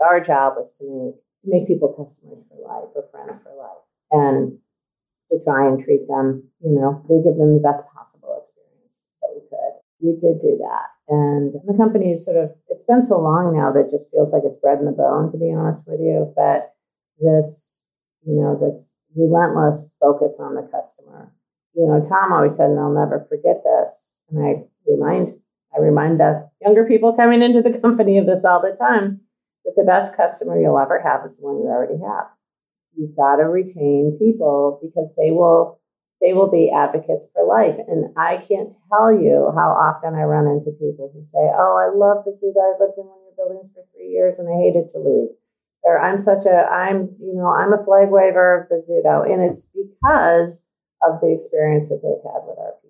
Our job was to make to make people customers for life or friends for life, and to try and treat them, you know, to give them the best possible experience that we could. We did do that, and the company is sort of it's been so long now that it just feels like it's bred in the bone, to be honest with you. But this, you know, this relentless focus on the customer. You know, Tom always said, and I'll never forget this, and I remind I remind the younger people coming into the company of this all the time that the best customer you'll ever have is the one you already have. You've got to retain people because they will they will be advocates for life. And I can't tell you how often I run into people who say, Oh, I love the zoo. I lived in one of your buildings for three years and I hated to leave. Or I'm such a I'm, you know, I'm a flag waver of Bozzuto. And it's because of the experience that they've had with our people.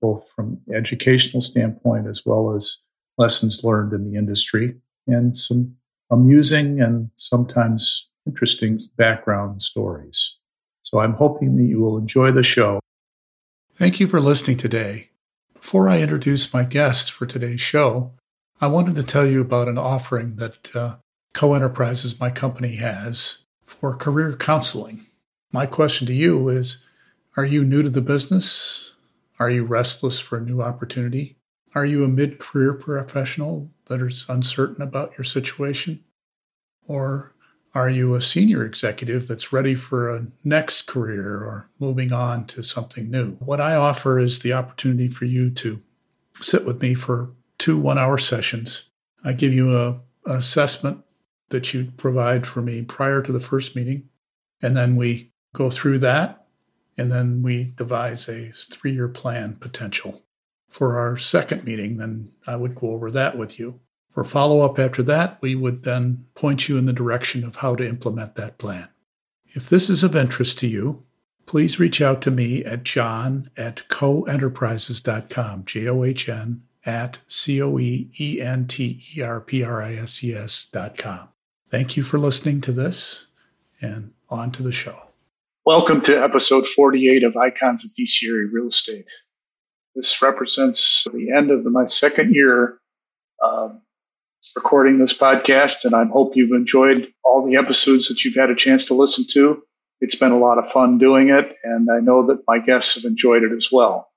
both from educational standpoint as well as lessons learned in the industry and some amusing and sometimes interesting background stories. So I'm hoping that you will enjoy the show. Thank you for listening today. Before I introduce my guest for today's show, I wanted to tell you about an offering that uh, Coe Enterprises, my company, has for career counseling. My question to you is Are you new to the business? Are you restless for a new opportunity? Are you a mid career professional that is uncertain about your situation? Or are you a senior executive that's ready for a next career or moving on to something new? What I offer is the opportunity for you to sit with me for two one hour sessions. I give you a, an assessment that you provide for me prior to the first meeting, and then we go through that and then we devise a three year plan potential. For our second meeting, then I would go over that with you. For follow up after that, we would then point you in the direction of how to implement that plan. If this is of interest to you, please reach out to me at john at coeenterprises.com, J O H N at C O E E N T E R P R I S E S dot com. Thank you for listening to this, and on to the show. Welcome to episode 48 of Icons of DC Area Real Estate. This represents the end of my second year uh, recording this podcast, and I hope you've enjoyed all the episodes that you've had a chance to listen to. It's been a lot of fun doing it, and I know that my guests have enjoyed it as well.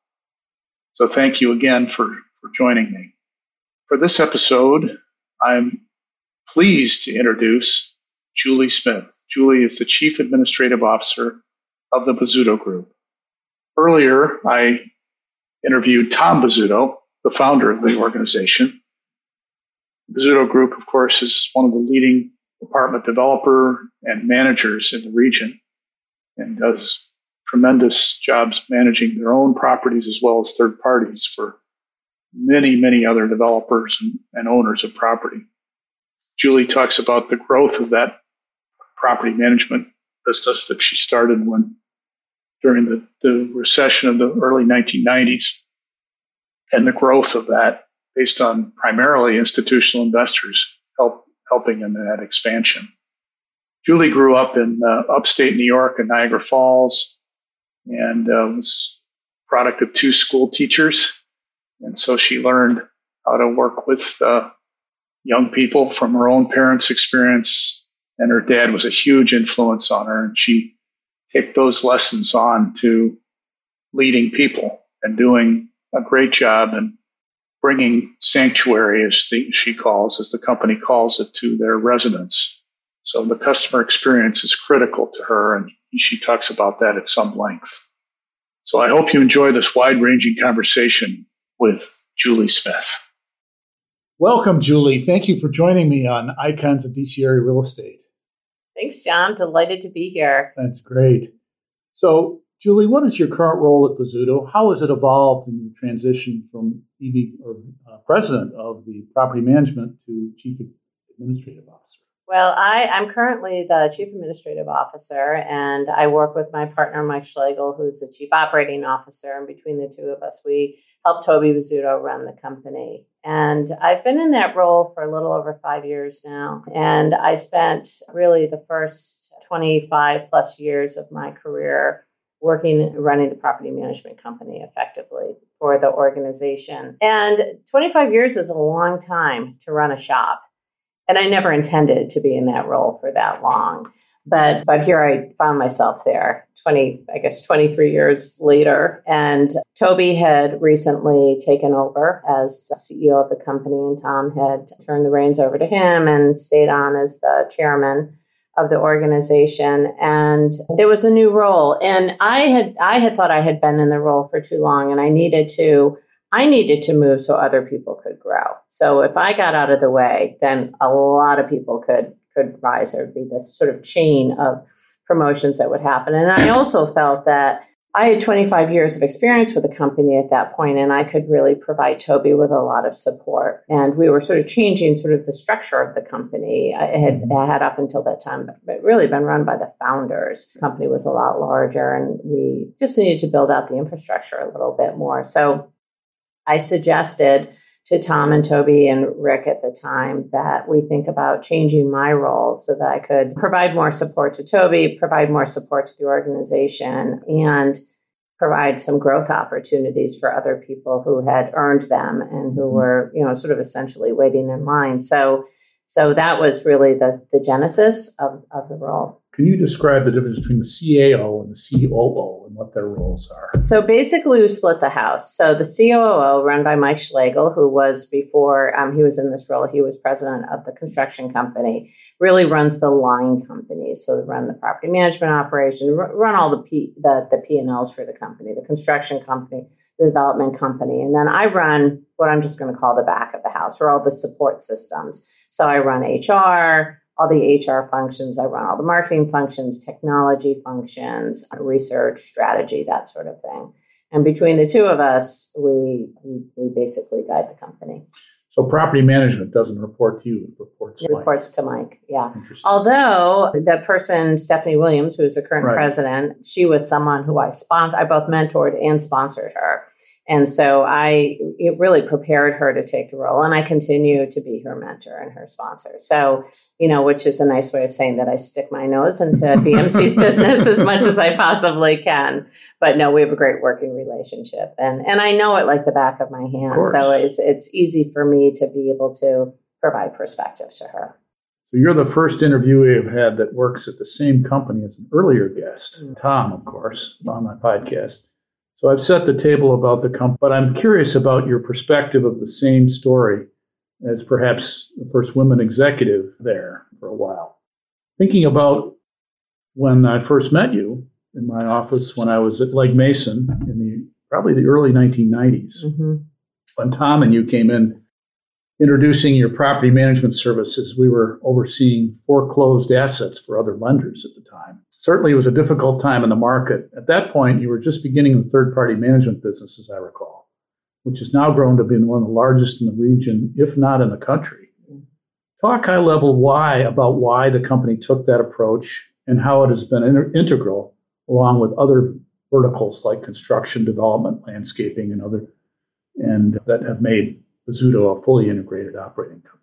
So thank you again for, for joining me. For this episode, I'm pleased to introduce Julie Smith. Julie is the Chief Administrative Officer of the Bozzuto Group. Earlier, I interviewed Tom Bozzuto, the founder of the organization. Bozzuto Group, of course, is one of the leading apartment developer and managers in the region and does tremendous jobs managing their own properties as well as third parties for many, many other developers and, and owners of property. Julie talks about the growth of that property management business that she started when during the, the recession of the early 1990s and the growth of that based on primarily institutional investors help, helping in that expansion. Julie grew up in uh, upstate New York in Niagara Falls and uh, was product of two school teachers. And so she learned how to work with uh, young people from her own parents' experience and her dad was a huge influence on her. And she took those lessons on to leading people and doing a great job and bringing sanctuary, as the, she calls, as the company calls it, to their residents. So the customer experience is critical to her, and she talks about that at some length. So I hope you enjoy this wide ranging conversation with Julie Smith. Welcome, Julie. Thank you for joining me on Icons of DC Area Real Estate. Thanks, John. Delighted to be here. That's great. So Julie, what is your current role at Bozzuto? How has it evolved in your transition from EV or uh, president of the property management to chief administrative officer? Well, I, I'm currently the chief administrative officer, and I work with my partner Mike Schlegel, who's the chief operating officer. And between the two of us, we help Toby Bozzuto run the company. And I've been in that role for a little over five years now. And I spent really the first 25 plus years of my career working running the property management company effectively for the organization. And 25 years is a long time to run a shop. And I never intended to be in that role for that long. But but here I found myself there 20 I guess 23 years later. And Toby had recently taken over as CEO of the company and Tom had turned the reins over to him and stayed on as the chairman of the organization. And it was a new role. And i had i had thought i had been in the role for too long and i needed to i needed to move so other people could grow. So if i got out of the way then a lot of people could could rise there would be this sort of chain of promotions that would happen and i also felt that I had 25 years of experience with the company at that point, and I could really provide Toby with a lot of support. And we were sort of changing sort of the structure of the company. I had, mm-hmm. I had up until that time, but really been run by the founders. The company was a lot larger, and we just needed to build out the infrastructure a little bit more. So I suggested to Tom and Toby and Rick at the time that we think about changing my role so that I could provide more support to Toby, provide more support to the organization, and provide some growth opportunities for other people who had earned them and who mm-hmm. were, you know, sort of essentially waiting in line. So so that was really the, the genesis of, of the role. Can you describe the difference between the CAO and the COO what their roles are? So basically, we split the house. So the COO, run by Mike Schlegel, who was before um, he was in this role, he was president of the construction company, really runs the line companies. So run the property management operation, run all the P, the, the P&Ls for the company, the construction company, the development company. And then I run what I'm just going to call the back of the house or all the support systems. So I run HR, all the HR functions. I run all the marketing functions, technology functions, research, strategy, that sort of thing. And between the two of us, we, we, we basically guide the company. So property management doesn't report to you; it reports. It Mike. reports to Mike. Yeah. Although the person Stephanie Williams, who is the current right. president, she was someone who I sponsored. I both mentored and sponsored her. And so I it really prepared her to take the role, and I continue to be her mentor and her sponsor. So, you know, which is a nice way of saying that I stick my nose into BMC's business as much as I possibly can. But no, we have a great working relationship, and and I know it like the back of my hand. Of so it's it's easy for me to be able to provide perspective to her. So you're the first interviewee I've had that works at the same company as an earlier guest, mm. Tom, of course, on my podcast. So I've set the table about the company, but I'm curious about your perspective of the same story as perhaps the first women executive there for a while. Thinking about when I first met you in my office when I was at Legg Mason in the probably the early 1990s, mm-hmm. when Tom and you came in introducing your property management services, we were overseeing foreclosed assets for other lenders at the time. Certainly, it was a difficult time in the market. At that point, you were just beginning the third party management business, as I recall, which has now grown to be one of the largest in the region, if not in the country. Talk high level why about why the company took that approach and how it has been inter- integral along with other verticals like construction, development, landscaping, and other, and that have made Bozzuto a fully integrated operating company?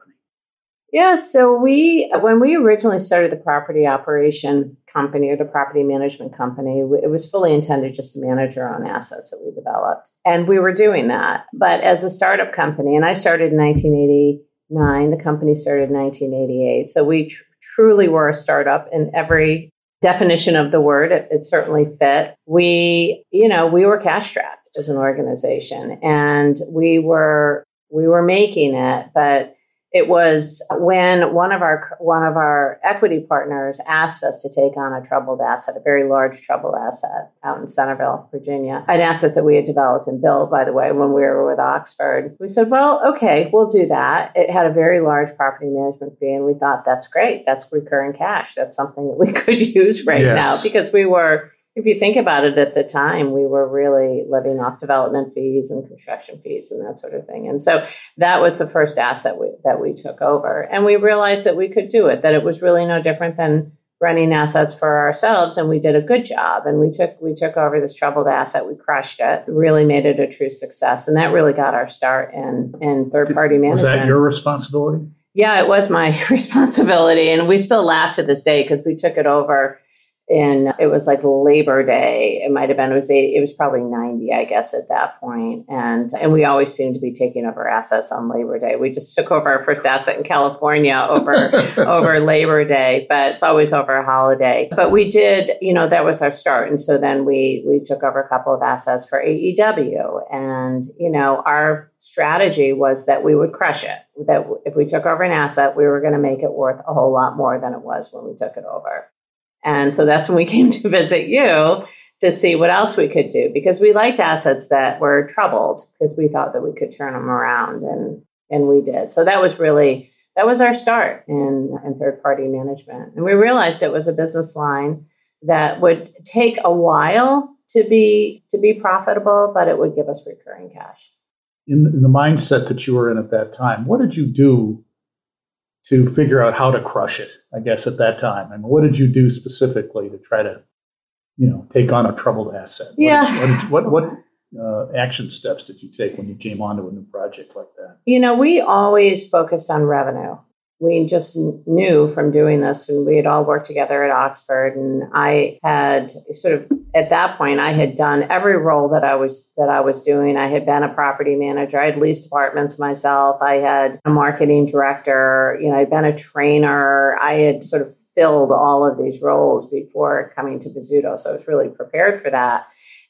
Yeah, so we when we originally started the property operation company or the property management company, it was fully intended just to manage our own assets that we developed, and we were doing that. But as a startup company, and I started in 1989, the company started in 1988, so we tr- truly were a startup in every definition of the word. It, it certainly fit. We, you know, we were cash strapped as an organization, and we were we were making it, but it was when one of our one of our equity partners asked us to take on a troubled asset, a very large troubled asset out in Centreville, Virginia. An asset that we had developed and built, by the way, when we were with Oxford. We said, "Well, okay, we'll do that." It had a very large property management fee, and we thought that's great. That's recurring cash. That's something that we could use right yes. now because we were if you think about it at the time, we were really living off development fees and construction fees and that sort of thing. And so that was the first asset we, that we took over. And we realized that we could do it, that it was really no different than running assets for ourselves. And we did a good job. And we took we took over this troubled asset. We crushed it. Really made it a true success. And that really got our start in in third party management was that your responsibility? Yeah it was my responsibility. And we still laugh to this day because we took it over in it was like Labor Day. It might have been it was 80, it was probably 90, I guess, at that point. And and we always seem to be taking over assets on Labor Day. We just took over our first asset in California over over Labor Day, but it's always over a holiday. But we did, you know, that was our start. And so then we we took over a couple of assets for AEW. And, you know, our strategy was that we would crush it. That if we took over an asset, we were going to make it worth a whole lot more than it was when we took it over. And so that's when we came to visit you to see what else we could do because we liked assets that were troubled because we thought that we could turn them around and and we did. So that was really that was our start in, in third party management. And we realized it was a business line that would take a while to be to be profitable, but it would give us recurring cash. In, in the mindset that you were in at that time, what did you do to figure out how to crush it, I guess, at that time? And what did you do specifically to try to, you know, take on a troubled asset? Yeah. What, what, what uh, action steps did you take when you came onto a new project like that? You know, we always focused on revenue we just knew from doing this and we had all worked together at oxford and i had sort of at that point i had done every role that i was that i was doing. I had been a property manager i had leased apartments myself i had a marketing director you know i'd been a trainer. I had sort of filled all of these roles before coming to Bozzuto so i was really prepared for that.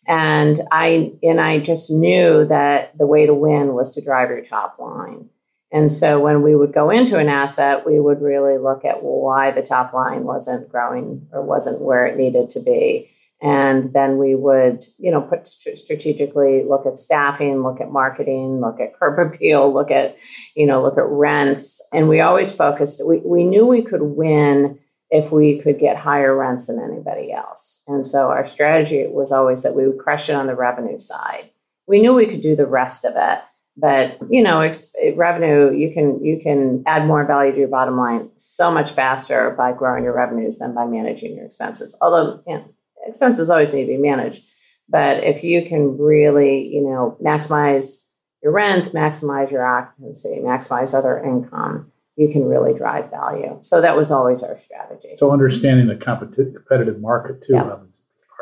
And i and i just knew that the way to win was to drive your top line and so when we would go into an asset, we would really look at why the top line wasn't growing or wasn't where it needed to be. And then we would, you know, put strategically look at staffing, look at marketing, look at curb appeal, look at, you know, look at rents. And we always focused, we, we knew we could win if we could get higher rents than anybody else. And so our strategy was always that we would crush it on the revenue side. We knew we could do the rest of it but you know, ex- eh, revenue you can you can add more value to your bottom line so much faster by growing your revenues than by managing your expenses. Although you know, expenses always need to be managed, but if you can really you know maximize your rents, maximize your occupancy, maximize other income, you can really drive value. So that was always our strategy. So understanding the competitive market too. Yeah.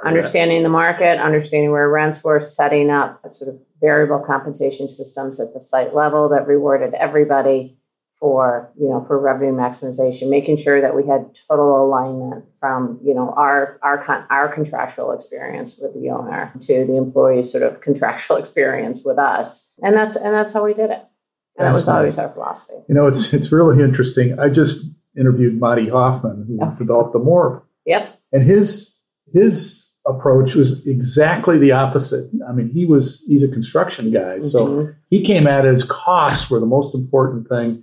Understanding the market, understanding where rents were, setting up a sort of variable compensation systems at the site level that rewarded everybody for you know for revenue maximization making sure that we had total alignment from you know our our our contractual experience with the owner to the employee's sort of contractual experience with us. And that's and that's how we did it. And that was always our philosophy. You know it's it's really interesting. I just interviewed Marty Hoffman who oh. developed the Moore yep. And his his approach was exactly the opposite. I mean, he was he's a construction guy, so mm-hmm. he came at it as costs were the most important thing.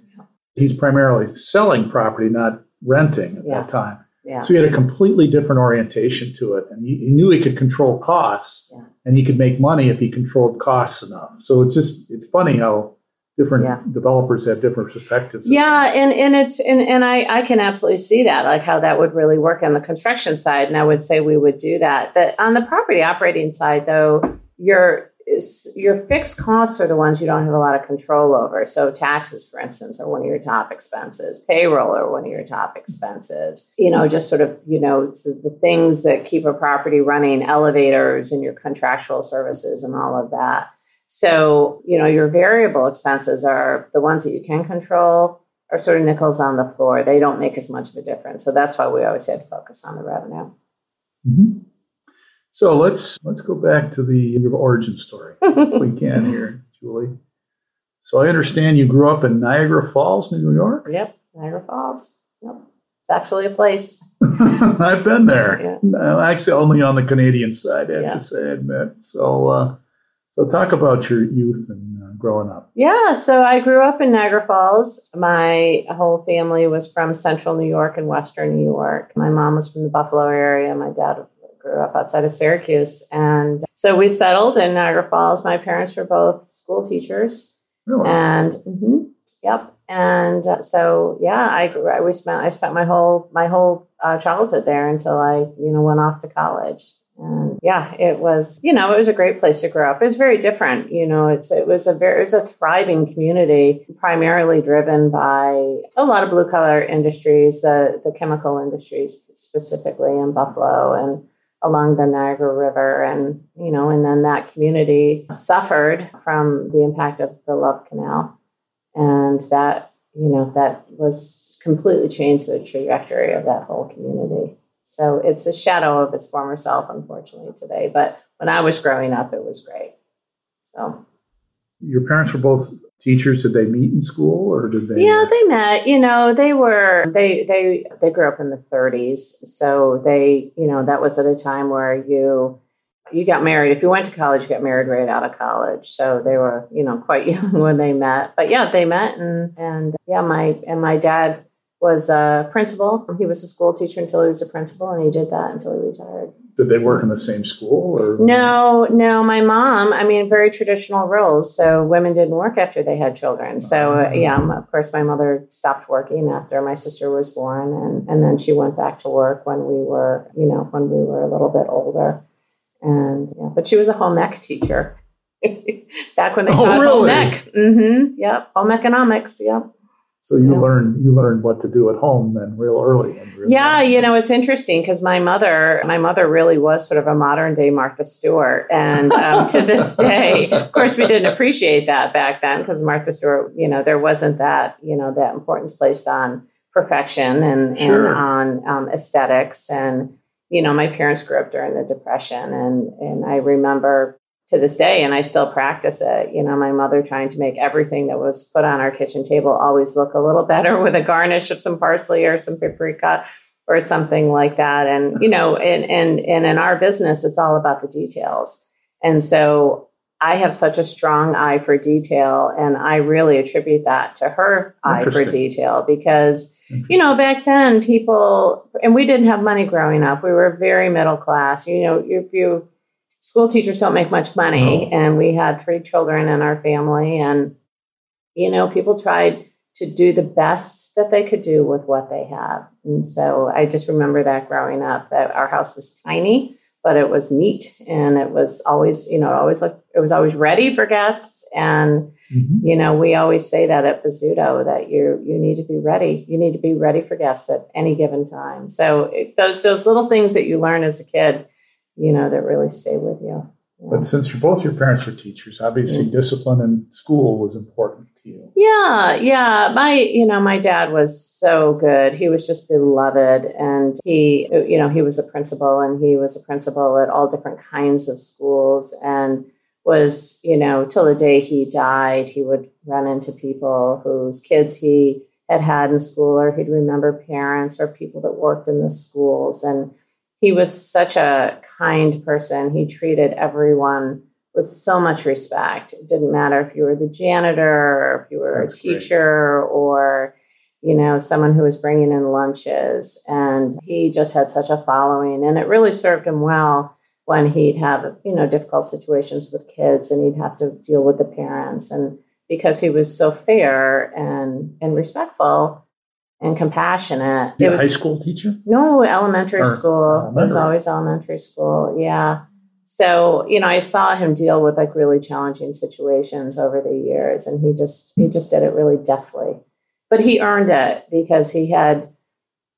He's primarily selling property, not renting at yeah. that time. Yeah. So he had a completely different orientation to it, and he, he knew he could control costs, yeah. and he could make money if he controlled costs enough. So it's just it's funny how different yeah. developers have different perspectives. Yeah, and, and it's and, and I, I can absolutely see that, like how that would really work on the construction side. And I would say we would do that. That on the property operating side, though, your your fixed costs are the ones you don't have a lot of control over. So taxes, for instance, are one of your top expenses. Payroll are one of your top expenses. You know, just sort of you know the things that keep a property running, elevators and your contractual services and all of that. So, you know, your variable expenses are the ones that you can control are sort of nickels on the floor. They don't make as much of a difference. So that's why we always had to focus on the revenue. Mm-hmm. So let's let's go back to the your origin story. we can here, Julie. So I understand you grew up in Niagara Falls, New York. Yep, Niagara Falls. Yep, it's actually a place. I've been there. Yeah. No, actually, only on the Canadian side. I have yeah. to say, I admit. So uh, so, talk about your youth and uh, growing up. Yeah, so I grew up in Niagara Falls. My whole family was from central New York and western New York. My mom was from the Buffalo area. My dad grew up outside of Syracuse. And so we settled in Niagara Falls. My parents were both school teachers. Really? And mm-hmm, yep. And uh, so yeah, I grew. I we spent I spent my whole my whole uh, childhood there until I you know went off to college. Yeah, it was, you know, it was a great place to grow up. It was very different. You know, it's, it was a very, it was a thriving community, primarily driven by a lot of blue collar industries, the, the chemical industries specifically in Buffalo and along the Niagara River. And, you know, and then that community suffered from the impact of the Love Canal. And that, you know, that was completely changed the trajectory of that whole community. So it's a shadow of its former self, unfortunately, today. But when I was growing up, it was great. So. Your parents were both teachers. Did they meet in school or did they yeah they met. You know they were they they they grew up in the 30s so they you know that was at a time where you you got married. If you went to college you got married right out of college. So they were you know quite young when they met. But yeah they met and and yeah my and my dad was a principal. He was a school teacher until he was a principal, and he did that until he retired. Did they work in the same school? Or? No, no. My mom, I mean, very traditional roles. So women didn't work after they had children. So uh, yeah, of course, my mother stopped working after my sister was born, and and then she went back to work when we were, you know, when we were a little bit older. And yeah, but she was a home ec teacher. Back when they oh, taught really? home ec. Mm-hmm. Yep. Home economics. Yep. So you yeah. learn you learned what to do at home then real early. Real yeah, early. you know it's interesting because my mother my mother really was sort of a modern day Martha Stewart, and um, to this day, of course, we didn't appreciate that back then because Martha Stewart, you know, there wasn't that you know that importance placed on perfection and, sure. and on um, aesthetics and you know my parents grew up during the depression and and i remember to this day and I still practice it. You know, my mother trying to make everything that was put on our kitchen table always look a little better with a garnish of some parsley or some paprika or something like that. And, you know, and and and in our business it's all about the details. And so I have such a strong eye for detail, and I really attribute that to her eye for detail because, you know, back then people, and we didn't have money growing up. We were very middle class. You know, if you school teachers don't make much money, no. and we had three children in our family, and you know, people tried to do the best that they could do with what they have And so I just remember that growing up that our house was tiny, but it was neat and it was always, you know, always looked, it was always ready for guests. And, mm-hmm. you know, we always say that at Bozzuto that you, you need to be ready. You need to be ready for guests at any given time. So it, those, those little things that you learn as a kid you know, that really stay with you. But since you're both your parents were teachers, obviously mm-hmm. discipline in school was important to you. Yeah, yeah. My, you know, my dad was so good. He was just beloved, and he, you know, he was a principal, and he was a principal at all different kinds of schools, and was, you know, till the day he died, he would run into people whose kids he had had in school, or he'd remember parents or people that worked in the schools, and he was such a kind person. He treated everyone with so much respect. It didn't matter if you were the janitor or if you were That's a teacher great. or you know someone who was bringing in lunches and he just had such a following and it really served him well when he'd have you know difficult situations with kids and he'd have to deal with the parents and because he was so fair and and respectful and compassionate. it was, high school teacher? No, elementary or school. Elementary. It was always elementary school. Yeah. So, you know, I saw him deal with like really challenging situations over the years and he just he just did it really deftly. But he earned it because he had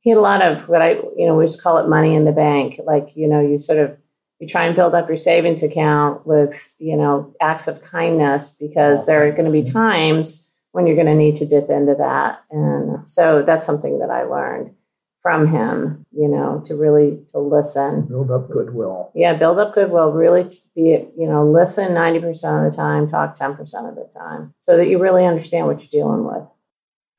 he had a lot of what I, you know, we just call it money in the bank. Like, you know, you sort of you try and build up your savings account with, you know, acts of kindness because oh, there are going to be times when you're going to need to dip into that. And so that's something that I learned from him, you know, to really to listen. Build up goodwill. Yeah, build up goodwill. Really be, you know, listen 90% of the time, talk 10% of the time so that you really understand what you're dealing with.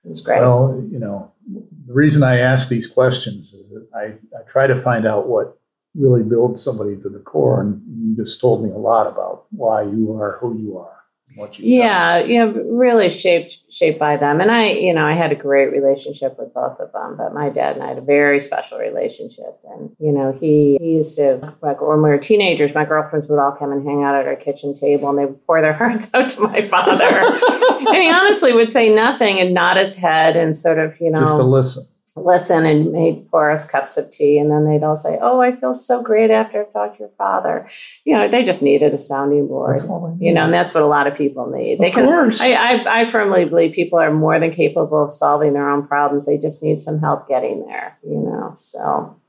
It's great. Well, you know, the reason I ask these questions is that I, I try to find out what really builds somebody to the core. And you just told me a lot about why you are who you are. What you yeah you know really shaped shaped by them. And i you know i had a great relationship with both of them but my dad and i had a very special relationship. And you know he, he used to like when we were teenagers my girlfriends would all come and hang out at our kitchen table and they would pour their hearts out to my father. And he honestly would say nothing and nod his head and sort of you know just to listen listen and made pour us cups of tea. And then they'd all say oh i feel so great after i've talked to your father. You know they just needed a sounding board you know and that's what a lot of people need. Of they can course. I, I, I firmly believe people are more than capable of solving their own problems. They just need some help getting there you know so.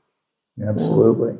Absolutely.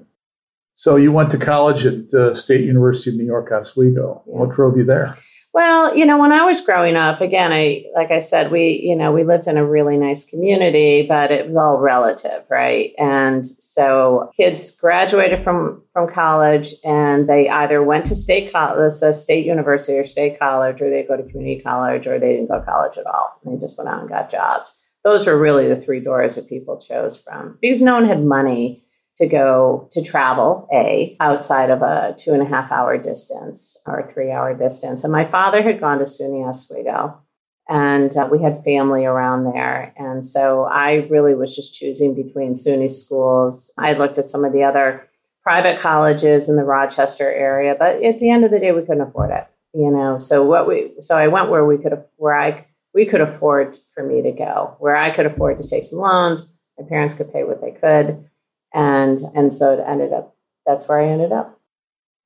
So you went to college at uh, state university of new york oswego. Yeah. what drove you there Well, you know, when I was growing up, again, I like I said, we, you know, we lived in a really nice community, but it was all relative, right? And so kids graduated from from college and they either went to state college, uh, so state university or state college, or they go to community college, or they didn't go to college at all. They just went out and got jobs. Those were really the three doors that people chose from because no one had money to go to travel a outside of a two and a half hour distance or three hour distance. And my father had gone to suny oswego and uh, we had family around there. And so i really was just choosing between suny schools. I looked at some of the other private colleges in the rochester area but at the end of the day we couldn't afford it you know? So what we so i went where we could where i we could afford for me to go where i could afford to take some loans. My parents could pay what they could and and so it ended up that's where i ended up.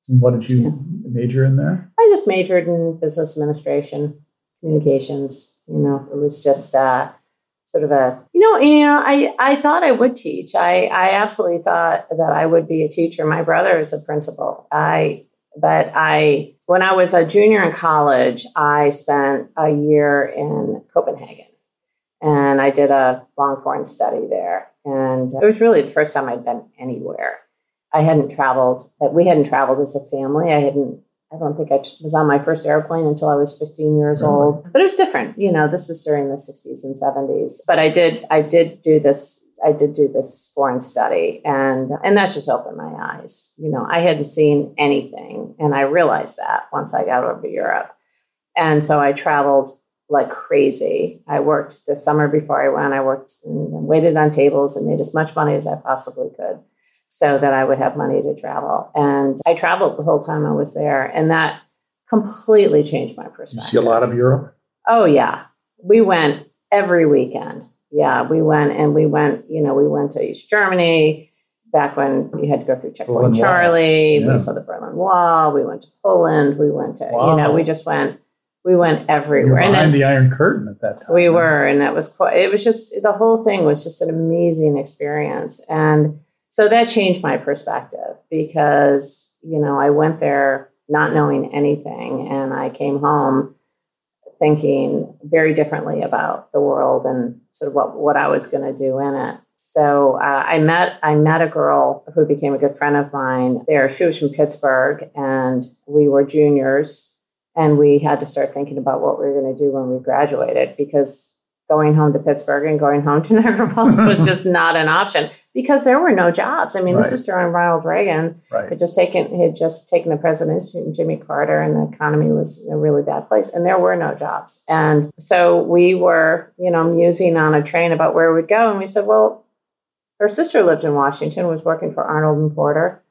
And what did you major in there? I just majored in business administration communications you know it was just uh, sort of a you know you know i i thought i would teach. I i absolutely thought that i would be a teacher. My brother is a principal. I but i when i was a junior in college i spent a year in copenhagen. And i did a long foreign study there and it was really the first time i'd been anywhere i hadn't traveled uh, we hadn't traveled as a family i hadn't I don't think I t- was on my first airplane until I was 15 years Really? old. But it was different. You know, this was during the 60s and 70s. But I did I did do this I did do this foreign study and and that just opened my eyes. You know, I hadn't seen anything and I realized that once I got over to Europe. And so I traveled like crazy. I worked the summer before I went. I worked and waited on tables and made as much money as I possibly could so that I would have money to travel. And I traveled the whole time I was there, and that completely changed my Did you perspective. see a lot of europe Oh yeah, we went every weekend. Yeah, we went and we went. You know, we went to East Germany back when you had to go through Checkpoint Charlie. Yeah. We saw the Berlin Wall. We went to Poland. We went to you know we just went. We went everywhere. And behind then- the iron curtain at that time we were, and that was quite, it was just, the whole thing was just an amazing experience. And so that changed my perspective because, you know, I went there not knowing anything and I came home thinking very differently about the world and sort of what, what I was going to do in it. So uh, I met I met a girl who became a good friend of mine there. She was from Pittsburgh, and we were juniors, and we had to start thinking about what we were going to do when we graduated because going home to Pittsburgh and going home to Niagara Falls was just not an option because there were no jobs. I mean, this is during Ronald Reagan. Right. Had just taken had just taken the presidency Jimmy Carter and the economy was in a really bad place and there were no jobs. And so we were you know musing on a train about where we'd go and we said well her sister lived in Washington was working for Arnold and Porter.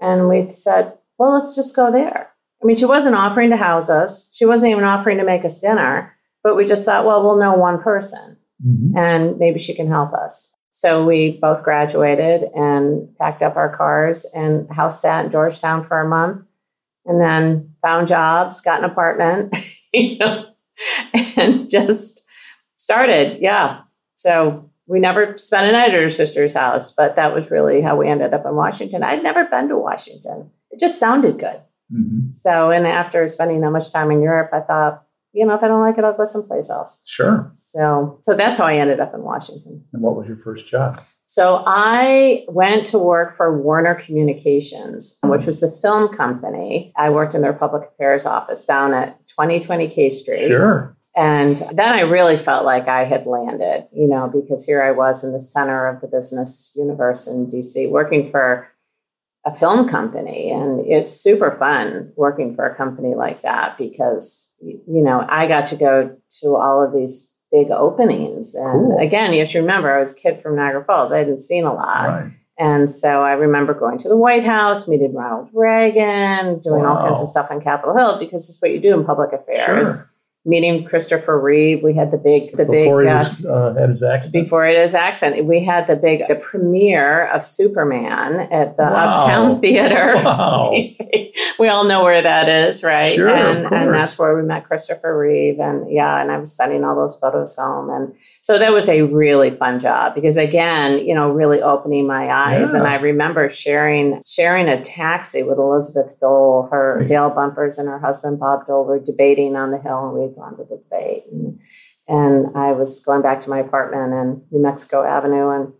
And we said well let's just go there I mean she wasn't offering to house us she wasn't even offering to make us dinner but we just thought well we'll know one person Mhm. and maybe she can help us. So we both graduated and packed up our cars and house sat in Georgetown for a month and then found jobs, got an apartment, you know, and just started. Yeah. So we never spent a night at her sister's house, but that was really how we ended up in Washington. I'd never been to Washington. It just sounded good. Mhm. So, and after spending that much time in Europe, I thought, you know, if I don't like it, I'll go someplace else. sure So, so that's how I ended up in Washington. and what was your first job So I went to work for Warner Communications, which was the film company. I worked in their public affairs office down at 2020 K Street. sure And then I really felt like I had landed, you know, because here I was in the center of the business universe in DC, working for a film company. And it's super fun working for a company like that because, you know, I got to go to all of these big openings. And cool. again, you have to remember, I was a kid from Niagara Falls. I hadn't seen a lot. Right. And so I remember going to the White House, meeting Ronald Reagan, doing wow. all kinds of stuff on Capitol Hill because it's what you do in public affairs. Sure meeting Christopher Reeve. We had the big, the before big, he was, uh, had his accident. Before it his accident, we had the big, the premiere of Superman at the wow. Uptown Theater, wow. DC. We all know where that is, right? Sure, and, and that's where we met Christopher Reeve, and yeah, and I was sending all those photos home, and so that was a really fun job because again, you know, really opening my eyes, yeah. and I remember sharing sharing a taxi with Elizabeth Dole, her Dale Bumpers, and her husband Bob Dole were debating on the Hill, and we gone to the debate. And, and I was going back to my apartment in New Mexico Avenue, and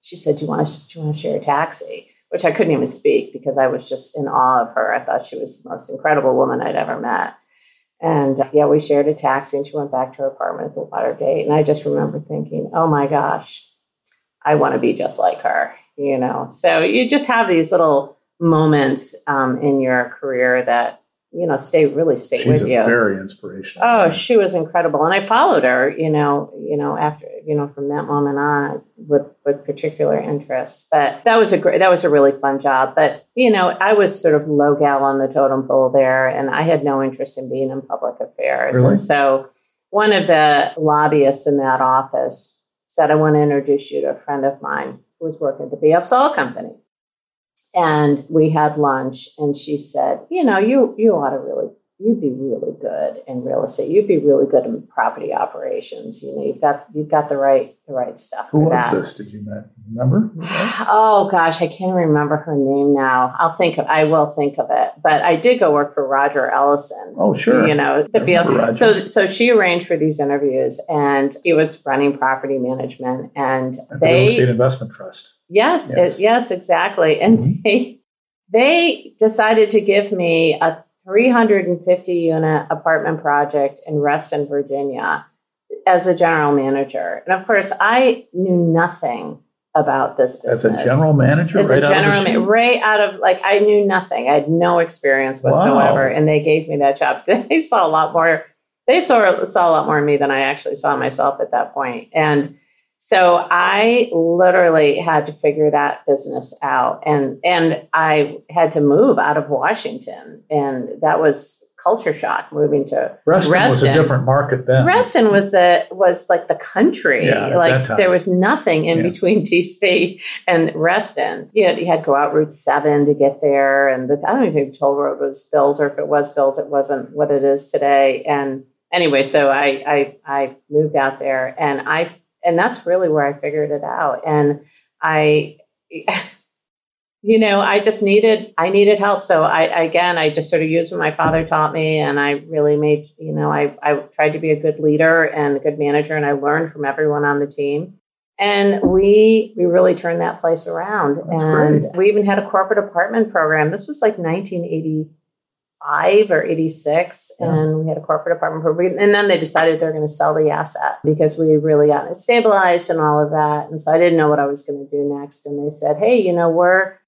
she said, "Do you want to? Do you want to share a taxi?" Which I couldn't even speak because I was just in awe of her. I thought she was the most incredible woman I'd ever met. And uh, yeah, we shared a taxi, and she went back to her apartment at the Watergate. And I just remember thinking, "Oh my gosh, I want to be just like her." You know. So you just have these little moments um, in your career that you know, stay really stay She's with you. Very inspirational. Oh, she was incredible, and I followed her. You know, you know, after you know, from that moment on, with with particular interest. But that was a great, that was a really fun job. But you know, I was sort of low gal on the totem pole there, and I had no interest in being in public affairs. Really? And so, one of the lobbyists in that office said, "I want to introduce you to a friend of mine who was working at the BF Saul Company." And we had lunch, and she said, "You know, you you ought to really you'd be really good in real estate. You'd be really good in property operations. You know, you've got you've got the right the right stuff. Who was that. this? Did you remember? Oh gosh, I can't remember her name now. I'll think of I will think of it. But I did go work for Roger Ellison. Oh sure. You know, the field. So so she arranged for these interviews and he was running property management and At they the Real Estate Investment Trust. Yes, yes, it, yes exactly. And mm-hmm. they they decided to give me a 350 unit apartment project in Reston, Virginia, as a general manager. And of course, I knew nothing about this business. As a general manager, as right a general out of right out of like I knew nothing. I had no experience whatsoever, wow. and they gave me that job. They saw a lot more. They saw saw a lot more in me than I actually saw myself at that point, and so I literally had to figure that business out and and I had to move out of Washington and that was culture shock moving to Reston, Reston. was a different market then. Reston was the was like the country. Yeah, like there was nothing in yeah. between DC and Reston. You, know, you had to go out Route Seven to get there, and the, I don't even think the toll road was built, or if it was built, it wasn't what it is today. And anyway, so I I, I moved out there, and I and that's really where I figured it out. And I, you know, I just needed, I needed help. So I, again, I just sort of used what my father taught me and I really made, you know, I, I tried to be a good leader and a good manager and I learned from everyone on the team. And we we really turned that place around. That's and great. we even had a corporate apartment program. This was like 1980 85 or 86 yeah. and we had a corporate apartment program and then they decided they're going to sell the asset because we really got it stabilized and all of that and so i didn't know what i was going to do next and they said hey you know we're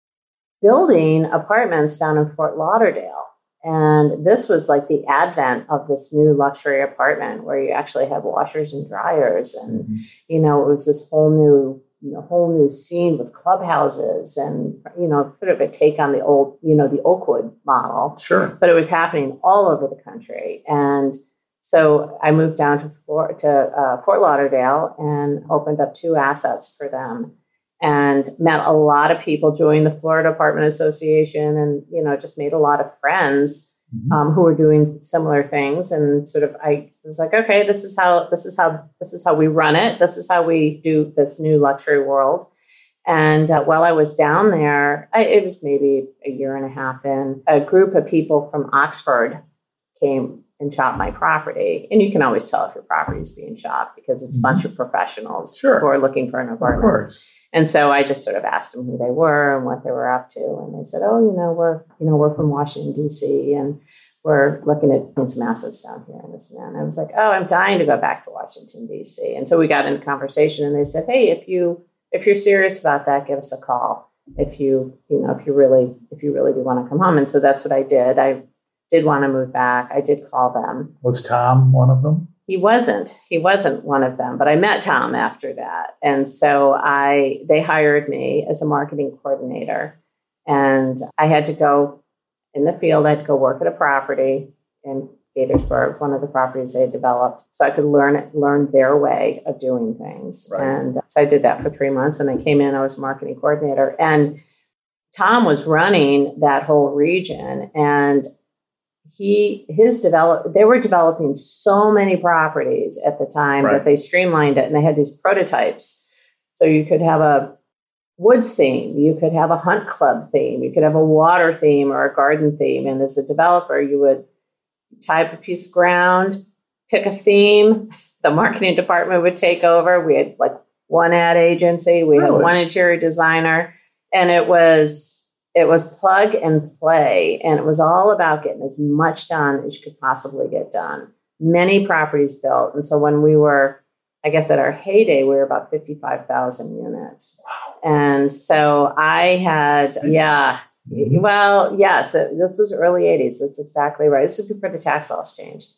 building apartments down in fort lauderdale and this was like the advent of this new luxury apartment where you actually have washers and dryers and mm-hmm. you know it was this whole new a whole new scene with clubhouses and you know sort of a take on the old you know the oakwood model. Sure. But it was happening all over the country. And so i moved down to, fort, to uh, fort lauderdale and opened up two assets for them and met a lot of people joined the florida apartment association and you know just made a lot of friends mm-hmm. um, who were doing similar things and sort of i was like okay this is how this is how this is how we run it this is how we do this new luxury world and uh, while i was down there I, it was maybe a year and a half in a group of people from oxford came and shopped my property and you can always tell if your property is being shopped because it's mm-hmm. a bunch of professionals sure. who are looking for an apartment and so I just sort of asked them who they were and what they were up to. And they said, oh, you know, we're, you know, we're from Washington, D.C. and we're looking at some assets down here and this and that. And I was like, oh, I'm dying to go back to Washington, D.C. And so we got into conversation and they said, hey, if you, if you're serious about that, give us a call. if you you know if you really if you really do want to come home and so that's what i did i did want to move back i did call them Was Tom one of them? He wasn't he wasn't one of them but i met tom after that. And so i they hired me as a marketing coordinator. And i had to go in the field i had to go work at a property in gaithersburg one of the properties they developed so i could learn learn their way of doing things. Right. and so i did that for three months and i came in i was marketing coordinator. And tom was running that whole region and he his develop they were developing so many properties at the time Right. that they streamlined it and they had these prototypes so you could have a woods theme you could have a hunt club theme you could have a water theme or a garden theme and as a developer you would type a piece of ground pick a theme the marketing department would take over we had like one ad agency we had one interior designer and it was it was plug and play and it was all about getting as much done as you could possibly get done. Many properties built and so when we were i guess at our heyday we were about 55000 units. And so i had yeah Mhm. well yes it, this was early 80s that's exactly right this was before the tax laws changed.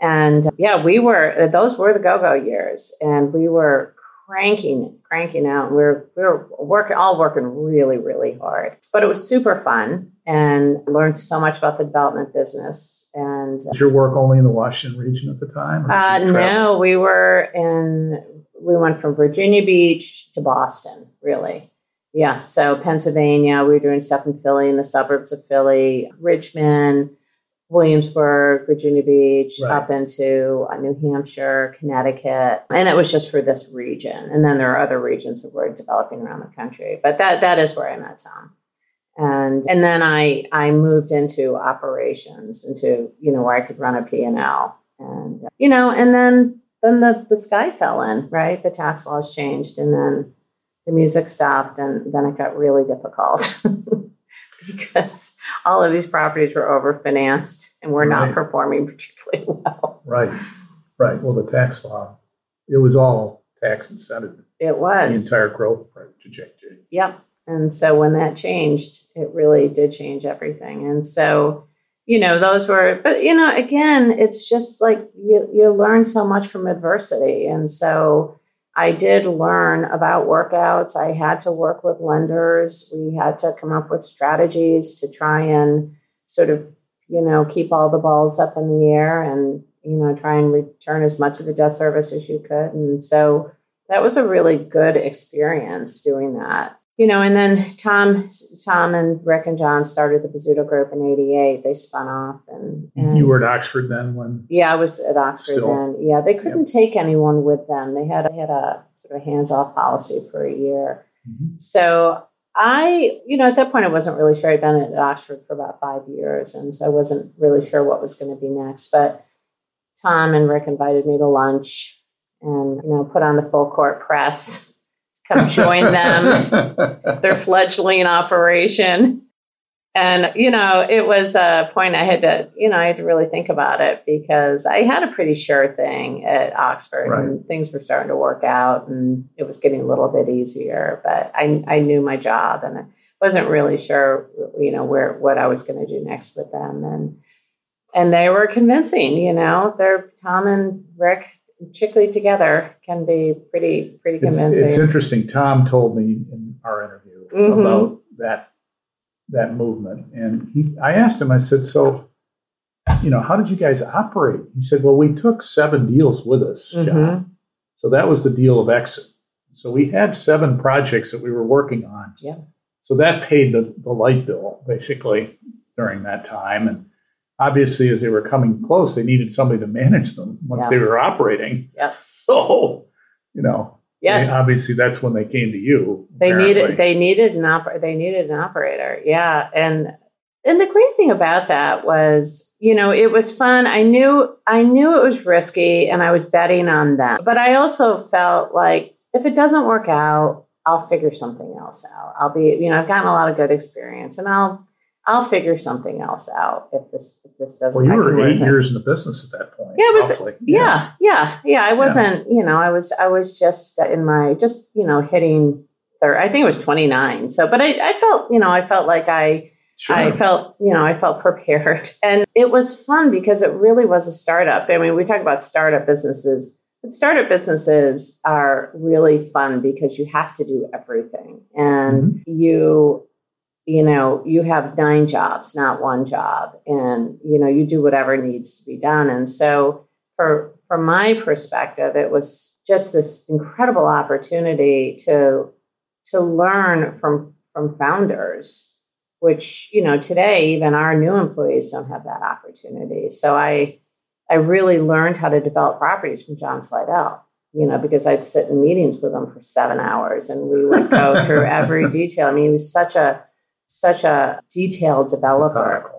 And yeah we were those were the go-go years and we were cranking cranking out. We're we were working all working really really hard. But it was super fun and learned so much about the development business and Was your work only in the Washington region at the time? uh, no we were in we went from virginia beach to boston really. Yeah so pennsylvania we were doing stuff in philly in the suburbs of philly richmond williamsburg virginia beach Right. up into uh, new hampshire connecticut. And it was just for this region. And then there are other regions that we're developing around the country. But that that is where i met tom. And and then i i moved into operations into you know where i could run a p&l and uh, you know and then then the the sky fell in right? The tax laws changed and then the music stopped and then it got really difficult because all of these properties were overfinanced and were not Right. performing particularly well Right, right. Well, the tax law, it was all tax incentive, it was. the entire growth trajectory. Yep. And so when that changed, it really did change everything. And so, you know, those were, but you know, again, it's just like you, you learn so much from adversity. And so I did learn about workouts. I had to work with lenders. We had to come up with strategies to try and sort of, you know, keep all the balls up in the air and, you know, try and return as much of the debt service as you could. And so that was a really good experience doing that you know and then tom tom and rick and john started the Bozzuto group in 88 they spun off and, and You were at Oxford then when, yeah i was at oxford Still. then. Yeah they couldn't take anyone with them. They had, they had a sort of hands-off policy for a year. Mm-hmm. So I, you know, at that point, I wasn't really sure. I'd been at Oxford for about five years, and so I wasn't really sure what was going to be next. But Tom and Rick invited me to lunch, and you know, put on the full court press, come join them, their fledgling operation. And, you know, it was a point I had to, you know, I had to really think about it because I had a pretty sure thing at Oxford Right. and things were starting to work out and it was getting a little bit easier. But I, I knew my job and I wasn't really sure, you know, where what I was going to do next with them. And and they were convincing, you know, they're Tom and Rick chickly together can be pretty pretty convincing. it's interesting. Tom told me in our interview Mhm. about that that movement, and he, I asked him. I said, "So, you know, how did you guys operate?" He said, "Well, we took seven deals with us, John. Mhm. So that was the deal of exit. So we had seven projects that we were working on. Yeah. So that paid the, the light bill basically during that time. And obviously, as they were coming close, they needed somebody to manage them once Yeah. they were operating. Yes. So, you know, Yeah. obviously that's when they came to you. they apparently. needed they needed an oper- they needed an operator yeah and and the great thing about that was you know it was fun i knew i knew it was risky and i was betting on them but i also felt like if it doesn't work out i'll figure something else out i'll be you know i've gotten a lot of good experience and i'll i'll figure something else out if this if this doesn't Well, you were eight years in the business at that point. Yeah, it was- roughly. yeah yeah yeah i wasn't you know i was i was just in my just you know hitting I think it was 29. So, but I, I felt, you know, I felt like I, Sure. I felt, you know, I felt prepared. And it was fun because it really was a startup. I mean, we talk about startup businesses, but startup businesses are really fun because you have to do everything. And mm-hmm. you, you know, you have nine jobs, not one job. And, you know, you do whatever needs to be done. And so for from my perspective, it was just this incredible opportunity to to learn from from founders which you know today even our new employees don't have that opportunity so i i really learned how to develop properties from john slidell you know because i'd sit in meetings with him for seven hours and we would go through every detail i mean he was such a such a detailed developer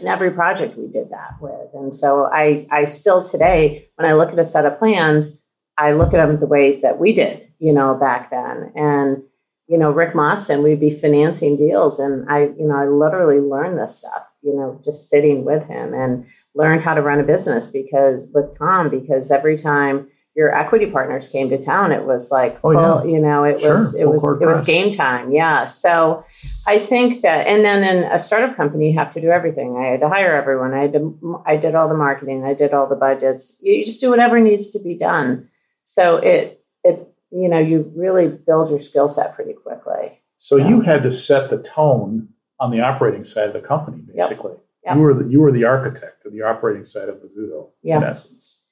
in every project we did that with and so i i still today when i look at a set of plans i look at them the way that we did you know back then and you know, Rick Mostyn, we'd be financing deals. And I, you know, I literally learned this stuff, you know, just sitting with him and learned how to run a business because with Tom, because every time your equity partners came to town, it was like oh, full, yeah. you know, it sure. was, it full was, it was game time. Yeah. So I think that, and then in a startup company, you have to do everything. I had to hire everyone. I had to, I did all the marketing. I did all the budgets. You just do whatever needs to be done. So it, it, you know, you really build your skill set pretty quickly. So, so, you had to set the tone on the operating side of the company, basically. Yep. Yep. You were the you were the architect of the operating side of Bozzuto, yep. in essence.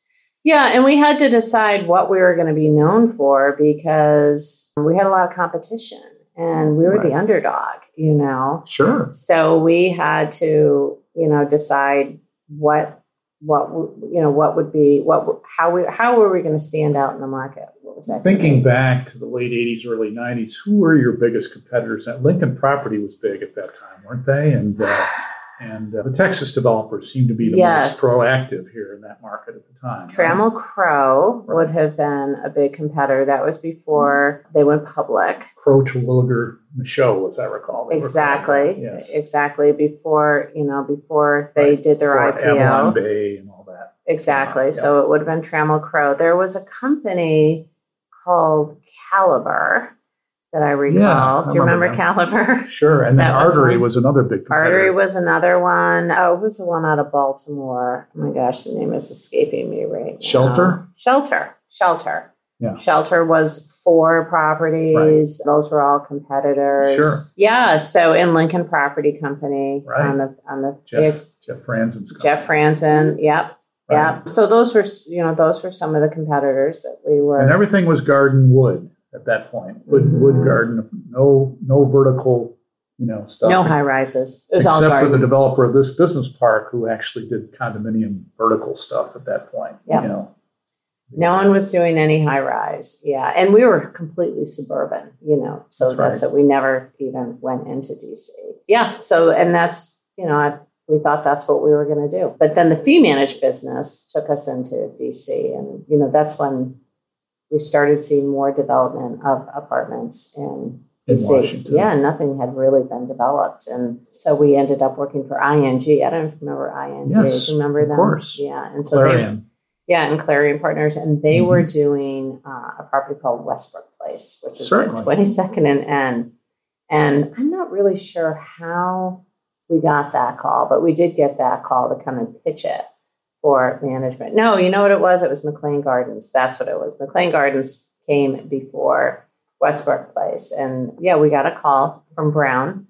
Yeah, and we had to decide what we were going to be known for because we had a lot of competition and we were right. the underdog, you know. Sure. So we had to, you know, decide what what you know what would be what how we how were we going to stand out in the market Thinking back to the late 80s, early 90s, who were your biggest competitors? that Lincoln Property was big at that time, weren't they? And uh, and uh, the Texas developers seemed to be the yes. most proactive here in that market at the time. Trammell right? Crow would have been a big competitor. That was before mm-hmm. they went public. Crowe Terwilliger Michaud, as I recall. Exactly. Yes. Exactly. Before, you know, before they right. did their before IPO. Avalon Bay and all that. Exactly. So it would have been Trammell Crow. There was a company called Caliber that I recall. Yeah, Do you remember, remember Caliber? Sure. And then Artery was, was, another big competitor. Artery was another one. Oh, who's the one out of Baltimore? Oh my gosh, the name is escaping me right Shelter? Now. Shelter. Shelter. Yeah. Shelter was four properties. Right. Those were all competitors. Sure. Yeah. So in Lincoln Property Company right. on the on the Jeff Jeff Franzen's company. Jeff Franzen. Yep. Right. Yeah. So those were, you know, those were some of the competitors that we were. And everything was garden wood at that point. Wood, wood garden, no, no vertical, you know, stuff. No high rises. It except for the developer of this business park, who actually did condominium vertical stuff at that point. Yeah. You know. No one was doing any high rise. Yeah. And we were completely suburban, you know, so that's, that's right. it. We never even went into DC. Yeah. So, and that's, you know, we thought that's what we were going to do. But then the fee managed business took us into DC. And, you know, that's when we started seeing more development of apartments in DC. yeah, nothing had really been developed. And so we ended up working for ING. I don't remember ING. Yes, remember them? Of course. Yeah. And so Clarion. they, yeah, and Clarion Partners. And they mm-hmm. were doing uh, a property called Westbrook Place, which is Certainly. 22nd and N. And I'm not really sure how we got that call, but we did get that call to come and pitch it for management. No, you know what it was? It was McLean Gardens. That's what it was. McLean Gardens came before Westbrook Place. And yeah, we got a call from Brown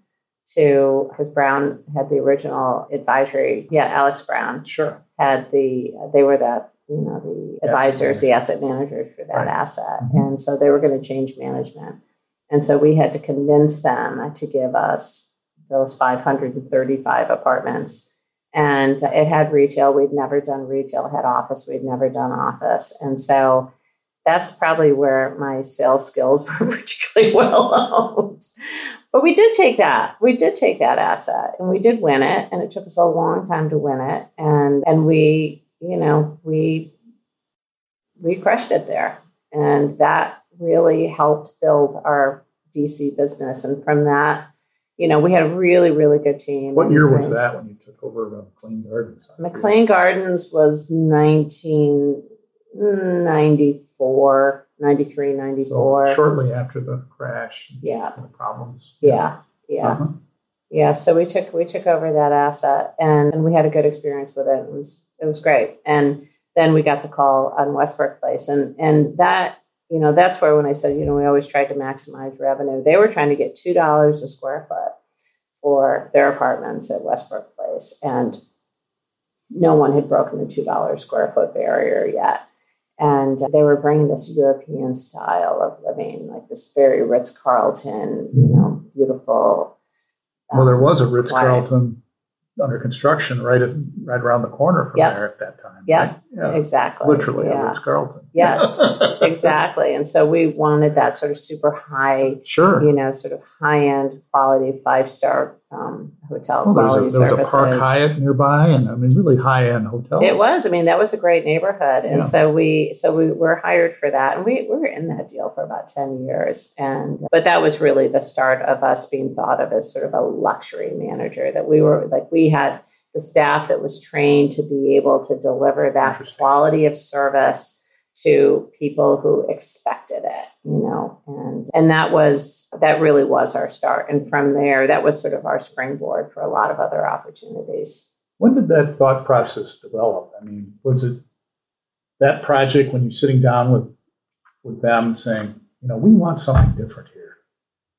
to because Brown had the original advisory. Yeah, Alex Brown. Sure. Had the they were the you know the advisors, the asset managers for that right. asset, mm-hmm. and so they were going to change management, and so we had to convince them to give us those 535 apartments. And it had retail. We'd never done retail, had office. We'd never done office. And so that's probably where my sales skills were particularly well honed. But we did take that. We did take that asset and we did win it. And it took us a long time to win it. And and we, you know, we we crushed it there. And that really helped build our DC business. And from that, you know, we had a really, really good team. What year was that when you took over McLean Gardens? McLean Gardens was 1994. 93, 94. So shortly after the crash. Yeah. The problems. Yeah. Yeah. Uh-huh. Yeah. So we took we took over that asset and, and we had a good experience with it. It was it was great. And then we got the call on Westbrook Place. And and that, you know, that's where when I said, you know, we always tried to maximize revenue, they were trying to get two dollars a square foot for their apartments at Westbrook Place. And no one had broken the $2 square foot barrier yet. And they were bringing this European style of living, like this very Ritz Carlton, you know, beautiful. Um, well, there was a Ritz Carlton under construction right at, right around the corner from yep. there at that time. Yep, right? yeah, exactly. Literally yeah. Ritz Carlton. Yes, exactly. And so we wanted that sort of super high, sure, you know, sort of high end quality five star um, hotel well, quality there was, a, there was a Park Hyatt nearby, and I mean, really high end hotels. It was. I mean, that was a great neighborhood, and Yeah. so we so we were hired for that, and we, we were in that deal for about ten years, and but that was really the start of us being thought of as sort of a luxury manager. That we were like we had the staff that was trained to be able to deliver that quality of service to people who expected it you know and and that was that really was our start and from there that was sort of our springboard for a lot of other opportunities When did that thought process develop? I mean, was it that project when you're sitting down with with them saying, you know, we want something different here?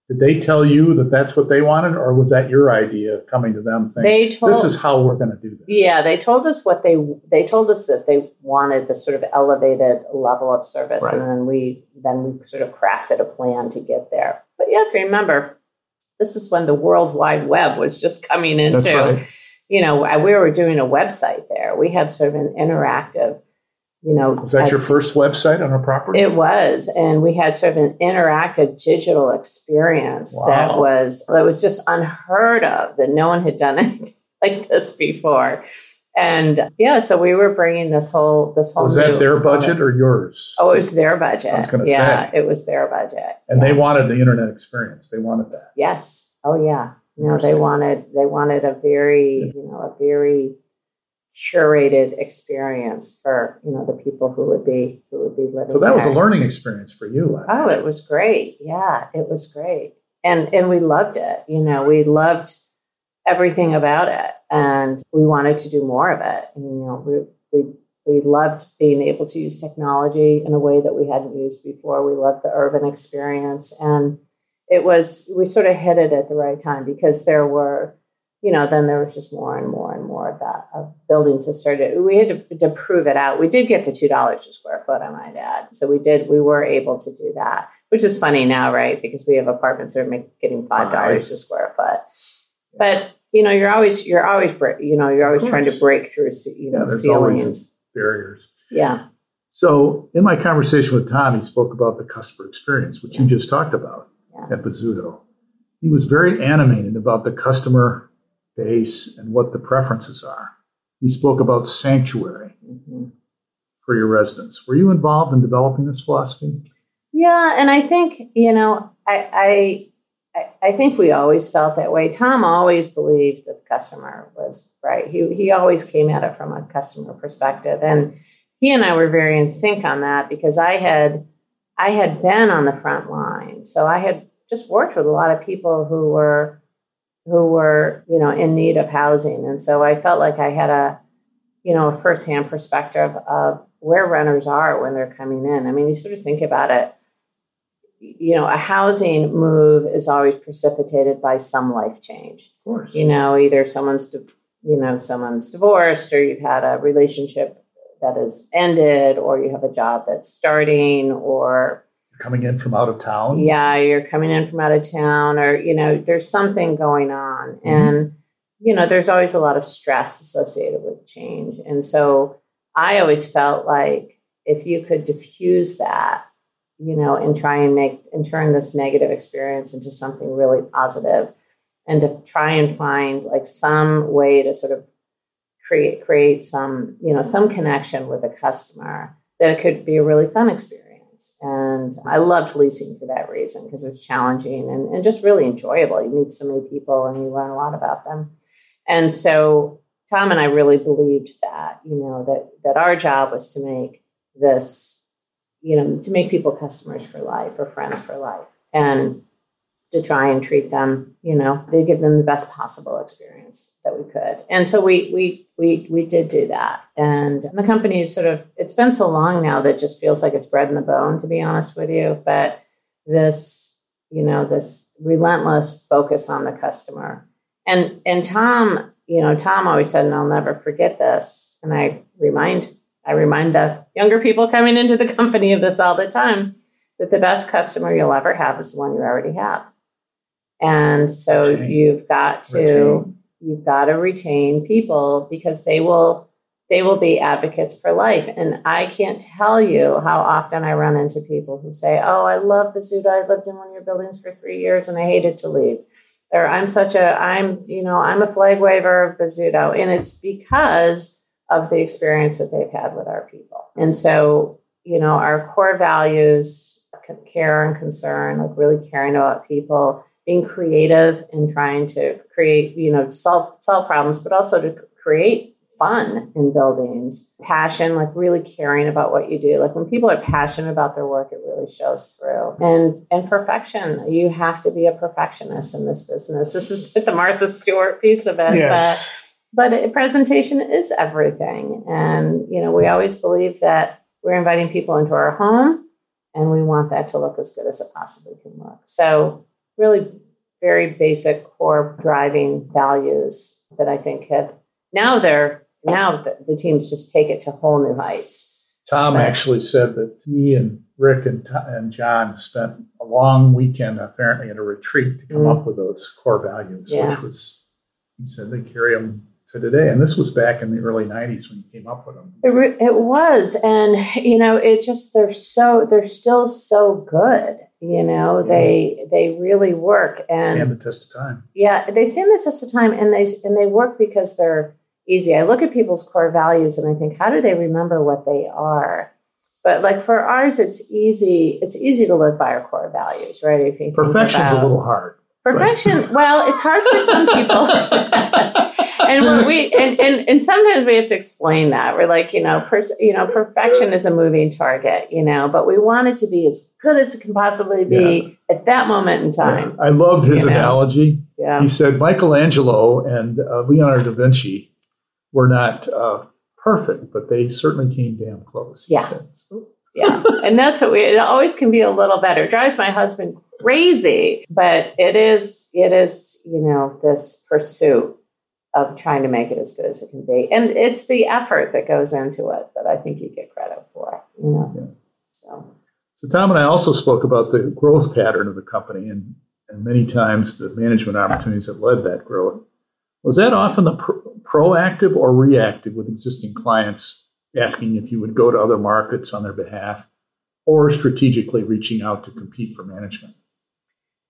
Did they tell you that that's what they wanted, or was that your idea coming to them saying, they told this is how we're going to do this? Yeah, they told us what they they told us that they wanted the sort of elevated level of service, Right. and then we then we sort of crafted a plan to get there. But you have to remember, this is when the World Wide Web was just coming into. That's right. You know, we were doing a website there. We had sort of an interactive. You know, Was that your first website on a property? It was, and we had sort of an interactive digital experience that was that was just unheard of. That no one had done anything like this before, and yeah, so we were bringing this whole this whole. was that their budget or yours? Oh, it was their budget. I was gonna yeah, say. it was their budget, and yeah. they wanted the internet experience. They wanted that. yes, oh yeah, no, they wanted they wanted a very you know a very curated experience for you know the people who would be who would be living. So that was a learning experience for you. I Oh, imagine. it was great. Yeah, it was great. And and we loved it. You know, we loved everything about it and we wanted to do more of it. And, you know, we we we loved being able to use technology in a way that we hadn't used before. We loved the urban experience and it was we sort of hit it at the right time because there were you know, then there was just more and more and more of that of buildings that started. We had to, to prove it out. We did get the two dollars a square foot, I might add. So we did. We were able to do that, which is funny now, right? Because we have apartments that are make, getting five dollars a square foot. But you know, you're always you're always you know you're always trying to break through you know always ceilings. barriers. Yeah, So, in my conversation with Tom, he spoke about the customer experience, which you just talked about Yeah. at Bozzuto. He was very animated about the customer base and what the preferences are. He spoke about sanctuary hmm for your residents. Were you involved in developing this philosophy? yeah, and I think you know I. I I- I think we always felt that way. Tom always believed that the customer was right. He he always came at it from a customer perspective, and he and I were very in sync on that because I had I had been on the front line, so I had just worked with a lot of people who were who were you know in need of housing, and so I felt like I had a you know a firsthand perspective of where renters are when they're coming in. I mean, you sort of think about it. You know, a housing move is always precipitated by some life change Of course. you know either someone's you know someone's divorced or you've had a relationship that has ended or you have a job that's starting or Coming in from out of town. yeah you're coming in from out of town or you know there's something going on. Mm-hmm. And you know there's always a lot of stress associated with change. And so i always felt like if you could diffuse that you know and try and make and turn this negative experience into something really positive and to try and find like some way to sort of create create some you know some connection with the customer that it could be a really fun experience and i loved leasing for that reason because it was challenging and, and just really enjoyable. You meet so many people and you learn a lot about them. And so tom and i really believed that you know that that our job was to make this you know, to make people customers for life or friends for life. And to try and treat them, you know, to give them the best possible experience that we could. And so we we we we did do that. And the company is sort of it's been so long now that just feels like it's bred in the bone, to be honest with you. But this, you know, this relentless focus on the customer. And and Tom, you know, Tom always said, and I'll never forget this. And I remind I remind the younger people coming into the company of this all the time that the best customer you'll ever have is the one you already have. And so retain. you've got to retain. you've got to retain people because they will they will be advocates for life. And I can't tell you how often I run into people who say, "Oh, I love Bozzuto. I lived in one of your buildings for three years and I hated to leave." Or I'm such a I'm you know I'm a flag waver of Bozzuto, and it's because of the experience that they've had with our people. And so you know our core values, care and concern, like really caring about people being creative and trying to create, you know, solve solve problems, but also to create fun in buildings, passion, like really caring about what you do. Like when people are passionate about their work, it really shows through. And and perfection, you have to be a perfectionist in this business. This is the Martha Stewart piece of it. Yes. But but presentation is everything. And you know, we always believe that we're inviting people into our home and we want that to look as good as it possibly can look. So really very basic core driving values that I think have now they're now the, the teams just take it to whole new heights. Tom but, actually said that he and Rick and, and John spent a long weekend apparently at a retreat to come mm-hmm. up with those core values, yeah. which was he said they carry them to today. And this was back in the early '90s when you came up with them. It, re- it was, and you know, it just they're so they're still so good you know yeah. they they really work and stand the test of time. Yeah they stand the test of time and they and they work because they're easy. I look at people's core values and i think how do they remember what they are? But like for ours it's easy it's easy to live by our core values right? If you perfection's about, a little hard perfection right? well it's hard for some people and we and, and and sometimes we have to explain that we're like you know pers- you know perfection is a moving target you know but we want it to be as good as it can possibly be yeah. at that moment in time yeah. i loved his analogy know? yeah he said michelangelo and uh, leonardo da vinci were not uh, perfect but they certainly came damn close yeah yeah and that's what we it always can be a little better it drives my husband crazy but it is it is you know this pursuit of trying to make it as good as it can be. And it's the effort that goes into it that I think you get credit for, you know. Yeah. So So Tom and I also spoke about the growth pattern of the company and and many times the management opportunities that led that growth. Was that often the proactive or reactive with existing clients asking if you would go to other markets on their behalf or strategically reaching out to compete for management?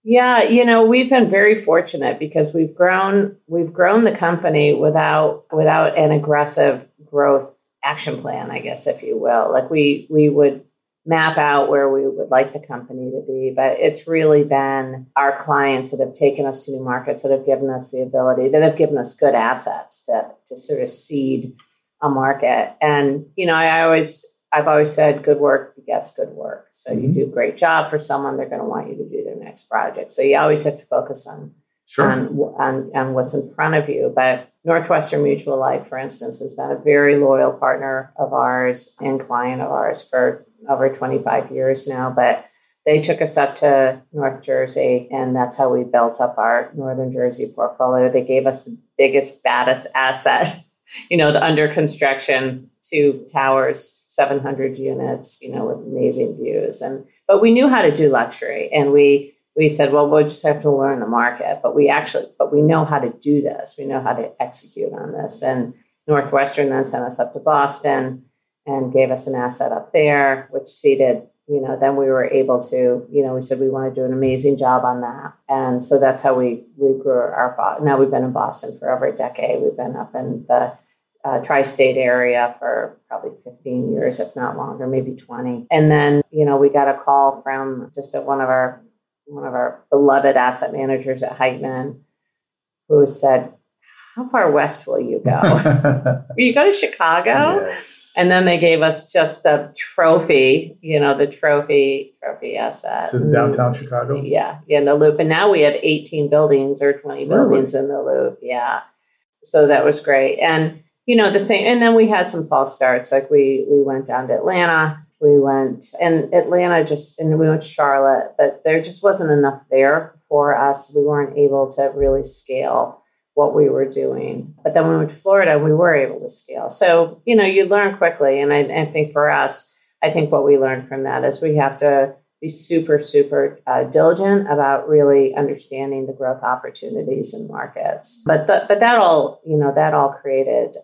Yeah, you know, we've been very fortunate because we've grown we've grown the company without without an aggressive growth action plan, I guess if you will. Like we we would map out where we would like the company to be, but it's really been our clients that have taken us to new markets that have given us the ability that have given us good assets to to sort of seed a market. And you know, I always I've always said good work begets good work. So mm-hmm. you do a great job for someone, they're going to want you to do their next project. So you always have to focus on sure. on, on, on what's in front of you. But Northwestern Mutual Life, for instance, has been a very loyal partner of ours and client of ours for over 25 years now. But they took us up to North Jersey, and that's how we built up our Northern Jersey portfolio. They gave us the biggest, baddest asset, you know, the under construction two towers, 700 units, you know, with amazing views. And but we knew how to do luxury, and we we said, well, we'll just have to learn the market. But we actually, but we know how to do this. We know how to execute on this. And Northwestern then sent us up to Boston and gave us an asset up there, which seeded. You know, then we were able to, you know, we said we want to do an amazing job on that, and so that's how we we grew our. Now we've been in Boston for over a decade. We've been up in the uh, tri-state area for probably 15 years if not longer maybe 20 and then you know we got a call from just a, one of our one of our beloved asset managers at Heitman who said how far west will you go? will you go to Chicago? Yes. And then they gave us just the trophy, you know, the trophy trophy asset. This is downtown Chicago. Yeah, yeah, in the loop. And now we have 18 buildings or 20 Really? buildings in the loop. Yeah. So that was great. And you know, the same and then we had some false starts. Like we we went down to Atlanta. We went and Atlanta just and we went to Charlotte, but there just wasn't enough there for us. We weren't able to really scale what we were doing. But then when we went to Florida, we were able to scale. So, you know, you learn quickly. And I, I think for us, I think what we learned from that is we have to be super, super uh, diligent about really understanding the growth opportunities in markets. But the, but that all, you know, that all created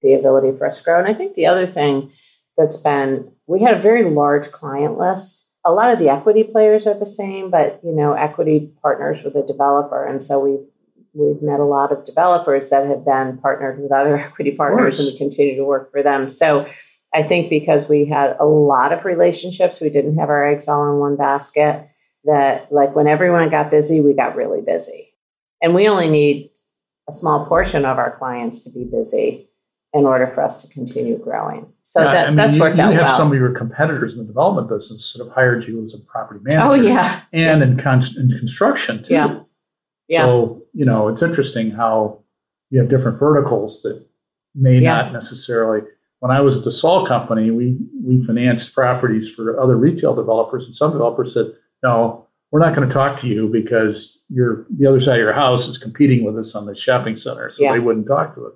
the ability for us to grow. And I think the other thing that's been we had a very large client list. A lot of the equity players are the same, but you know, equity partners with a developer, and so we we've met a lot of developers that have then partnered with other equity partners and we continue to work for them. So I think because we had a lot of relationships, we didn't have our eggs all in one basket. That like when everyone got busy, we got really busy. And we only need a small portion of our clients to be busy in order for us to continue growing. So Yeah, that, I mean, that's you, worked you out have well. some of your competitors in the development business that have hired you as a property oh, manager. oh yeah. and in, con- in construction too. Yeah. Yeah. So you know, it's interesting how you have different verticals that may Yeah. not necessarily. When I was at the Sol Company, we we financed properties for other retail developers, and some developers said, "No, we're not going to talk to you because you're the other side of your house is competing with us on the shopping center, so Yeah. they wouldn't talk to us."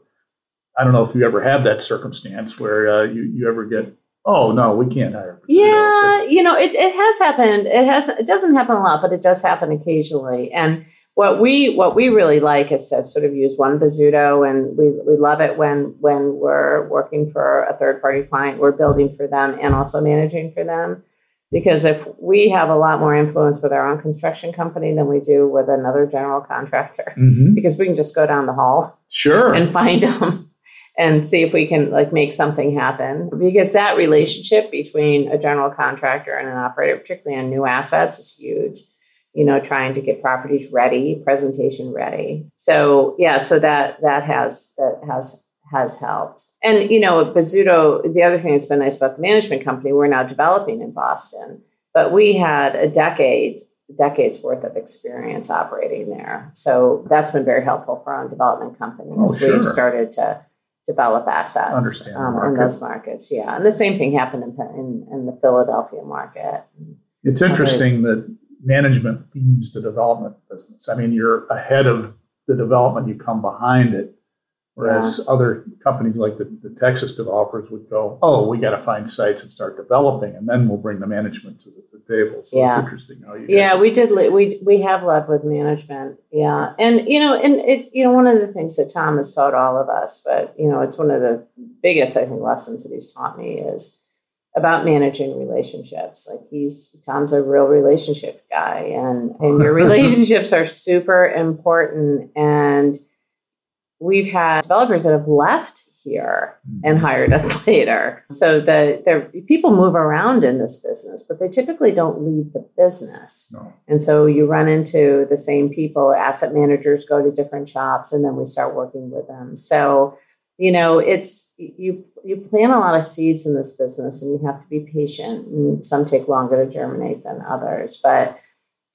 I don't know if you ever had that circumstance where uh, you you ever get, "Oh no, we can't hire." Yeah, you know, it, it has happened. It has it doesn't happen a lot, but it does happen occasionally. And what we what we really like is to sort of use one Bozzuto, and we, we love it when when we're working for a third party client, we're building for them and also managing for them. Because if we have a lot more influence with our own construction company than we do with another general contractor, Mhm. because we can just go down the hall Sure. and find them and see if we can like make something happen because that relationship between a general contractor and an operator particularly on new assets is huge you know trying to get properties ready presentation ready. So yeah so that that has that has has helped. And you know Bozzuto the other thing that's been nice about the management company we're now developing in Boston but we had a decade decades worth of experience operating there. So that's been very helpful for our own development company Oh, as sure. we've started to develop assets um, in those markets yeah. And the same thing happened in, in, in the Philadelphia market. It's interesting that management feeds the development business. I mean, you're ahead of the development, you come behind it. Whereas other companies like the, the Texas developers would go, oh, we got to find sites and start developing, and then we'll bring the management to the, the table. So Yeah. it's interesting how you Yeah, we did. le- We we have led with management. Yeah, and you know, and it you know one of the things that Tom has taught all of us, but you know, it's one of the biggest I think lessons that he's taught me is about managing relationships. Like he's Tom's a real relationship guy, and and your relationships are super important. And we've had developers that have left here and mm-hmm. hired us later. So the there people move around in this business, but they typically don't leave the business. No. And so you run into the same people. Asset managers go to different shops, and then we start working with them. So you know, it's you you plant a lot of seeds in this business, and you have to be patient. And some take longer to germinate than others, but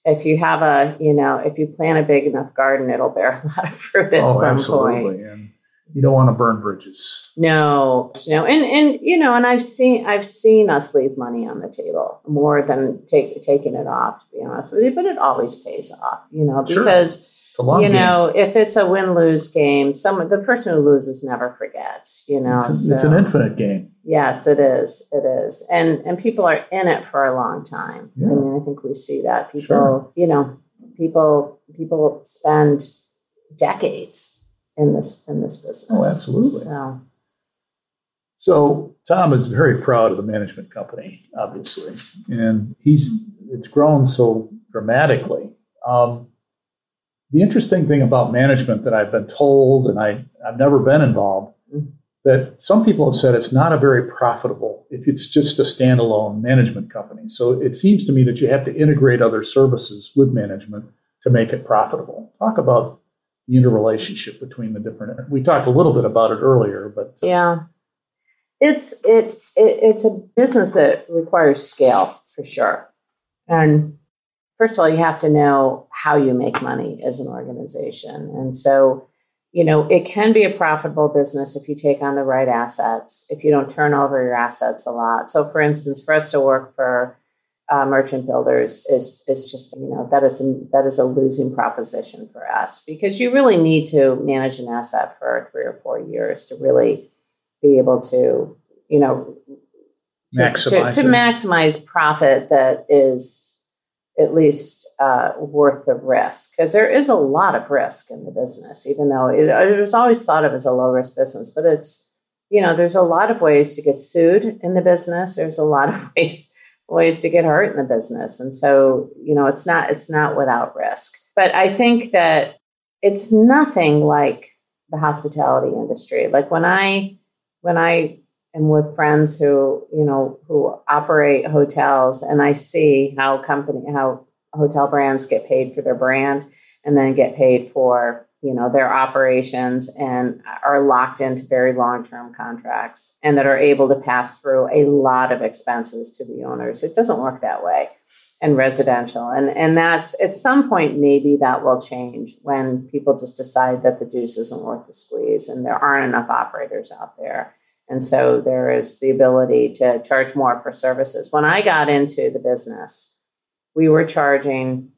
if you have a you know if you plant a big enough garden it'll bear a lot of fruit at oh, some absolutely. point And you don't want to burn bridges. no, no, and and you know, and I've seen I've seen us leave money on the table more than take, taking it off. To be honest with you, but it always pays off, you know, because It's you game. know if it's a win lose game, some the person who loses never forgets, you know. it's, a- it's an infinite game. Yes, it is. It is, and and people are in it for a long time. Yeah. I mean, I think we see that people, Sure. you know, people people spend decades in this in this business. Oh, absolutely. So. So Tom is very proud of the management company, obviously, and he's it's grown so dramatically. Um, the interesting thing about management that I've been told, and I, I've never been involved, Mhm. that some people have said it's not a very profitable if it's just a standalone management company. So it seems to me that you have to integrate other services with management to make it profitable. Talk about the interrelationship between the different. We talked a little bit about it earlier, but yeah, it's it, it it's a business that requires scale for sure. And first of all, you have to know how you make money as an organization, and so you know, it can be a profitable business if you take on the right assets, if you don't turn over your assets a lot. So, for instance, for us to work for uh, merchant builders is is just you know that is a, that is a losing proposition for us because you really need to manage an asset for three or four years to really be able to you know to, maximize to, to maximize profit that is at least uh, worth the risk because there is a lot of risk in the business even though it, it, was always thought of as a low risk business but it's you know there's a lot of ways to get sued in the business. There's a lot of ways ways to get hurt in the business and so you know it's not it's not without risk. But i think that it's nothing like the hospitality industry. Like when i when i and with friends who you know who operate hotels and i see how company how hotel brands get paid for their brand and then get paid for you know their operations and are locked into very long-term contracts and that are able to pass through a lot of expenses to the owners. It doesn't work that way in residential. And and that's at some point maybe that will change when people just decide that the juice isn't worth the squeeze and there aren't enough operators out there and so there is the ability to charge more for services. When I got into the business, we were charging.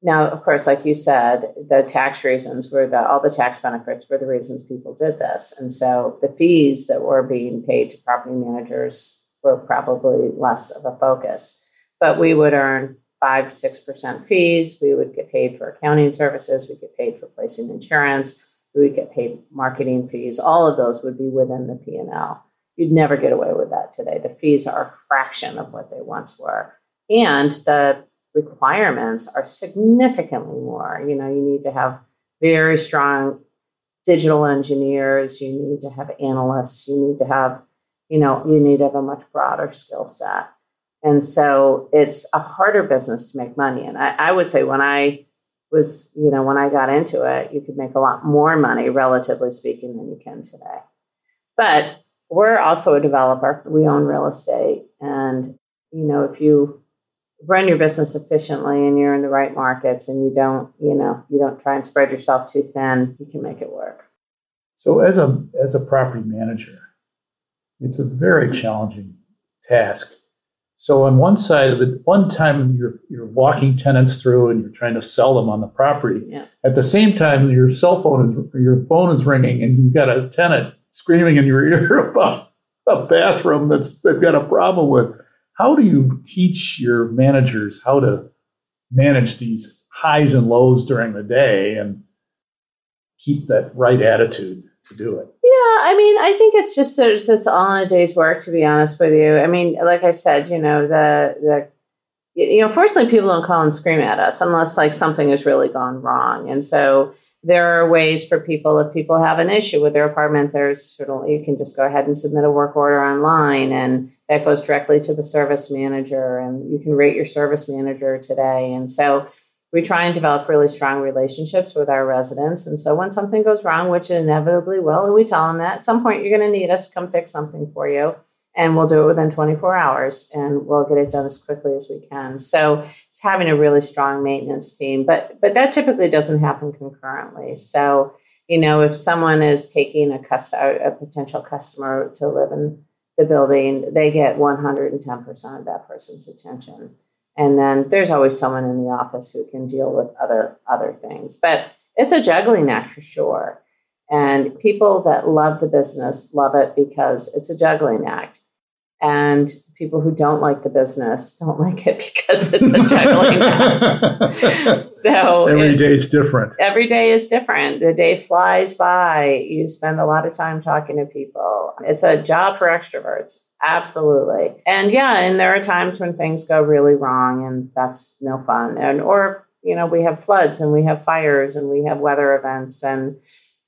Now, of course, like you said, the tax reasons were the all the tax benefits were the reasons people did this. And so the fees that were being paid to property managers were probably less of a focus. But we would earn five, six percent fees. We would get paid for accounting services. We get paid for placing insurance we would get paid marketing fees. All of those would be within the P&L. You'd never get away with that today. The fees are a fraction of what they once were. And the requirements are significantly more. You know, you need to have very strong digital engineers, you need to have analysts, you need to have, you know, you need to have a much broader skill set. And so it's a harder business to make money. And I, I would say when I was, you know, when I got into it, you could make a lot more money, relatively speaking, than you can today. But we're also a developer. We own real estate. And, you know, if you run your business efficiently and you're in the right markets and you don't, you know, you don't try and spread yourself too thin, you can make it work. So as a as a property manager, it's a very challenging task so on one side of the one time you're you're walking tenants through and you're trying to sell them on the property. Yeah. At the same time, your cell phone is your phone is ringing and you've got a tenant screaming in your ear about a bathroom that's they've got a problem with. How do you teach your managers how to manage these highs and lows during the day and keep that right attitude to do it? I mean, I think it's just it's, it's all in a day's work. To be honest with you, I mean, like I said, you know, the the you know, fortunately, people don't call and scream at us unless like something has really gone wrong, and so there are ways for people if people have an issue with their apartment. There's certainly you can just go ahead and submit a work order online, and that goes directly to the service manager, and you can rate your service manager today, and so we try and develop really strong relationships with our residents. And so when something goes wrong, which inevitably will, we tell them that at some point you're going to need us to come fix something for you. And we'll do it within 24 hours and we'll get it done as quickly as we can. So it's having a really strong maintenance team, but but that typically doesn't happen concurrently. So, you know, if someone is taking a cust- a potential customer to live in the building, they get 110% of that person's attention and then there's always someone in the office who can deal with other other things but it's a juggling act for sure and people that love the business love it because it's a juggling act and people who don't like the business don't like it because it's a juggling act. So every day is different. Every day is different. The day flies by. You spend a lot of time talking to people. It's a job for extroverts. Absolutely. And yeah, and there are times when things go really wrong and that's no fun. And or, you know, we have floods and we have fires and we have weather events and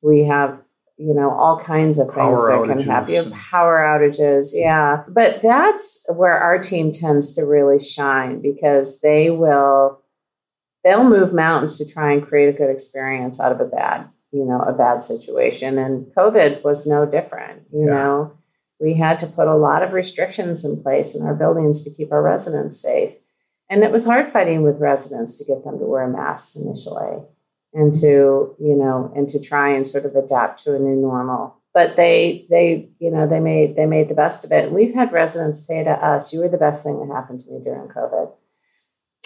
we have you know all kinds of things that can happen you have power outages yeah but that's where our team tends to really shine because they will they'll move mountains to try and create a good experience out of a bad, you know, a bad situation. And COVID was no different. You yeah. know, we had to put a lot of restrictions in place in our buildings to keep our residents safe. And it was hard fighting with residents to get them to wear masks initially and to, you know, and to try and sort of adapt to a new normal. But they they, you know, they made they made the best of it. And we've had residents say to us, You were the best thing that happened to me during COVID.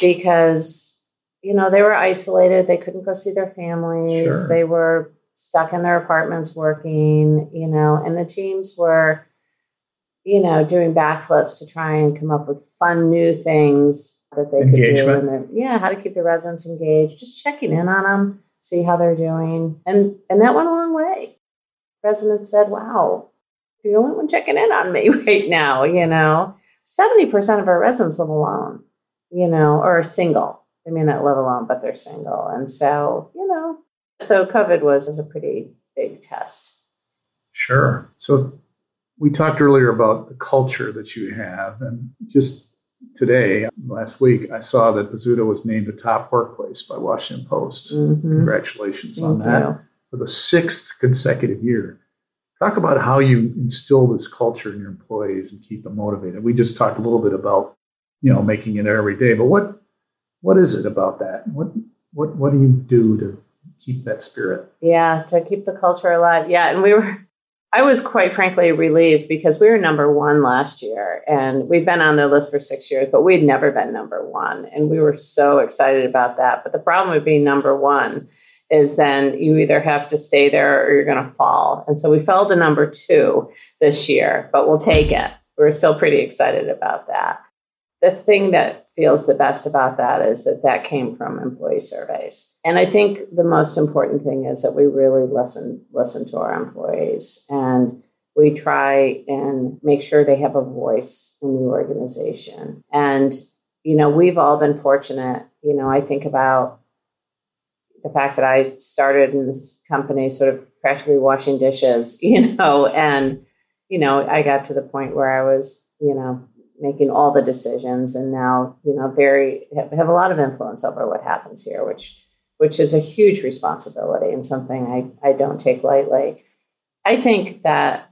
Because, you know, they were isolated, they couldn't go see their families, sure. they were stuck in their apartments working, you know, and the teams were you know, doing backflips to try and come up with fun new things that they Engagement. could do. And yeah, how to keep the residents engaged, just checking in on them, see how they're doing. And and that went a long way. Residents said, wow, you're the only one checking in on me right now, you know. 70% of our residents live alone, you know, or are single. They may not live alone, but they're single. And so, you know, so COVID was, was a pretty big test. Sure. So we talked earlier about the culture that you have, and just today, last week, I saw that Bozzuto was named a top workplace by Washington Post. Mm-hmm. Congratulations Thank on that you. for the sixth consecutive year. Talk about how you instill this culture in your employees and keep them motivated. We just talked a little bit about, you know, making it every day, but what what is it about that? What what what do you do to keep that spirit? Yeah, to keep the culture alive. Yeah, and we were I was quite frankly relieved because we were number one last year and we've been on the list for six years, but we'd never been number one. And we were so excited about that. But the problem with being number one is then you either have to stay there or you're going to fall. And so we fell to number two this year, but we'll take it. We're still pretty excited about that. The thing that feels the best about that is that that came from employee surveys. And I think the most important thing is that we really listen listen to our employees. And we try and make sure they have a voice in the organization. And you know, we've all been fortunate, you know, I think about the fact that I started in this company sort of practically washing dishes, you know, and you know, I got to the point where I was, you know, making all the decisions. And now you know very have, have, a lot of influence over what happens here which which is a huge responsibility and something I, I don't take lightly. I think that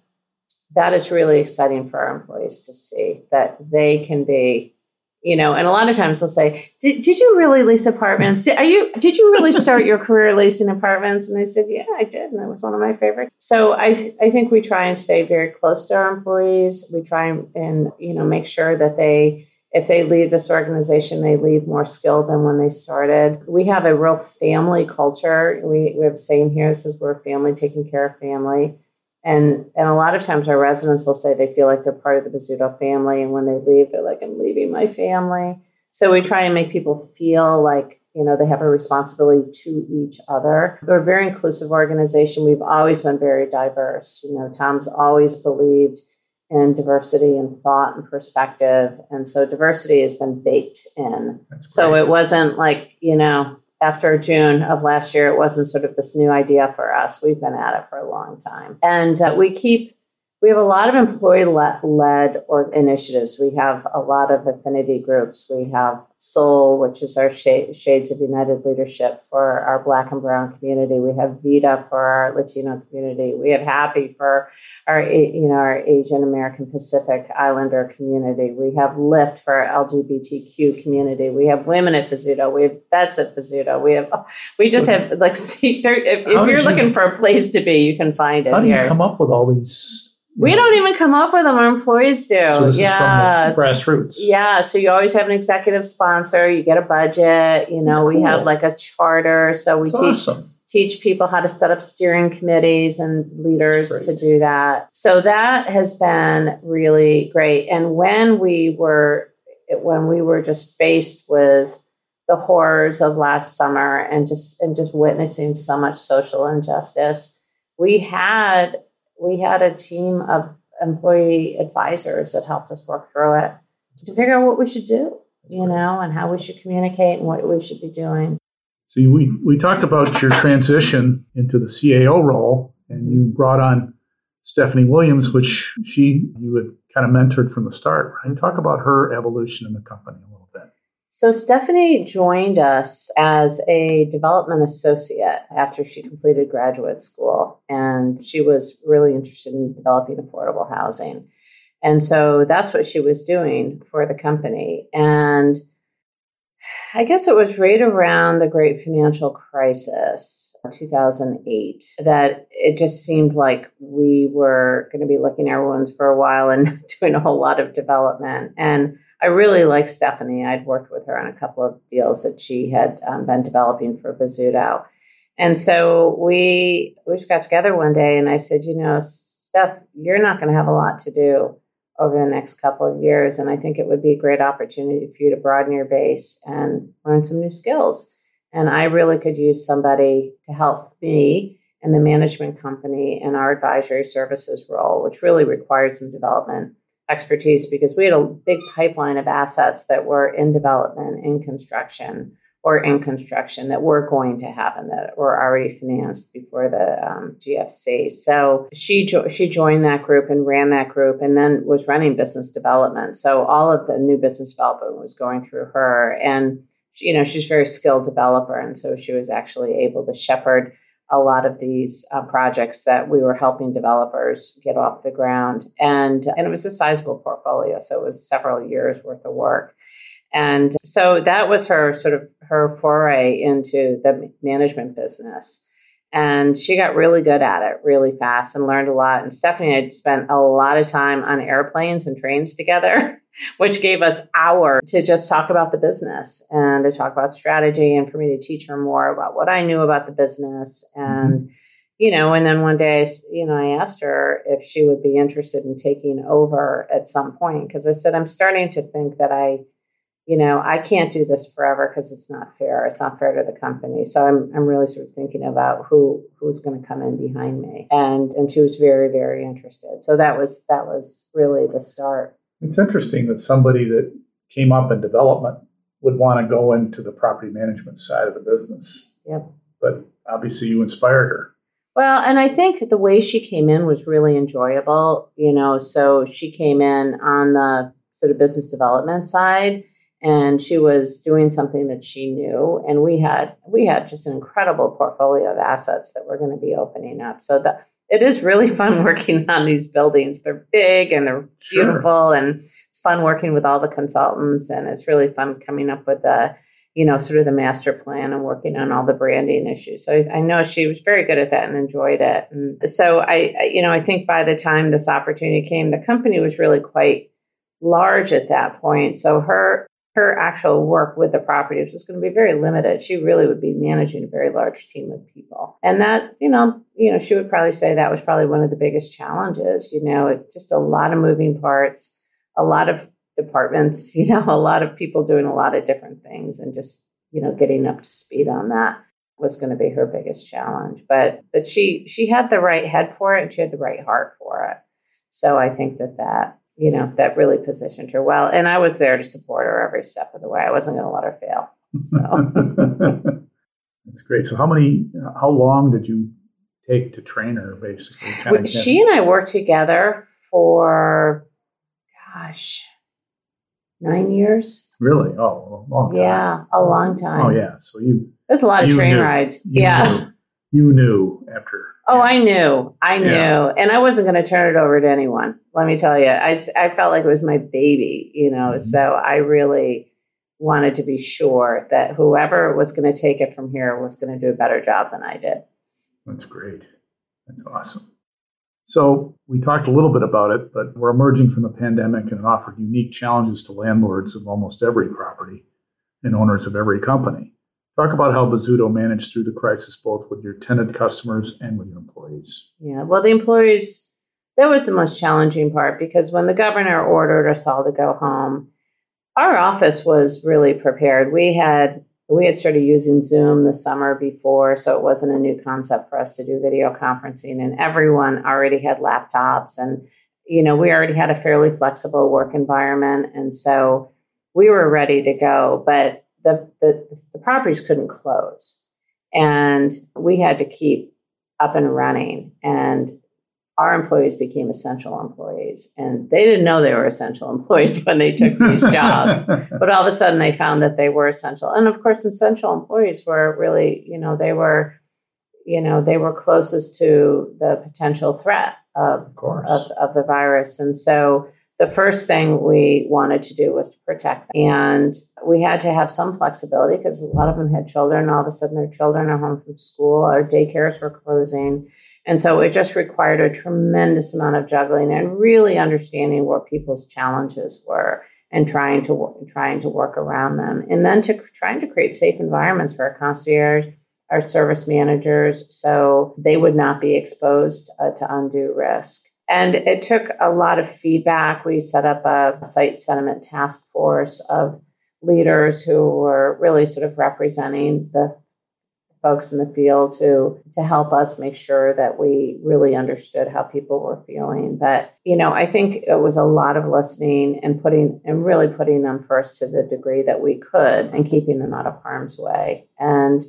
that is really exciting for our employees to see that they can be you know and a lot of times they'll say did, did you really lease apartments? Did, are you did you really start your career leasing apartments? And i said yeah i did and that was one of my favorites. So i i think we try and stay very close to our employees. We try and you know make sure that they if they leave this organization they leave more skilled than when they started we have a real family culture we, we have a saying here this is we're a family taking care of family and and a lot of times our residents will say they feel like they're part of the Bozzuto family, and when they leave, they're like, "I'm leaving my family." So we try and make people feel like you know they have a responsibility to each other. We're a very inclusive organization. We've always been very diverse. You know, Tom's always believed in diversity and thought and perspective, and so diversity has been baked in. So it wasn't like you know after June of last year, it wasn't sort of this new idea for us. We've been at it for a long time. And uh, we keep we have a lot of employee led or initiatives. We have a lot of affinity groups. We have Soul, which is our Shades of United Leadership for our Black and Brown community. We have Vita for our Latino community. We have Happy for our you know our Asian American Pacific Islander community. We have Lift for our LGBTQ community. We have Women at Bozzuto. We have Vets at Bozzuto. We have we just have like if, if you're looking for a place to be, you can find it. How do you come up with all these? We don't even come up with them. Our employees do. So this yeah. is from grassroots. Yeah. So you always have an executive sponsor. You get a budget. You know, cool. we have like a charter. So we That's teach awesome. teach people how to set up steering committees and leaders to do that. So that has been really great. And when we were when we were just faced with the horrors of last summer and just and just witnessing so much social injustice, we had we had a team of employee advisors that helped us work through it to figure out what we should do, you know, and how we should communicate and what we should be doing. See, we, we talked about your transition into the CAO role, and you brought on Stephanie Williams, which she you had kind of mentored from the start, right? Talk about her evolution in the company a little. So, Stephanie joined us as a development associate after she completed graduate school, and she was really interested in developing affordable housing. And so that's what she was doing for the company. And I guess it was right around the great financial crisis, 2008, that it just seemed like we were going to be licking our wounds for a while and doing a whole lot of development. And I really like Stephanie. I'd worked with her on a couple of deals that she had um, been developing for Bozzuto. And so we we just got together one day and I said, you know, Steph, you're not going to have a lot to do over the next couple of years. And I think it would be a great opportunity for you to broaden your base and learn some new skills. And I really could use somebody to help me in the management company in our advisory services role, which really required some development expertise because we had a big pipeline of assets that were in development, in construction, or in construction that were going to happen that were already financed before the um, GFC. So she jo- she joined that group and ran that group, and then was running business development. So all of the new business development was going through her, and you know she's a very skilled developer, and so she was actually able to shepherd a lot of these uh, projects that we were helping developers get off the ground, and and it was a sizable portfolio, so it was several years worth of work. And so that was her sort of her foray into the management business. And she got really good at it really fast and learned a lot. And Stephanie had spent a lot of time on airplanes and trains together, which gave us hours to just talk about the business and to talk about strategy and for me to teach her more about what I knew about the business. And, mm-hmm. you know, and then one day, you know, I asked her if she would be interested in taking over at some point because I said, I'm starting to think that I, you know, I can't do this forever because it's not fair. It's not fair to the company. So I'm, I'm really sort of thinking about who who's going to come in behind me. And and she was very very interested. So that was that was really the start. It's interesting that somebody that came up in development would want to go into the property management side of the business. Yep. But obviously, you inspired her. Well, and I think the way she came in was really enjoyable. You know, so she came in on the sort of business development side and she was doing something that she knew and we had we had just an incredible portfolio of assets that we're going to be opening up so that it is really fun working on these buildings. They're big and they're sure. beautiful and it's fun working with all the consultants and it's really fun coming up with the you know sort of the master plan and working on all the branding issues. So i know she was very good at that and enjoyed it. And so i you know i think by the time this opportunity came the company was really quite large at that point. So her her actual work with the properties was going to be very limited. She really would be managing a very large team of people. And that, you know, you know, she would probably say that was probably one of the biggest challenges, you know, it, just a lot of moving parts, a lot of departments, you know, a lot of people doing a lot of different things and just, you know, getting up to speed on that was going to be her biggest challenge. But but she she had the right head for it and she had the right heart for it. So I think that that you know, that really positioned her well. And I was there to support her every step of the way. I wasn't going to let her fail. So that's great. So how many, how long did you take to train her basically? she and I worked together for, gosh, nine years. Really? Oh, a long time. Yeah, a long oh, time. Oh, yeah. So you. There's a lot of train knew, rides. yeah. Knew, you knew after Oh, I knew. I knew. Yeah. And I wasn't going to turn it over to anyone. Let me tell you. I, I felt like it was my baby, you know. Mm-hmm. So I really wanted to be sure that whoever was going to take it from here was going to do a better job than I did. That's great. That's awesome. So we talked a little bit about it, but we're emerging from the pandemic and it offered unique challenges to landlords of almost every property and owners of every company. Talk about how Bozzuto managed through the crisis, both with your tenant customers and with your employees. Yeah, well, the employees, that was the most challenging part because when the governor ordered us all to go home, our office was really prepared. We had we had started using Zoom the summer before, so it wasn't a new concept for us to do video conferencing, and everyone already had laptops, and you know we already had a fairly flexible work environment, and so we were ready to go. But the, the, the properties couldn't close. And we had to keep up and running. And our employees became essential employees. And they didn't know they were essential employees when they took these jobs. But all of a sudden they found that they were essential. And of course essential employees were really you know they were you know they were closest to the potential threat of of, of, of the virus. And so the first thing we wanted to do was to protect them. And we had to have some flexibility because a lot of them had children. All of a sudden, their children are home from school, our daycares were closing. And so it just required a tremendous amount of juggling and really understanding what people's challenges were and trying to trying to work around them. And then to trying to create safe environments for our concierge, our service managers, so they would not be exposed uh, to undue risk. And it took a lot of feedback. We set up a site sentiment task force of leaders who were really sort of representing the folks in the field to to help us make sure that we really understood how people were feeling but you know i think it was a lot of listening and putting and really putting them first to the degree that we could and keeping them out of harm's way and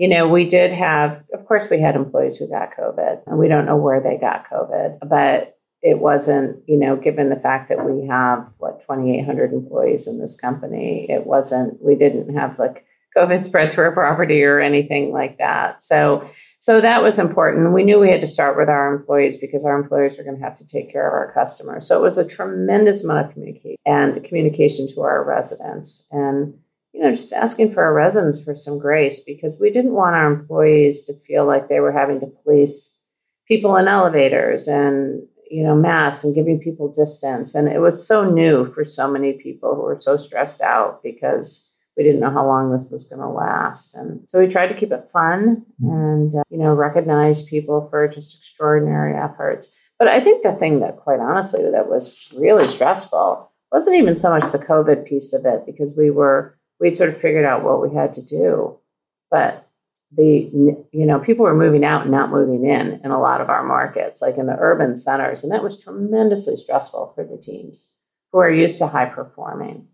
you know, we did have, of course, we had employees who got COVID, and we don't know where they got COVID, but it wasn't, you know, given the fact that we have what 2,800 employees in this company, it wasn't, we didn't have like COVID spread through a property or anything like that. So, so that was important. We knew we had to start with our employees because our employees were going to have to take care of our customers. So it was a tremendous amount of communication and communication to our residents and you know, just asking for our residents for some grace because we didn't want our employees to feel like they were having to police people in elevators and, you know, masks and giving people distance. And it was so new for so many people who were so stressed out because we didn't know how long this was going to last. And so we tried to keep it fun and, uh, you know, recognize people for just extraordinary efforts. But I think the thing that, quite honestly, that was really stressful wasn't even so much the COVID piece of it because we were we'd sort of figured out what we had to do. But the you know people were moving out and not moving in in a lot of our markets like in the urban centers. And that was tremendously stressful for the teams who are used to high performing.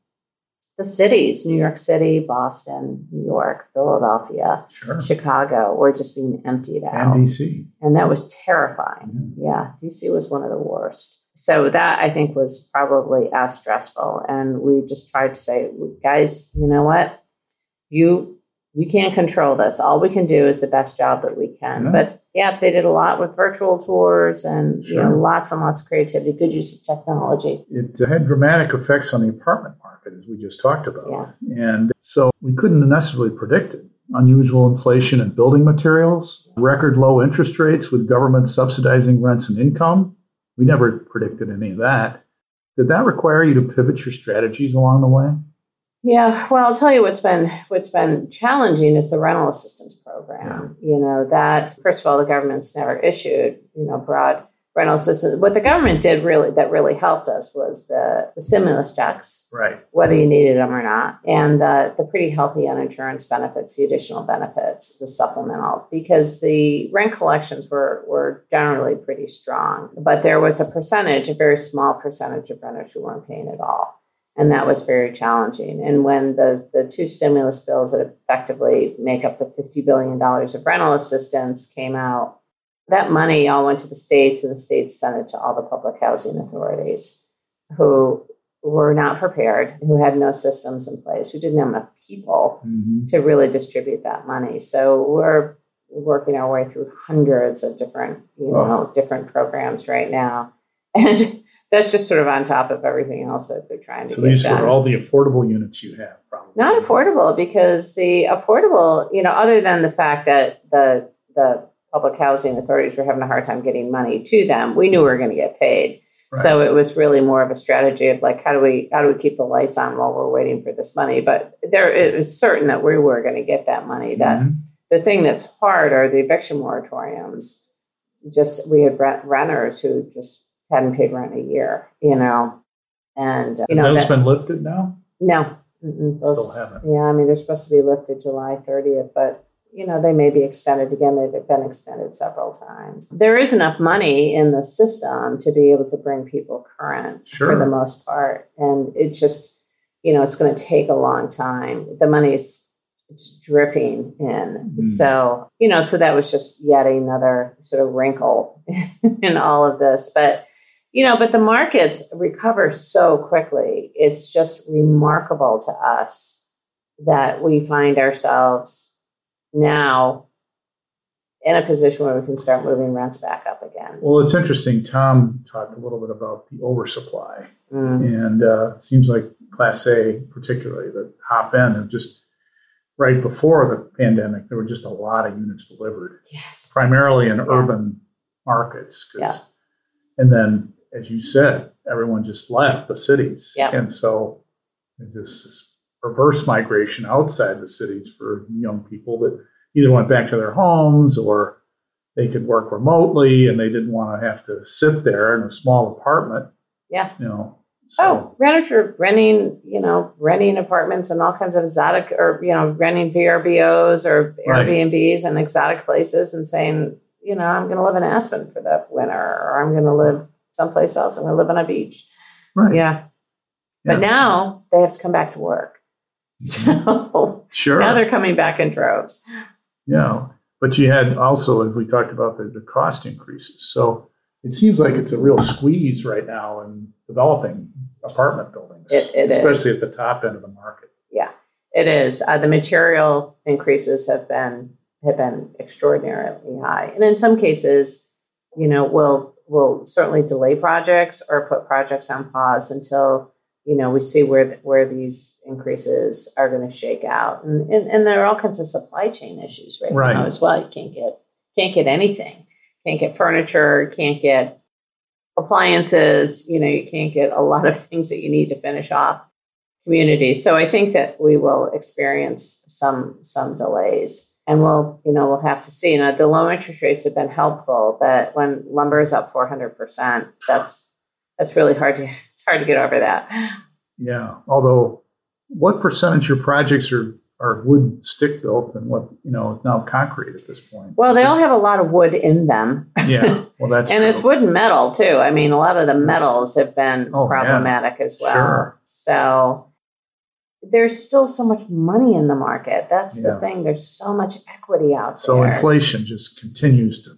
The cities new york city boston new york philadelphia sure. chicago were just being emptied out. And dc and that was terrifying. Yeah. Dc was one of the worst so that I think was probably as stressful. And we just tried to say, guys, you know what? You you can't control this. All we can do is the best job that we can. Yeah. But yeah, they did a lot with virtual tours and sure. you know lots and lots of creativity, good use of technology. It had dramatic effects on the apartment market, as we just talked about. Yeah. And so we couldn't necessarily predict it unusual inflation in building materials, record low interest rates with government subsidizing rents and income, we never predicted any of that. Did that require you to pivot your strategies along the way? Yeah, well, I'll tell you what's been what's been challenging is the rental assistance program. Yeah. You know that first of all, the government's never issued you know broad rental assistance. What the government did really that really helped us was the, the stimulus checks, right? Whether you needed them or not, and the the pretty healthy uninsurance benefits, the additional benefits, the supplemental, because the rent collections were were generally pretty strong, but there was a percentage, a very small percentage of renters who weren't paying at all. And that was very challenging. And when the, the two stimulus bills that effectively make up the $50 billion of rental assistance came out, that money all went to the states, and the states sent it to all the public housing authorities who were not prepared, who had no systems in place, who didn't have enough people mm-hmm. to really distribute that money. So we're working our way through hundreds of different, you know, oh. different programs right now. And that's just sort of on top of everything else that they're trying to do. so these are all the affordable units you have probably not affordable because the affordable you know other than the fact that the the public housing authorities were having a hard time getting money to them, we knew we were going to get paid. Right. So it was really more of a strategy of like, how do we how do we keep the lights on while we're waiting for this money? But there, it was certain that we were going to get that money. That mm-hmm. the thing that's hard are the eviction moratoriums. Just we had rent, renters who just hadn't paid rent a year, you know, and you know those that, been lifted now. No, those, still haven't. Yeah, I mean they're supposed to be lifted July 30th, but you know, they may be extended again. They've been extended several times. There is enough money in the system to be able to bring people current sure. for the most part. And it just, you know, it's going to take a long time. The money's it's dripping in. Mm. So, you know, so that was just yet another sort of wrinkle in all of this. But, you know, but the markets recover so quickly. It's just remarkable to us that we find ourselves now in a position where we can start moving rents back up again. Well, it's interesting. Tom talked a little bit about the oversupply. Mm. And uh, it seems like Class A, particularly the top end, have just right before the pandemic, there were just a lot of units delivered. Yes. Primarily in yeah. urban markets. Yeah. And then, as you said, everyone just left the cities. And so this, this reverse migration outside the cities for young people that either went back to their homes or they could work remotely and they didn't want to have to sit there in a small apartment. Yeah. You know, so. Oh, renters are renting, you know, renting apartments and all kinds of exotic or, you know, renting VRBOs or Airbnbs right. and exotic places and saying, you know, I'm going to live in Aspen for the winter or I'm going to live someplace else. I'm going to live on a beach. Right. Yeah. But now they have to come back to work. So sure. now they're coming back in droves. Yeah. But you had also, as we talked about, the, the cost increases. So it seems like it's a real squeeze right now in developing apartment buildings, it, it especially is. at the top end of the market. Yeah, it is. Uh, the material increases have been have been extraordinarily high, and in some cases, you know, will will certainly delay projects or put projects on pause until you know we see where where these increases are going to shake out, and, and and there are all kinds of supply chain issues right, right. now as well. You can't get can't get anything, can't get furniture, can't get appliances, you know, you can't get a lot of things that you need to finish off communities. So I think that we will experience some some delays. And we'll, you know, we'll have to see. You know, the low interest rates have been helpful, but when lumber is up four hundred percent, that's that's really hard to it's hard to get over that. Yeah. Although what percentage of projects are are wood stick built and what you know is now concrete at this point. Well, they all have a lot of wood in them. Yeah, well, that's and true. it's wood and metal too. I mean, a lot of the metals have been oh, problematic yeah. as well. Sure. So there's still so much money in the market. That's yeah. the thing. There's so much equity out so there. So inflation just continues to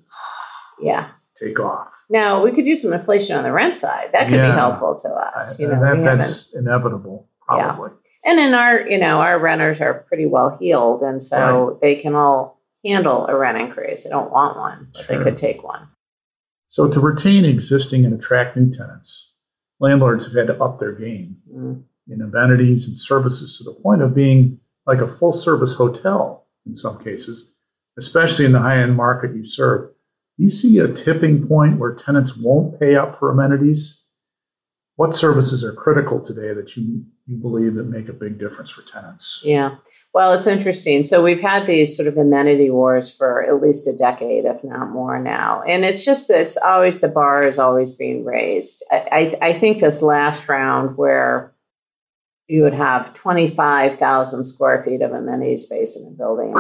yeah take off. Now we could use some inflation on the rent side. That could yeah. be helpful to us. You know, that, that's inevitable, probably. And in our, you know, our renters are pretty well heeled, and so right. they can all handle a rent increase. They don't want one, but sure. they could take one. So to retain existing and attract new tenants, landlords have had to up their game mm. in amenities and services to the point of being like a full service hotel in some cases, especially in the high end market you serve. You see a tipping point where tenants won't pay up for amenities what services are critical today that you you believe that make a big difference for tenants? Yeah. Well, it's interesting. So we've had these sort of amenity wars for at least a decade, if not more now. And it's just it's always the bar is always being raised. I, I, I think this last round where you would have 25,000 square feet of amenity space in a building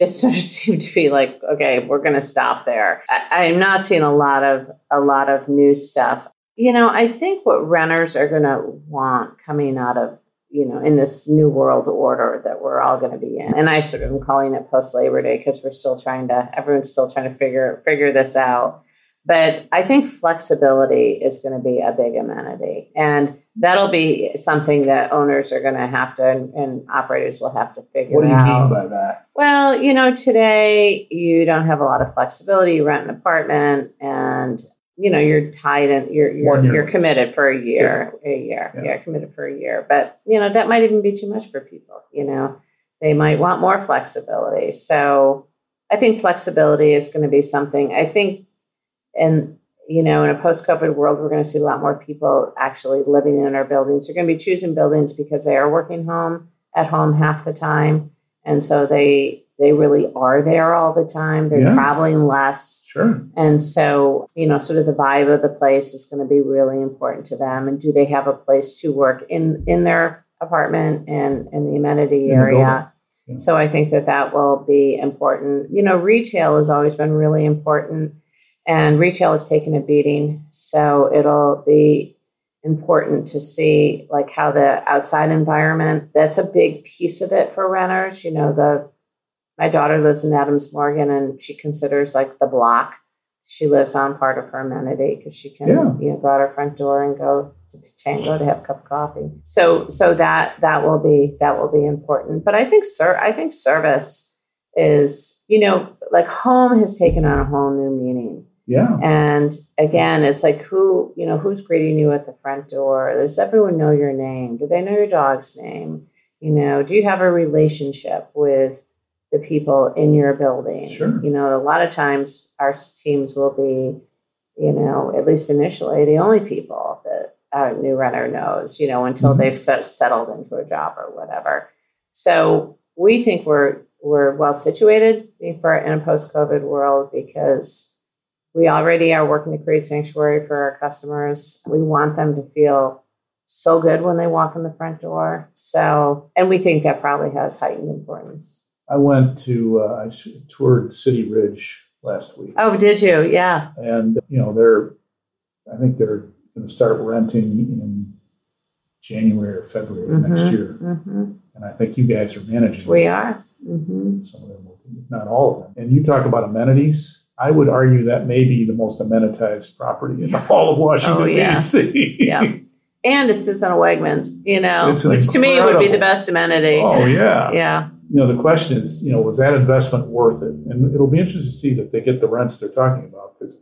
just sort of seemed to be like, okay, we're going to stop there. I, I'm not seeing a lot of a lot of new stuff. You know, I think what renters are going to want coming out of, you know, in this new world order that we're all going to be in. And I sort of am calling it post Labor Day because we're still trying to, everyone's still trying to figure figure this out. But I think flexibility is going to be a big amenity. And that'll be something that owners are going to have to and, and operators will have to figure out. What do you out. mean by that? Well, you know, today you don't have a lot of flexibility. You rent an apartment and you know you're tied and you're you're, you're committed for a year yeah. a year yeah. you're committed for a year but you know that might even be too much for people you know they might want more flexibility so i think flexibility is going to be something i think and you know in a post-covid world we're going to see a lot more people actually living in our buildings they're going to be choosing buildings because they are working home at home half the time and so they they really are there all the time. They're yeah. traveling less. Sure. And so, you know, sort of the vibe of the place is going to be really important to them. And do they have a place to work in in their apartment and in the amenity in area? The yeah. So I think that that will be important. You know, retail has always been really important, and retail has taken a beating. So it'll be important to see like how the outside environment that's a big piece of it for renters you know the my daughter lives in adams morgan and she considers like the block she lives on part of her amenity because she can Yeah. you know go out her front door and go to tango to have a cup of coffee so so that that will be that will be important but i think sir i think service is you know like home has taken on a whole new meaning Yeah. and again, it's like who, you know, who's greeting you at the front door? Does everyone know your name? Do they know your dog's name? You know, do you have a relationship with the people in your building? Sure. You know, a lot of times our teams will be, you know, at least initially, the only people that a new runner knows, you know, until Mhm. they've set, settled into a job or whatever. So we think we're we're well situated for in a post-COVID world because we already are working to create sanctuary for our customers. We want them to feel so good when they walk in the front door. So, and we think that probably has heightened importance. I went to, uh, I toured City Ridge last week. Oh, did you? Yeah. And, you know, they're, I think they're going to start renting in January or February of next year. mhm. And I think you guys are managing We are. hmm some of them, not all of them. And you talk about amenities. I would argue that may be the most amenitized property in all of Washington, Oh, yeah. D.C. Yeah. And it's just on a Wegmans, you know, which to me would be the best amenity. oh, yeah. Yeah. You know, the question is, you know, was that investment worth it? And it'll be interesting to see that they get the rents they're talking about because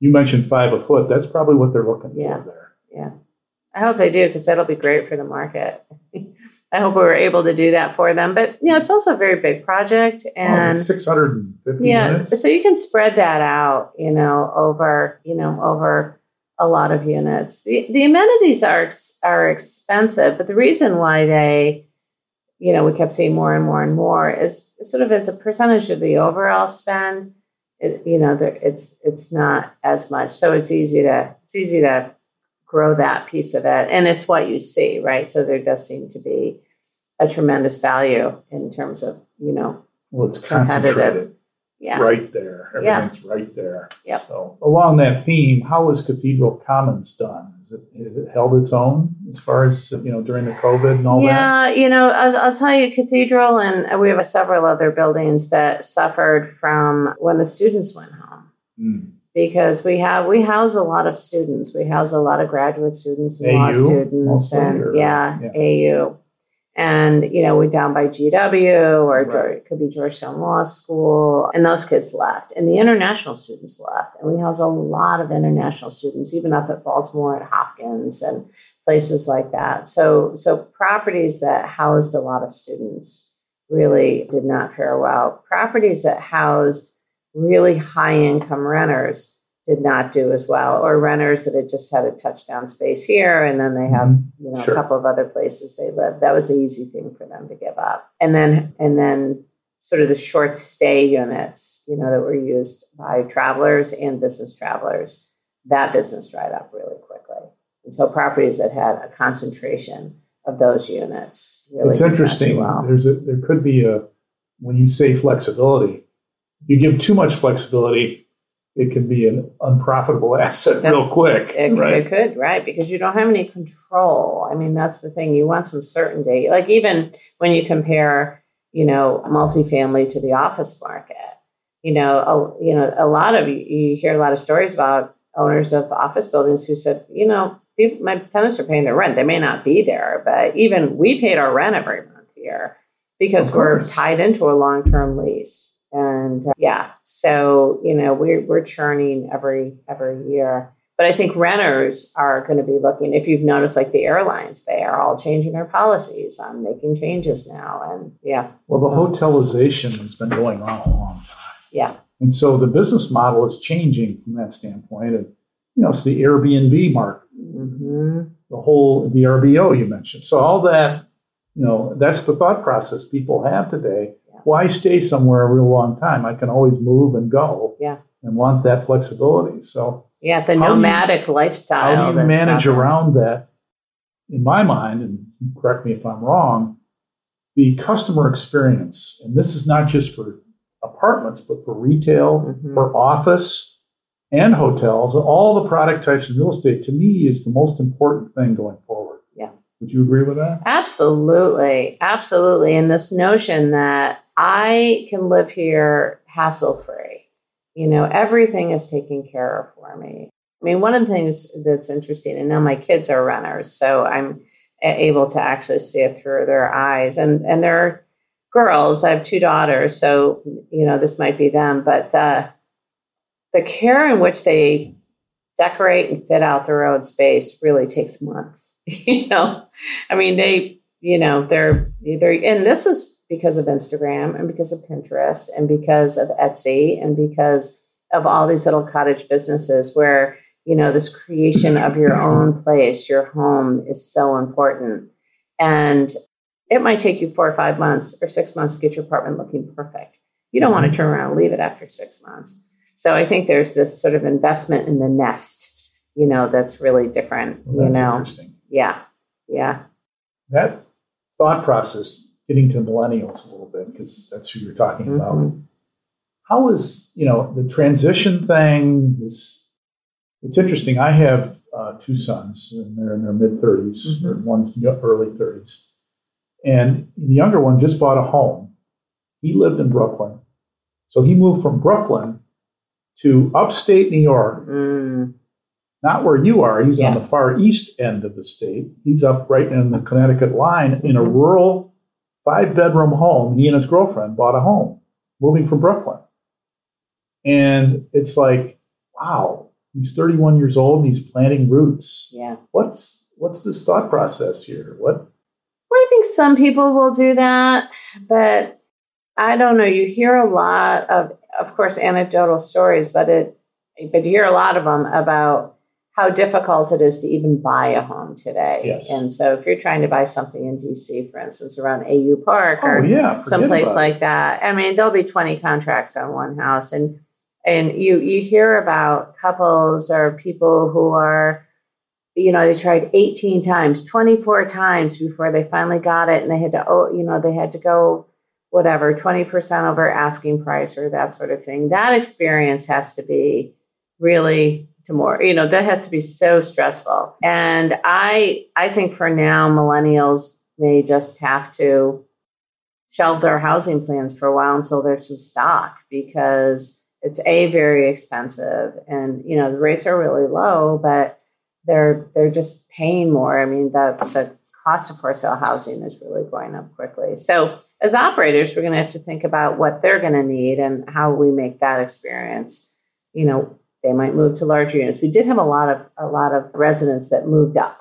you mentioned five a foot. That's probably what they're looking Yeah. for there. Yeah. I hope they do because that'll be great for the market. I hope we were able to do that for them. But, you know, it's also a very big project. Oh, and oh, 650 yeah units. so you can spread that out you know over you know over a lot of units the the amenities are are expensive but the reason why they you know we kept seeing more and more and more is sort of as a percentage of the overall spend it, you know there, it's it's not as much so it's easy to it's easy to grow that piece of it and it's what you see right so there does seem to be a tremendous value in terms of you know well, it's concentrated yeah right there. Yeah. Everything's right there. Yep. So along that theme, how was Cathedral Commons done? Is it, is it held its own as far as you know during the COVID and all that? yeah, you know, I'll, I'll tell you, Cathedral, and we have several other buildings that suffered from when the students went home Mm. Because we have we house a lot of students. We house a lot of graduate students and law students, and yeah, yeah. AU. And you know, we're down by GW, or Right. It could be Georgetown Law School, and those kids left, and the international students left, and we house a lot of international students, even up at Baltimore at Hopkins and places like that. So, so properties that housed a lot of students really did not fare well. Properties that housed really high income renters did not do as well, or renters that had just had a touchdown space here and then they have Mhm. you know Sure. a couple of other places they live. That was the easy thing for them to give up. And then and then sort of the short stay units, you know, that were used by travelers and business travelers, that business dried up really quickly. And so properties that had a concentration of those units really it's did not do interesting. well. There's a there could be a when you say flexibility, you give too much flexibility, it can be an unprofitable asset real quick. It, right? it could, right? Because you don't have any control. I mean, that's the thing. You want some certainty. Like even when you compare, you know, multifamily to the office market, you know, a, you know, a lot of you, you hear a lot of stories about owners of office buildings who said, you know, people, my tenants are paying their rent. They may not be there, but even we paid our rent every month here because we're tied into a long-term lease. And uh, yeah, so you know we're we're churning every every year. But I think renters are going to be looking. If you've noticed, like the airlines, they are all changing their policies on making changes now. And yeah, Well, the hotelization has been going on a long time. yeah, And so the business model is changing from that standpoint. And, you know, it's the Airbnb market, hmm the whole the RBO you mentioned. So all that, you know, that's the thought process people have today. Why stay somewhere a real long time? I can always move and go. Yeah. And want that flexibility. So yeah, the How you- nomadic lifestyle. how do you manage around that? In my mind, and correct me if I'm wrong, the customer experience, and this is not just for apartments, but for retail, Mhm. for office, and hotels, all the product types in real estate, to me, is the most important thing going forward. Yeah. Would you agree with that? Absolutely. Absolutely. And this notion that I can live here hassle free, you know, everything is taken care of for me. I mean, one of the things that's interesting, and now my kids are runners, so I'm able to actually see it through their eyes. And and they're girls. I have two daughters, so you know this might be them, but the the care in which they decorate and fit out their own space really takes months. you know, I mean, they, you know, they're either, and this is because of Instagram and because of Pinterest and because of Etsy and because of all these little cottage businesses where, you know, this creation of your own place, your home is so important. And it might take you four or five months or six months to get your apartment looking perfect. You don't want to turn around and leave it after six months. So I think there's this sort of investment in the nest, you know, that's really different. Well, that's you know, interesting. yeah, yeah, That thought process, getting to millennials a little bit, because that's who you're talking about. Mhm. How is you know the transition thing? This it's interesting. I have uh, two sons, and they're in their mid 30s, or one's early thirties, and the younger one just bought a home. He lived in Brooklyn, so he moved from Brooklyn to upstate New York, Mm, not where you are. He's on the far east end of the state. He's up right in the Connecticut line in a rural five bedroom home. He and his girlfriend bought a home moving from Brooklyn. And it's like, wow, he's 31 years old and he's planting roots. yeah. What's what's this thought process here? What Well, I think some people will do that, but I don't know. You hear a lot of, of course, anecdotal stories, but it, but you hear a lot of them about how difficult it is to even buy a home today. Yes. And so, if you're trying to buy something in DC, for instance, around AU Park or oh yeah, someplace like that. I mean, there'll be 20 contracts on one house and and you you hear about couples or people who are you know, they tried 18 times, 24 times before they finally got it and they had to oh, you know, they had to go whatever, 20% over asking price or that sort of thing. That experience has to be really to more, you know, that has to be so stressful. And I I think for now millennials may just have to shelve their housing plans for a while until there's some stock because it's a very expensive and you know the rates are really low but they're they're just paying more i mean the the cost of for sale housing is really going up quickly so as operators we're going to have to think about what they're going to need and how we make that experience you know they might move to larger units. We did have a lot of a lot of residents that moved up.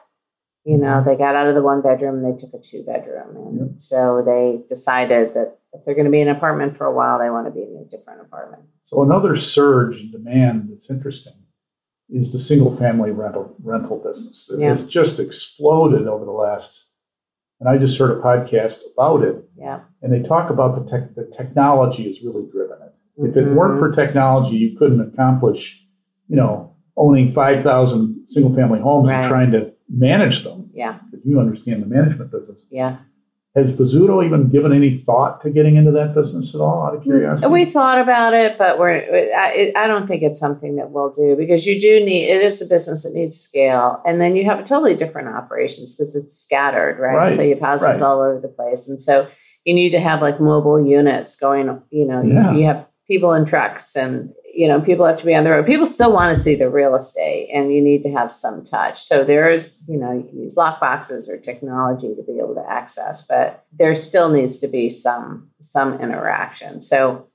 You know mm-hmm. they got out of the one bedroom and they took a two bedroom. And so they decided that if they're going to be in an apartment for a while they want to be in a different apartment. So another surge in demand that's interesting is the single family rental rental business. It Yeah. has just exploded over the last and I just heard a podcast about it. Yeah. And they talk about the tech the technology has really driven it. If it weren't mm-hmm. for technology, you couldn't accomplish, you know, owning 5,000 single family homes and trying to manage them. yeah Because you understand the management business. yeah Has Bozzuto even given any thought to getting into that business at all out of curiosity? we thought about it but we're I, I don't think it's something that we'll do because you do need it is a business that needs scale and then you have totally different operations because it's scattered right? Right, so you have houses right. all over the place and so you need to have like mobile units going you know you- you, have people in trucks and you know people have to be on the road. People still want to see the real estate and you need to have some touch. So there's you know you can use lock boxes or technology to be able to access but there still needs to be some some interaction. So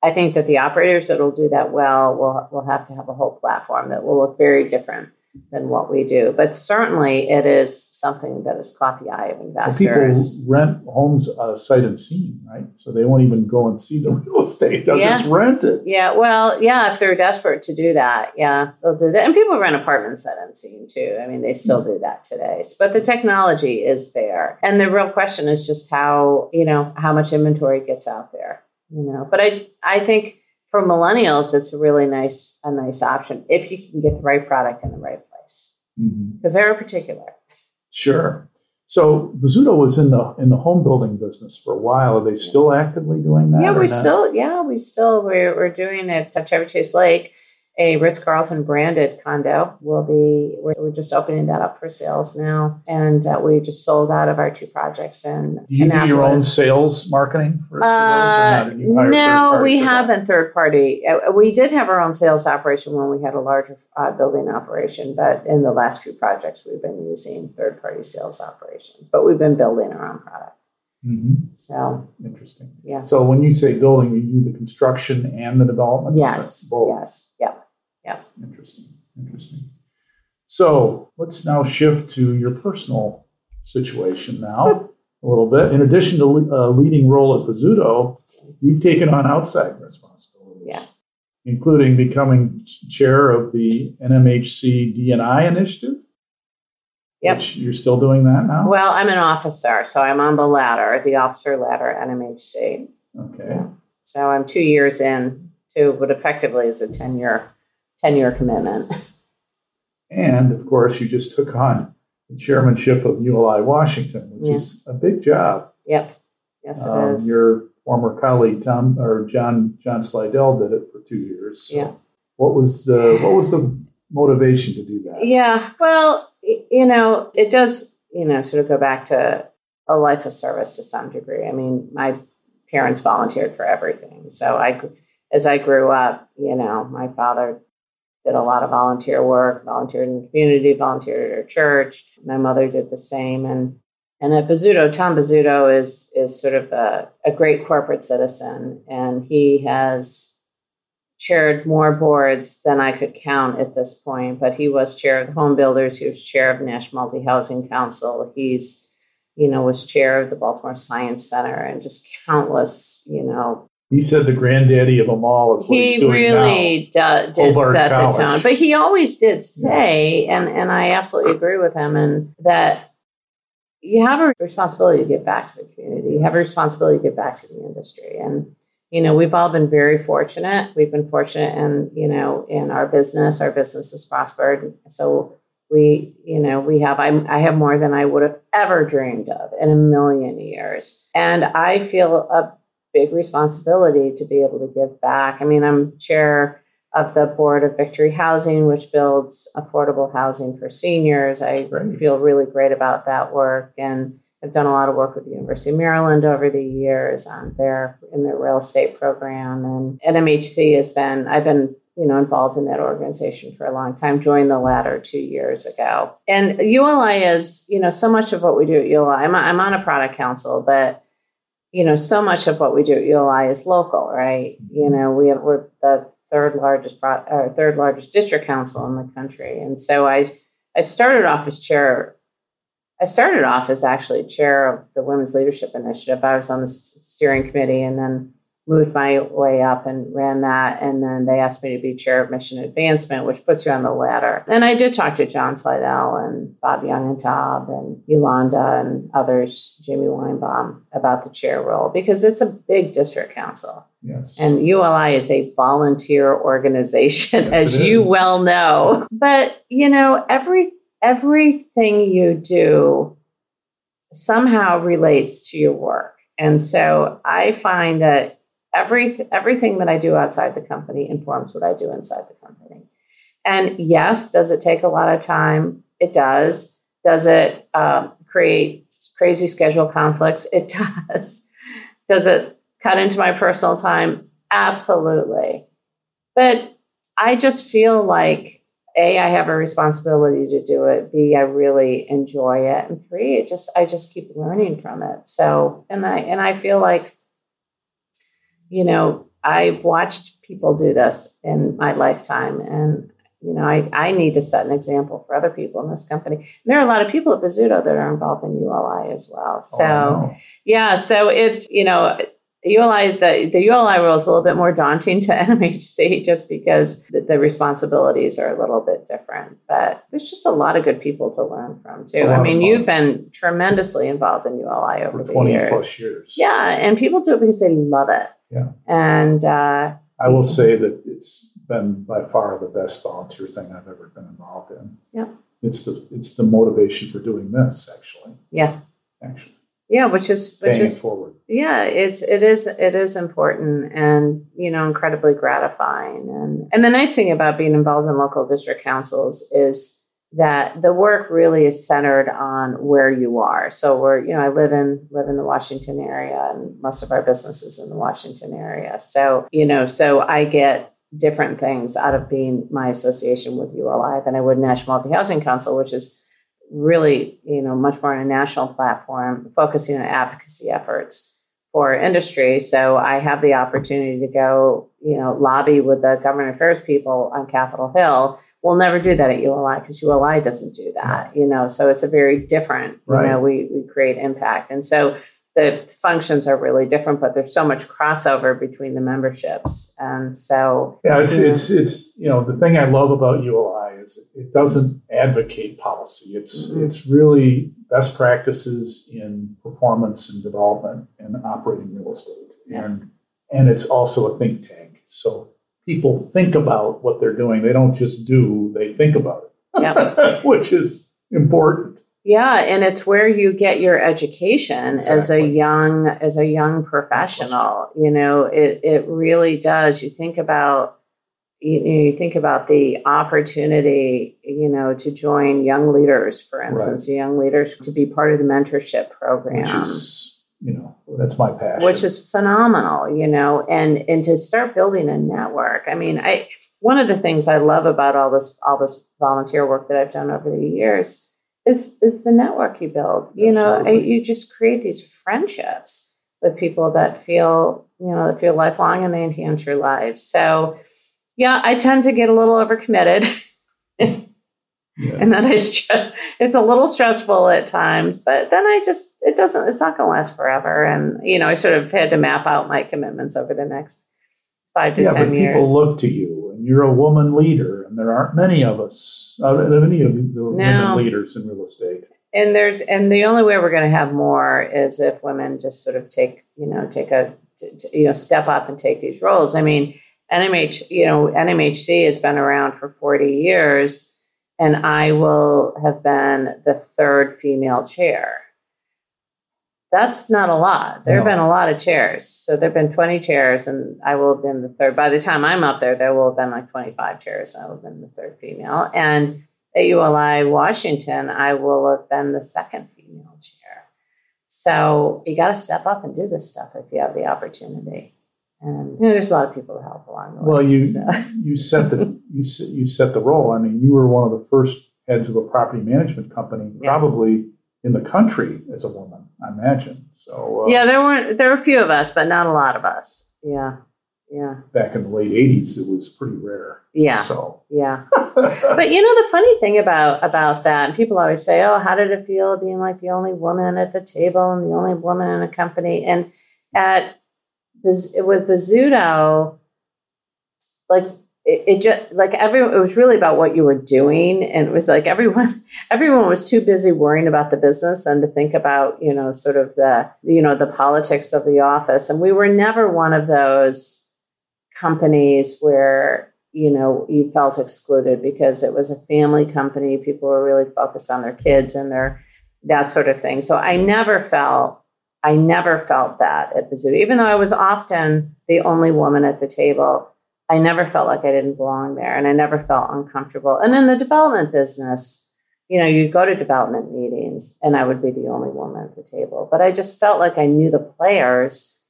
i think that the operators that will do that well will will have to have a whole platform that will look very different than what we do but certainly it is something that has caught the eye of Well, investors people rent homes uh, sight unseen, right? So they won't even go and see the real estate; they'll Yeah. just rent it. Yeah, well, yeah, if they're desperate to do that, yeah, they'll do that. And people rent apartments sight unseen too. I mean, they still do that today. But the technology is there. And the real question is just how, you know, how much inventory gets out there. You know, but I I think for millennials it's a really nice a nice option if you can get the right product in the right Mm-hmm. Because they're particular. Sure. So Bozzuto was in the in the home building business for a while. Are they still actively doing that? Yeah, we not? still, yeah, we still, we're, we're doing it at Chevy Chase Lake. A Ritz Carlton branded condo. We'll be we're, we're, just opening that up for sales now, and uh, we just sold out of our two projects. And do you do your own sales marketing for, for uh, those? no, we haven't third party. Uh, we did have our own sales operation when we had a larger uh, building operation, but in the last few projects, we've been using third party sales operations. But we've been building our own product. Mm-hmm. So interesting. Yeah. So when you say building, you do the construction and the development. Yes. Both? Yes. Yeah. Yeah. Interesting. Interesting. So let's now shift to your personal situation now a little bit. In addition to a uh, leading role at Bozzuto, you've taken on outside responsibilities, yeah. including becoming chair of the NMHC DNI initiative. Yep. you're still doing that now? Well, I'm an officer, so I'm on the ladder, the officer ladder at NMHC. Okay. So I'm two years in to what effectively is a 10 year 10 year commitment. And of course, you just took on the chairmanship of ULI Washington, which yeah. is a big job. Yep. Yes, it um, is. Your former colleague Tom or John John Slidell did it for two years. So yeah. What was uh, what was the motivation to do that? Yeah. Well, you know, it does, you know, sort of go back to a life of service to some degree. I mean, my parents volunteered for everything. So I, as I grew up, you know, my father did a lot of volunteer work, volunteered in the community, volunteered at our church. My mother did the same. And and at Bozzuto, Tom Bozzuto is is sort of a, a great corporate citizen, and he has chaired more boards than I could count at this point, but he was chair of the Home Builders. He was chair of National Multi Housing Council. He's, you know, was chair of the Baltimore Science Center and just countless, you know. He said the granddaddy of them all is what he he's doing He really now. Do, did Hobart set College. the tone, but he always did say, and and I absolutely agree with him, and that you have a responsibility to give back to the community. You have a responsibility to give back to the industry, and you know we've all been very fortunate we've been fortunate and you know in our business our business has prospered so we you know we have I, I have more than i would have ever dreamed of in a million years and i feel a big responsibility to be able to give back i mean i'm chair of the board of victory housing which builds affordable housing for seniors i feel really great about that work and I've done a lot of work with the University of Maryland over the years on their in their real estate program, and NMHC has been I've been you know involved in that organization for a long time. Joined the ladder two years ago, and ULI is you know so much of what we do at ULI. I'm I'm on a product council, but you know so much of what we do at ULI is local, right? You mm-hmm. know we have we're the third largest or third largest district council in the country, and so I I started off as chair I started off as actually chair of the Women's Leadership Initiative. I was on the steering committee and then moved my way up and ran that. And then they asked me to be chair of mission advancement, which puts you on the ladder. And I did talk to John Slidell and Bob Young and Tob and Yolanda and others, Jamie Weinbaum, about the chair role because it's a big district council. Yes. And ULI is a volunteer organization, yes, as you well know. But, you know, every everything you do somehow relates to your work. And so I find that every, everything that I do outside the company informs what I do inside the company. And yes, does it take a lot of time? It does. Does it um, create crazy schedule conflicts? It does. Does it cut into my personal time? Absolutely. But I just feel like a i have a responsibility to do it b i really enjoy it and three it just i just keep learning from it so and i and i feel like you know i've watched people do this in my lifetime and you know I, I need to set an example for other people in this company. And there are a lot of people at Bozzuto that are involved in uli as well. Oh, so oh, yeah so it's you know the ULI is the, the ULI role is a little bit more daunting to NMHC just because the, the, responsibilities are a little bit different. But there's just a lot of good people to learn from too. I mean, you've been tremendously involved in ULI over For the years. plus years. Yeah, and people do it because they love it. Yeah. And uh, I will say that it's been by far the best volunteer thing I've ever been involved in. Yeah. It's the it's the motivation for doing this actually. Yeah. Actually. Yeah, which is which is forward. yeah it's it is it is important and you know incredibly gratifying. And and the nice thing about being involved in local district councils is that the work really is centered on where you are. So we're you know i live in live in the washington area and most of our business is in the washington area. So you know so i get different things out of being my association with uli than i would national multi housing council which is really, you know, much more on a national platform, focusing on advocacy efforts for industry. So I have the opportunity to go, you know, lobby with the government affairs people on Capitol Hill. We'll never do that at ULI because ULI doesn't do that, you know. So it's a very different, you Right. know, we we create impact. And so the functions are really different, but there's so much crossover between the memberships. And so Yeah, it's Yeah. it's it's you know the thing I love about ULI is it doesn't advocate policy. It's Mhm. it's really best practices in performance and development and operating real estate, Yeah. and and it's also a think tank. So people think about what they're doing. They don't just do; they think about it, yeah. which is important. Yeah, and it's where you get your education as a young as a young professional. You know, it it really does. You think about you, know, you think about the opportunity, you know, to join young leaders, for instance, young leaders to be part of the mentorship program, Which is you know that's my passion. which is phenomenal, you know, and and to start building a network. I mean, I one of the things I love about all this all this volunteer work that I've done over the years is is the network you build. You know, you just create these friendships with people that feel you know that feel lifelong and they enhance your lives. So. Yeah, I tend to get a little overcommitted, Yes. and then I it's a little stressful at times. But then I just it doesn't it's not going to last forever, and you know I sort of had to map out my commitments over the next five to yeah, ten but years. people look to you, and you're a woman leader, and there aren't many of us, uh, many of the women leaders in real estate. and there's and the only way we're going to have more is if women just sort of take you know take a t- t- you know step up and take these roles. I mean nmh you know nmhc has been around for 40 years and i will have been the third female chair that's not a lot there have No. been a lot of chairs so there have been 20 chairs and i will have been the third by the time i'm up there there will have been like 25 chairs and i will have been the third female and at ULI Washington, I will have been the second female chair. So you got to step up and do this stuff if you have the opportunity. And you know, there's a lot of people to help along the way. Well, you so. you set the you set, you set the role. I mean, you were one of the first heads of a property management company, Yeah. probably in the country as a woman. I imagine. So uh, yeah, there weren't there were a few of us, but not a lot of us. Yeah, yeah, back in the late '80s, it was pretty rare. yeah, So, yeah. But you know the funny thing about about that, and people always say, "Oh, how did it feel being like the only woman at the table and the only woman in a company?" And at with Bozzuto, like it, it just like everyone, it was really about what you were doing, and it was like everyone everyone was too busy worrying about the business than to think about you know sort of the you know the politics of the office, and we were never one of those companies where you know you felt excluded because it was a family company. People were really focused on their kids and their that sort of thing. So i never felt i never felt that at Bazoo. even though i was often the only woman at the table i never felt like i didn't belong there and i never felt uncomfortable and in the development business you know you'd go to development meetings and i would be the only woman at the table but i just felt like i knew the players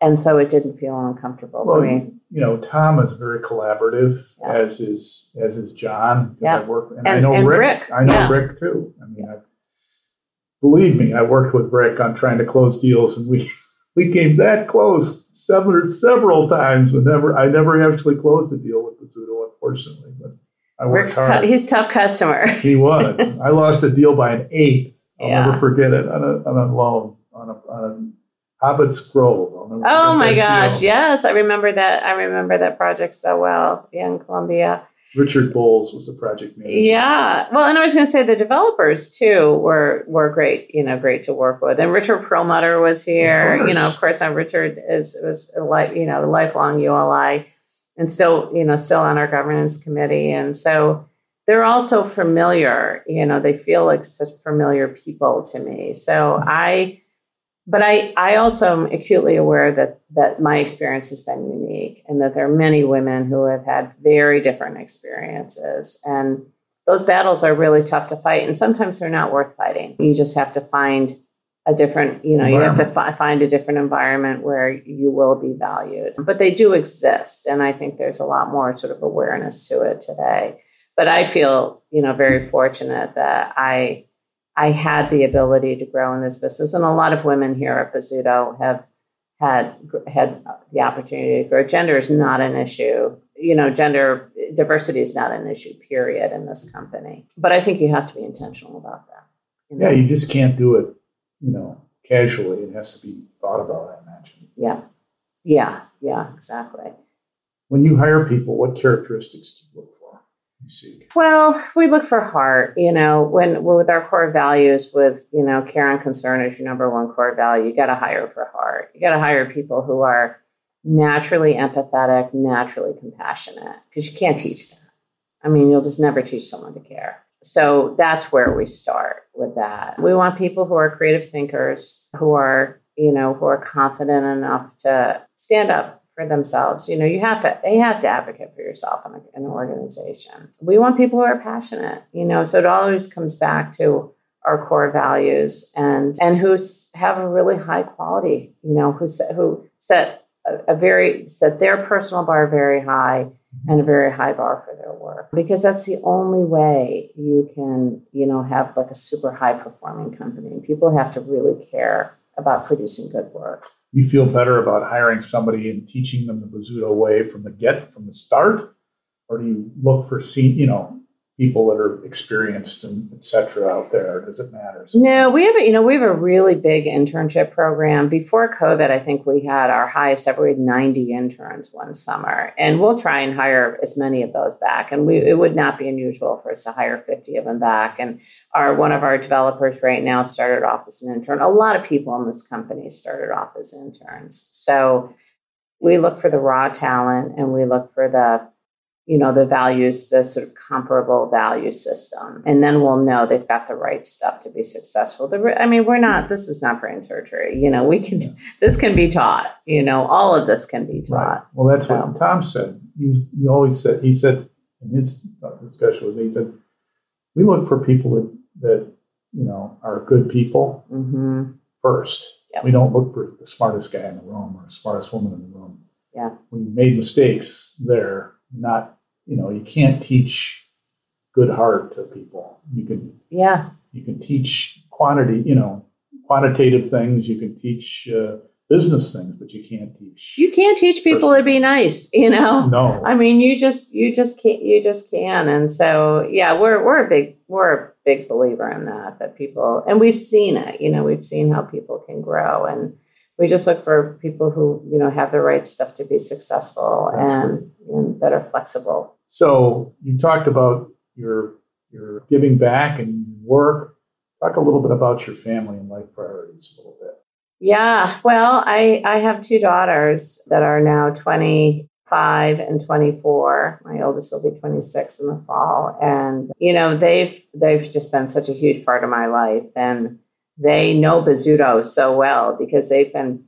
and so it didn't feel uncomfortable Well, for me you know, Tom is very collaborative, Yeah. as is as is John. Yeah. I work, and, I know and Rick. Rick, I know yeah. Rick too. I mean, I, believe me, I worked with Rick on trying to close deals, and we we came that close several several times, but never. I never actually closed a deal with Bozzuto, unfortunately. But I worked Rick's hard. tou- he's a tough customer. he was. I lost a deal by an eighth. I'll Yeah. never forget it on a on a loan on a on a Hobbit's Grove. Oh my gosh, deal. yes, I remember that. I remember that project so well in Columbia. Richard Bowles was the project manager. Yeah, well, and I was going to say the developers too were were great. You know, great to work with. And Richard Perlmutter was here. You know, of course, now Richard is was a li- you know the lifelong ULI, and still you know still on our governance committee. And so they're also familiar. You know, they feel like such familiar people to me. So I but I, I also am acutely aware that that my experience has been unique and that there are many women who have had very different experiences. And those battles are really tough to fight and sometimes they're not worth fighting. You just have to find a different you know you have to fi- find a different environment where you will be valued. But they do exist and i think there's a lot more sort of awareness to it today. But i feel you know very fortunate that i I had the ability to grow in this business, and a lot of women here at Bozzuto have had had the opportunity to grow. Gender is not an issue. You know, gender diversity is not an issue. Period in this company. But I think you have to be intentional about that. You know? Yeah, you just can't do it. You know, casually. It has to be thought about. I imagine. Yeah, yeah, yeah, exactly. When you hire people, what characteristics do you look seek? Well, we look for heart. You know, when with our core values, with you know, care and concern is your number one core value. You got to hire for heart. You got to hire people who are naturally empathetic, naturally compassionate, because you can't teach that. I mean, you'll just never teach someone to care. So that's where we start with that. We want people who are creative thinkers, who are, you know, who are confident enough to stand up for themselves. You know, you have to they have to advocate for yourself in, an organization. We want people who are passionate. You know, so it always comes back to our core values and and who have a really high quality. You know, who who set a, a very set their personal bar very high and a very high bar for their work because that's the only way you can you know have like a super high performing company people have to really care about producing good work. You feel better about hiring somebody and teaching them the Bozzuto way from the get from the start, or do you look for see you know people that are experienced and etc. out there? Does it matter? No, we have a, you know we have a really big internship program. Before COVID, I think we had our highest ever. We had ninety interns one summer, and we'll try and hire as many of those back. And we it would not be unusual for us to hire fifty of them back. And our one of our developers right now started off as an intern. A lot of people in this company started off as interns. So we look for the raw talent and we look for the you know the values the sort of comparable value system and then we'll know they've got the right stuff to be successful the, i mean we're not this is not brain surgery you know we can this can be taught you know all of this can be taught right. well that's so. what tom said he, he always said he said in his discussion with me he said we look for people that that you know are good people mm-hmm. first. Yep. We don't look for the smartest guy in the room or the smartest woman in the room. Yeah, we made mistakes there. Not you know you can't teach good heart to people. You can yeah you can teach quantity. You know quantitative things. You can teach. Uh, business things, but you can't teach. You can't teach people to be nice, you know. No, I mean, you just you just can't you just can, and so yeah, we're we're a big we're a big believer in that that people, and we've seen it. You know, we've seen how people can grow, and we just look for people who you know have the right stuff to be successful and, and that are flexible. So you talked about your your giving back and work. Talk a little bit about your family and life priorities a little bit. Yeah, well, I I have two daughters that are now 25 and 24. My oldest will be 26 in the fall and you know, they've they've just been such a huge part of my life and they know Bozzuto so well because they've been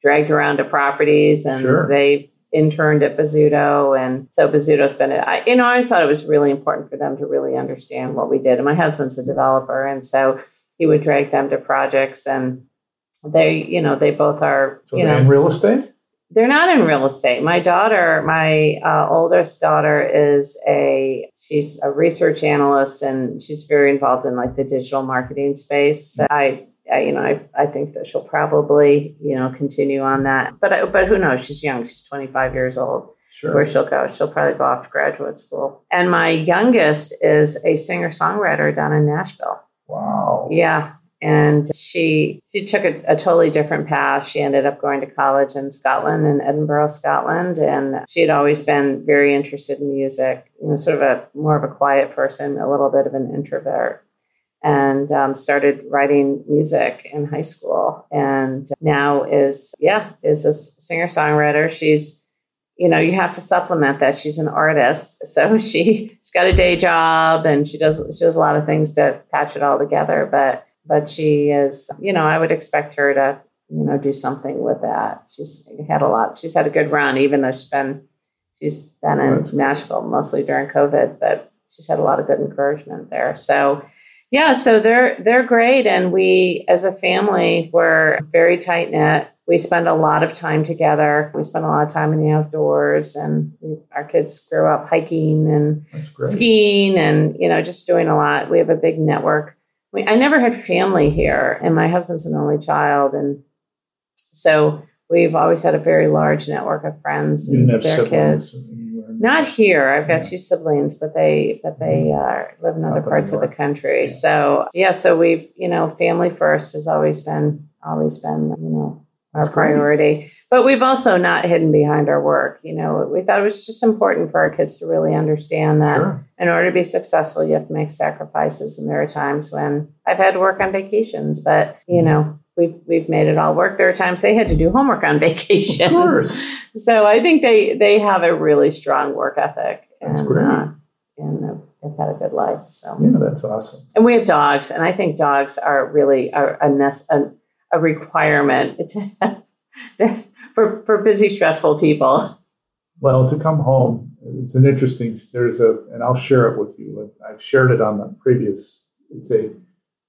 dragged around to properties and sure. they interned at Bozzuto. And so Bozzuto's been, I, you know, I always thought it was really important for them to really understand what we did. And my husband's a developer. And so he would drag them to projects and they, you know, they both are. So you they're know, in real estate. They're not in real estate. My daughter, my uh, oldest daughter, is a she's a research analyst and she's very involved in like the digital marketing space. I you know, I, I think that she'll probably you know continue on that. But but who knows? She's young. She's twenty five years old. Sure. Where she'll go. She'll probably go off to graduate school. And my youngest is a singer songwriter down in Nashville. Wow. Yeah and she she took a, a, totally different path. She ended up going to college in Scotland, in Edinburgh, Scotland, and she had always been very interested in music. You know, sort of a more of a quiet person, a little bit of an introvert, and um, started writing music in high school. And now is yeah is a singer songwriter. She's you know, you have to supplement that. She's an artist, so she, she's got a day job and she does she does a lot of things to patch it all together. But but she is, you know, I would expect her to, you know, do something with that. She's had a lot. She's had a good run, even though she's been she's been in Nashville mostly during COVID, but she's had a lot of good encouragement there. So yeah, so they're they're great, and we as a family we're very tight knit. We spend a lot of time together. We spend a lot of time in the outdoors, and we, our kids grow up hiking and skiing, and you know just doing a lot. We have a big network. We, I never had family here, and my husband's an only child, and so we've always had a very large network of friends and their kids. Not here. I've got two siblings, but they but they uh, live in other parts of the country. So yeah, so we've you know family first has always been always been you know our That's priority. Great. But we've also not hidden behind our work. You know, we thought it was just important for our kids to really understand that sure. in order to be successful, you have to make sacrifices. And there are times when I've had to work on vacations, but you mm-hmm. know, we've we've made it all work. There are times they had to do homework on vacations. So I think they they have a really strong work ethic. That's and, great. Uh, and they've had a good life. So yeah, that's awesome. And we have dogs, and I think dogs are really a a, a, a requirement to, to, for for busy, stressful people. Well, to come home, it's an interesting. There's a, and I'll share it with you. I've shared it on the previous. It's a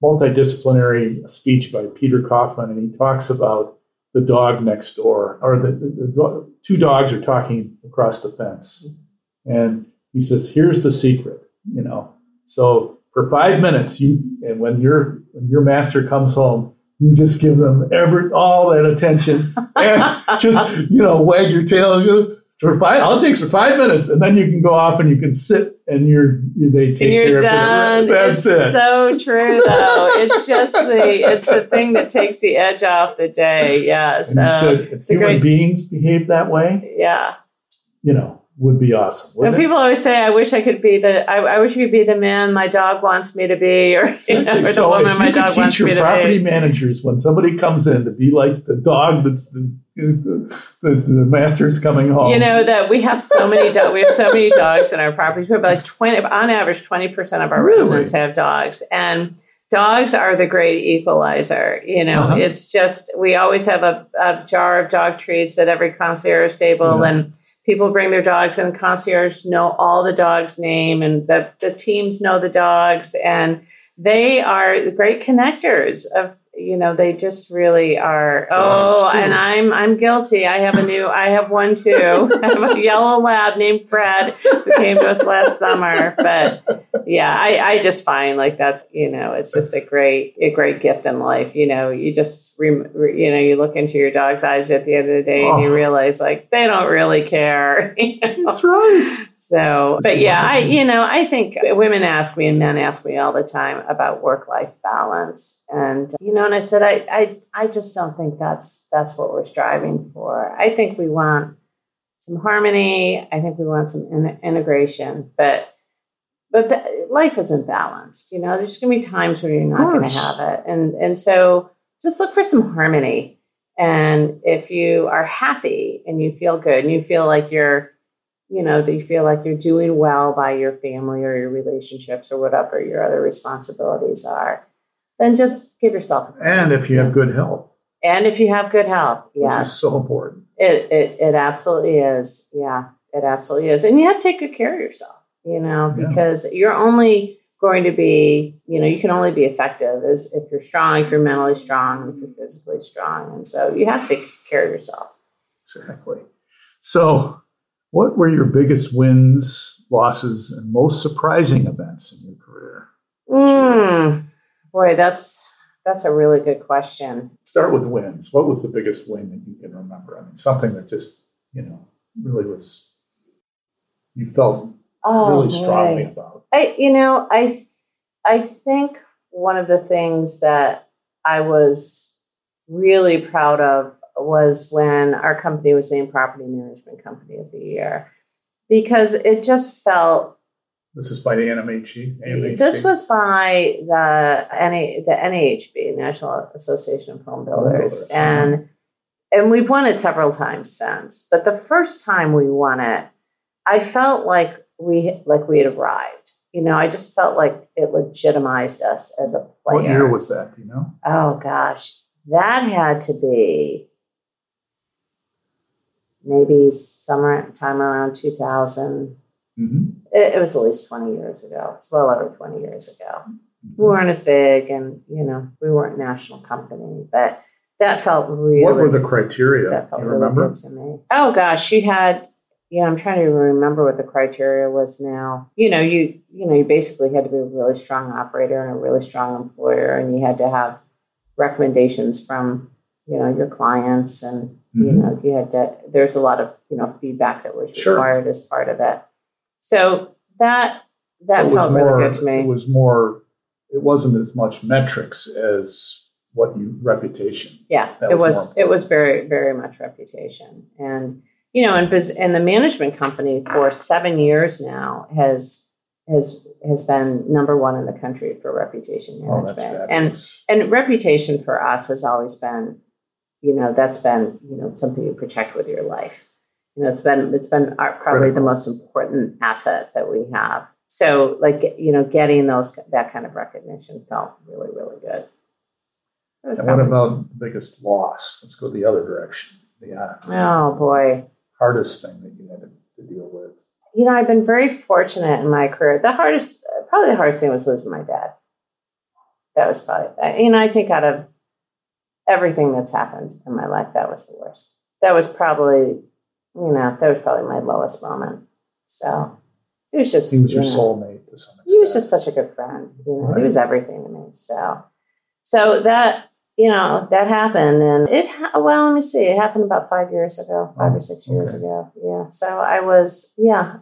multidisciplinary speech by Peter Kaufman, and he talks about the dog next door, or the, the, the two dogs are talking across the fence, and he says, "Here's the secret, you know." So for five minutes, you and when your when your master comes home, you just give them every all that attention and just you know wag your tail for five. All it takes for five minutes, and then you can go off and you can sit, and you're they take and you're care done. of it. That's it's it. So true, though. it's just the it's the thing that takes the edge off the day. Yeah. So if human great, beings behave that way, yeah, you know, would be awesome. And people always say, "I wish I could be the I, I, wish I could be the man my dog wants me to be," or, you know, or so the woman my dog wants me to be. Teach your property managers when somebody comes in to be like the dog that's the the, the, master's coming home. You know that we have so many do- we have so many dogs in our properties. We have like twenty on average, twenty percent of our really? residents have dogs, and dogs are the great equalizer. You know, uh-huh. it's just we always have a, a, jar of dog treats at every concierge table, yeah. and people bring their dogs, and concierge know all the dogs' name, and the the teams know the dogs, and they are great connectors of you know they just really are oh and i'm i'm guilty i have a new i have one too i have a yellow lab named fred who came to us last summer but yeah i i just find like that's you know it's just a great a great gift in life you know you just you know you look into your dog's eyes at the end of the day oh. and you oh. realize like they don't really care you know? that's right so, but yeah, I, you know, I think women ask me and men ask me all the time about work life balance. And, you know, and I said, I, I, I just don't think that's, that's what we're striving for. I think we want some harmony. I think we want some in- integration, but, but life isn't balanced. You know, there's going to be times where you're not going to have it. And, and so just look for some harmony. And if you are happy and you feel good and you feel like you're, you know, that you feel like you're doing well by your family or your relationships or whatever your other responsibilities are, then just give yourself. and if you have good health. And if you have good health, yeah, which is so important. It it it absolutely is. Yeah, it absolutely is. And you have to take good care of yourself. You know, yeah. because you're only going to be, you know, you can only be effective as if you're strong, if you're mentally strong, and if you're physically strong. And so you have to take care of yourself. Exactly. So what were your biggest wins, losses, and most surprising events in your career? Mm, boy, that's that's a really good question. Start with wins. What was the biggest win that you can remember? I mean, something that just you know really was you felt oh, really strongly about. I you know I I think one of the things that I was really proud of was when our company was named Property Management Company of the Year because it just felt. This is by the NMHC. NMHC. This was by the NA, the NAHB, National Association of Home oh, Builders, and and we've won it several times since. But the first time we won it, I felt like we like we had arrived. you know, I just felt like it legitimized us as a player. What year was that? Do you know? Oh gosh, that had to be maybe summer time around 2000. Mm-hmm. It, it, was at least 20 years ago. It's well over 20 years ago. We weren't as big and, you know, we weren't a national company, but that felt really. What were the criteria? That felt you really remember? good to me. Oh gosh, you had yeah, I'm trying to remember what the criteria was now. You know, you you know, you basically had to be a really strong operator and a really strong employer, and you had to have recommendations from you know your clients, and mm-hmm. You mm-hmm. know, you had to. There's a lot of you know feedback that was sure. required as part of it. So that that so felt more, really good to me. It was more. It wasn't as much metrics as what you reputation. Yeah, That it was was. It was very very much reputation and you know, and and the management company for seven years now has has has been number one in the country for reputation Oh, management, and and reputation for us has always been, you know, that's been you know something you protect with your life. You know, it's been it's been our, probably the most important asset that we have. So, like you know, getting those that kind of recognition felt really really good. And what about the biggest loss? Let's go the other direction. The uh, oh boy, hardest thing that you had to, to deal with. you know, I've been very fortunate in my career. The hardest, probably the hardest thing was losing my dad. That was probably, uh, you know, I think out of everything that's happened in my life, that was the worst. That was probably, you know, that was probably my lowest moment. So it was just, He was your you know, soulmate to some extent. he was just such a good friend. You know, Right. he was everything to me. So, so that you know that happened, and it ha- well, let me see, it happened about five years ago, five Oh, or six oh, years okay. ago. Yeah. So I was, yeah,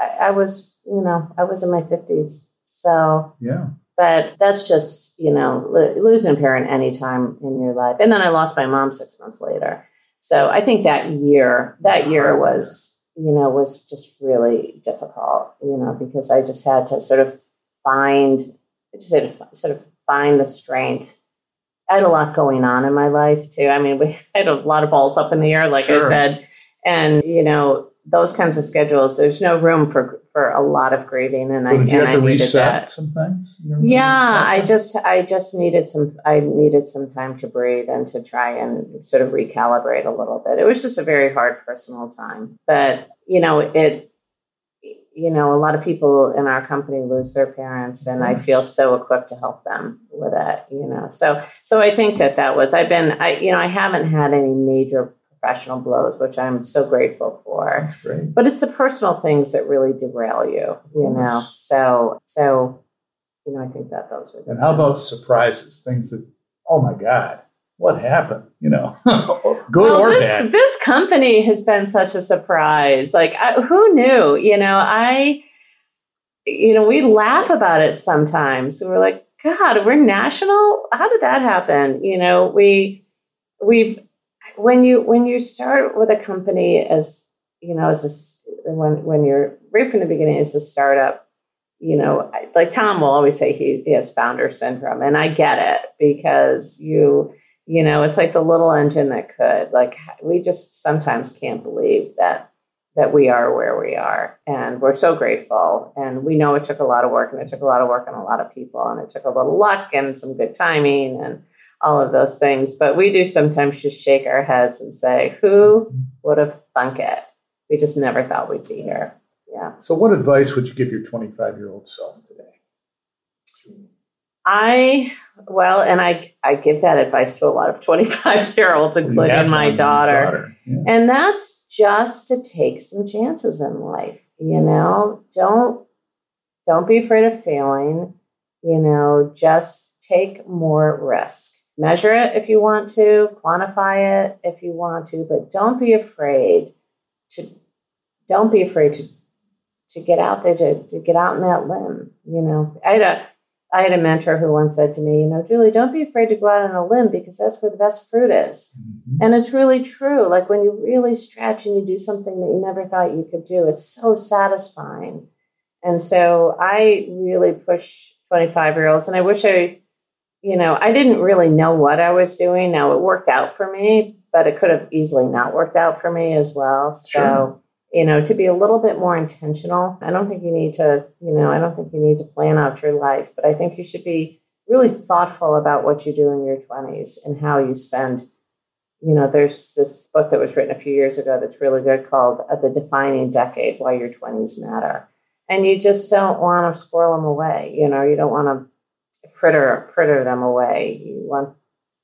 I, I was, you know, I was in my fifties. So, yeah. But that's just you know lo- losing a parent any time in your life, and then I lost my mom six months later. So I think that year, that year hard was, you know, was just really difficult, you know, because I just had to sort of find, I just had to f- sort of find the strength. I had a lot going on in my life too. I mean, we I had a lot of balls up in the air, like I said, and you know those kinds of schedules. There's no room for for a lot of grieving, and So I did you and have to I needed reset that. some things? Yeah, I just I just needed some I needed some time to breathe and to try and sort of recalibrate a little bit. It was just a very hard personal time. But, you know, it you know, a lot of people in our company lose their parents and I feel so equipped to help them with it, you know. So so I think that that was I've been I you know, I haven't had any major professional blows, which I'm so grateful for. That's great. but it's the personal things that really derail you you know? so so you know i think that those are And how about surprises? Things that, oh my God, what happened? You know, good well, or this, bad. this company has been such a surprise. Like I, who knew you know? I you know we laugh about it sometimes. We're like god we're national? How did that happen? You know we we've when you when you start with a company as you know as a when when you're right from the beginning as a startup you know like tom will always say he, he has founder syndrome and i get it because you you know it's like the little engine that could like we just sometimes can't believe that that we are where we are and we're so grateful and we know it took a lot of work and it took a lot of work on a lot of people and it took a little luck and some good timing and all of those things but we do sometimes just shake our heads and say who mm-hmm. would have thunk it we just never thought we'd be here yeah So, what advice would you give your 25 year old self today? I well, and I I give that advice to a lot of 25 year olds, including my one, daughter. Yeah. And that's just to take some chances in life. You know, don't don't be afraid of failing. You know, just take more risk. Measure it if you want to, quantify it if you want to, but don't be afraid to don't be afraid to to get out there to, to get out in that limb. You know, I had a I had a mentor who once said to me, you know, Julie, don't be afraid to go out on a limb because that's where the best fruit is. Mhm. And it's really true. Like when you really stretch and you do something that you never thought you could do, it's so satisfying. And so I really push 25 year olds, and I wish I, you know, I didn't really know what I was doing. Now it worked out for me, but it could have easily not worked out for me as well. So, Sure. you know, to be a little bit more intentional. I don't think you need to, you know, I don't think you need to plan out your life, but I think you should be really thoughtful about what you do in your 20s and how you spend. You know, there's this book that was written a few years ago that's really good called uh, The Defining Decade Why Your 20s Matter. And you just don't want to squirrel them away. You know, you don't want to fritter fritter them away. You want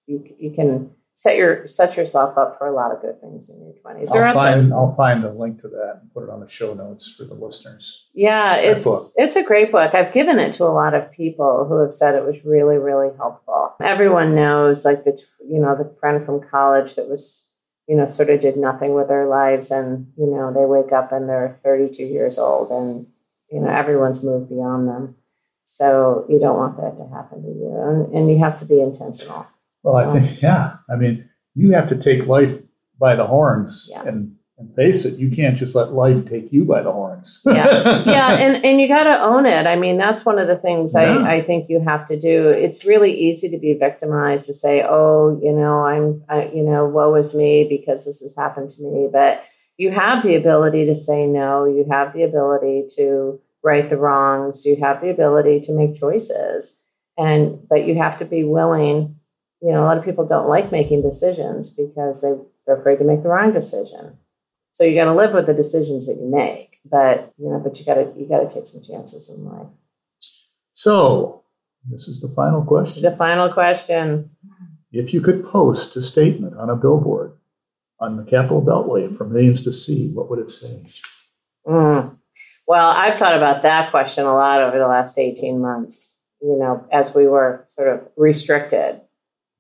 you you can set your set yourself up for a lot of good things in your 20s. I'll find, I'll find a link to that and put it on the show notes for the listeners. Yeah, it's book. it's a great book. I've given it to a lot of people who have said it was really really helpful. Everyone knows like the you know the friend from college that was you know sort of did nothing with their lives and you know they wake up and they're 32 years old and you know everyone's moved beyond them. So you don't want that to happen to you and, and you have to be intentional. Well, I think, yeah. I mean, you have to take life by the horns yeah. and, and face it. You can't just let life take you by the horns. yeah. Yeah. And, and you got to own it. I mean, that's one of the things yeah. I, I think you have to do. It's really easy to be victimized, to say, oh, you know, I'm, I, you know, woe is me because this has happened to me. But you have the ability to say no. You have the ability to right the wrongs. You have the ability to make choices. And, but you have to be willing you know, a lot of people don't like making decisions because they, they're afraid to make the wrong decision. So you got to live with the decisions that you make, but you know, but you got to you got to take some chances in life. So, this is the final question. The final question. If you could post a statement on a billboard on the Capital Beltway for millions to see, what would it say? Mm. Well, I've thought about that question a lot over the last 18 months, you know, as we were sort of restricted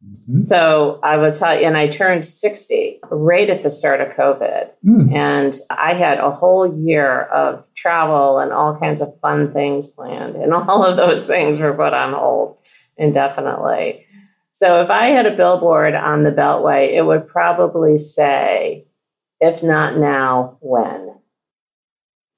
Mm-hmm. So I will tell you, and I turned 60 right at the start of COVID. Mm. And I had a whole year of travel and all kinds of fun things planned. And all of those things were put on hold indefinitely. So if I had a billboard on the Beltway, it would probably say, if not now, when?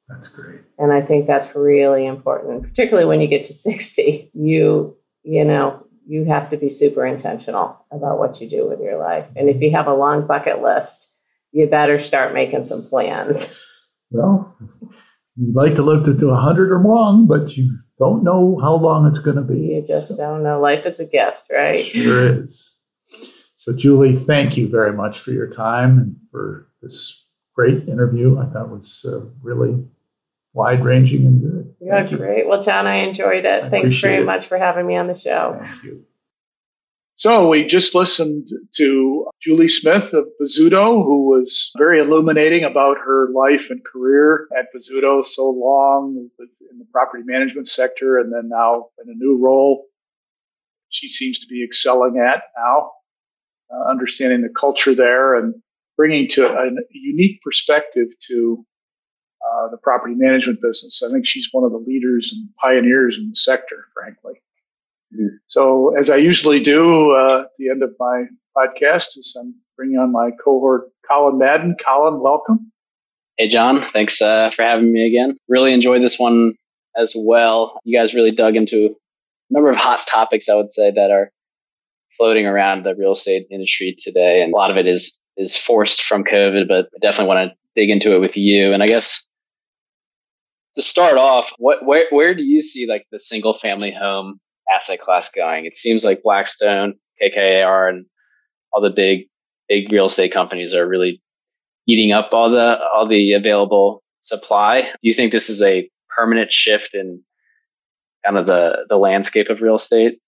That's great. And I think that's really important, particularly when you get to 60. You, you know, you have to be super intentional about what you do with your life. And if you have a long bucket list, you better start making some plans. Well, you'd like to live to do 100 or more, but you don't know how long it's going to be. You just so. don't know. Life is a gift, right? Sure is. So, Julie, thank you very much for your time and for this great interview. I thought was uh, really wide ranging and good. Yeah, great. Well, John, I enjoyed it. I Thanks very it. much for having me on the show. Thank you. So we just listened to Julie Smith of Bozzuto, who was very illuminating about her life and career at Bozzuto so long in the property management sector and then now in a new role she seems to be excelling at now, uh, understanding the culture there and bringing to a unique perspective to uh, the property management business. I think she's one of the leaders and pioneers in the sector, frankly. Mm-hmm. So, as I usually do uh, at the end of my podcast, is I'm bringing on my cohort, Colin Madden. Colin, welcome. Hey, John. Thanks uh, for having me again. Really enjoyed this one as well. You guys really dug into a number of hot topics, I would say, that are floating around the real estate industry today. And a lot of it is is forced from COVID, but I definitely want to dig into it with you. And I guess to start off, what where where do you see like the single family home asset class going? It seems like Blackstone, KKR, and all the big big real estate companies are really eating up all the all the available supply. Do you think this is a permanent shift in kind of the the landscape of real estate?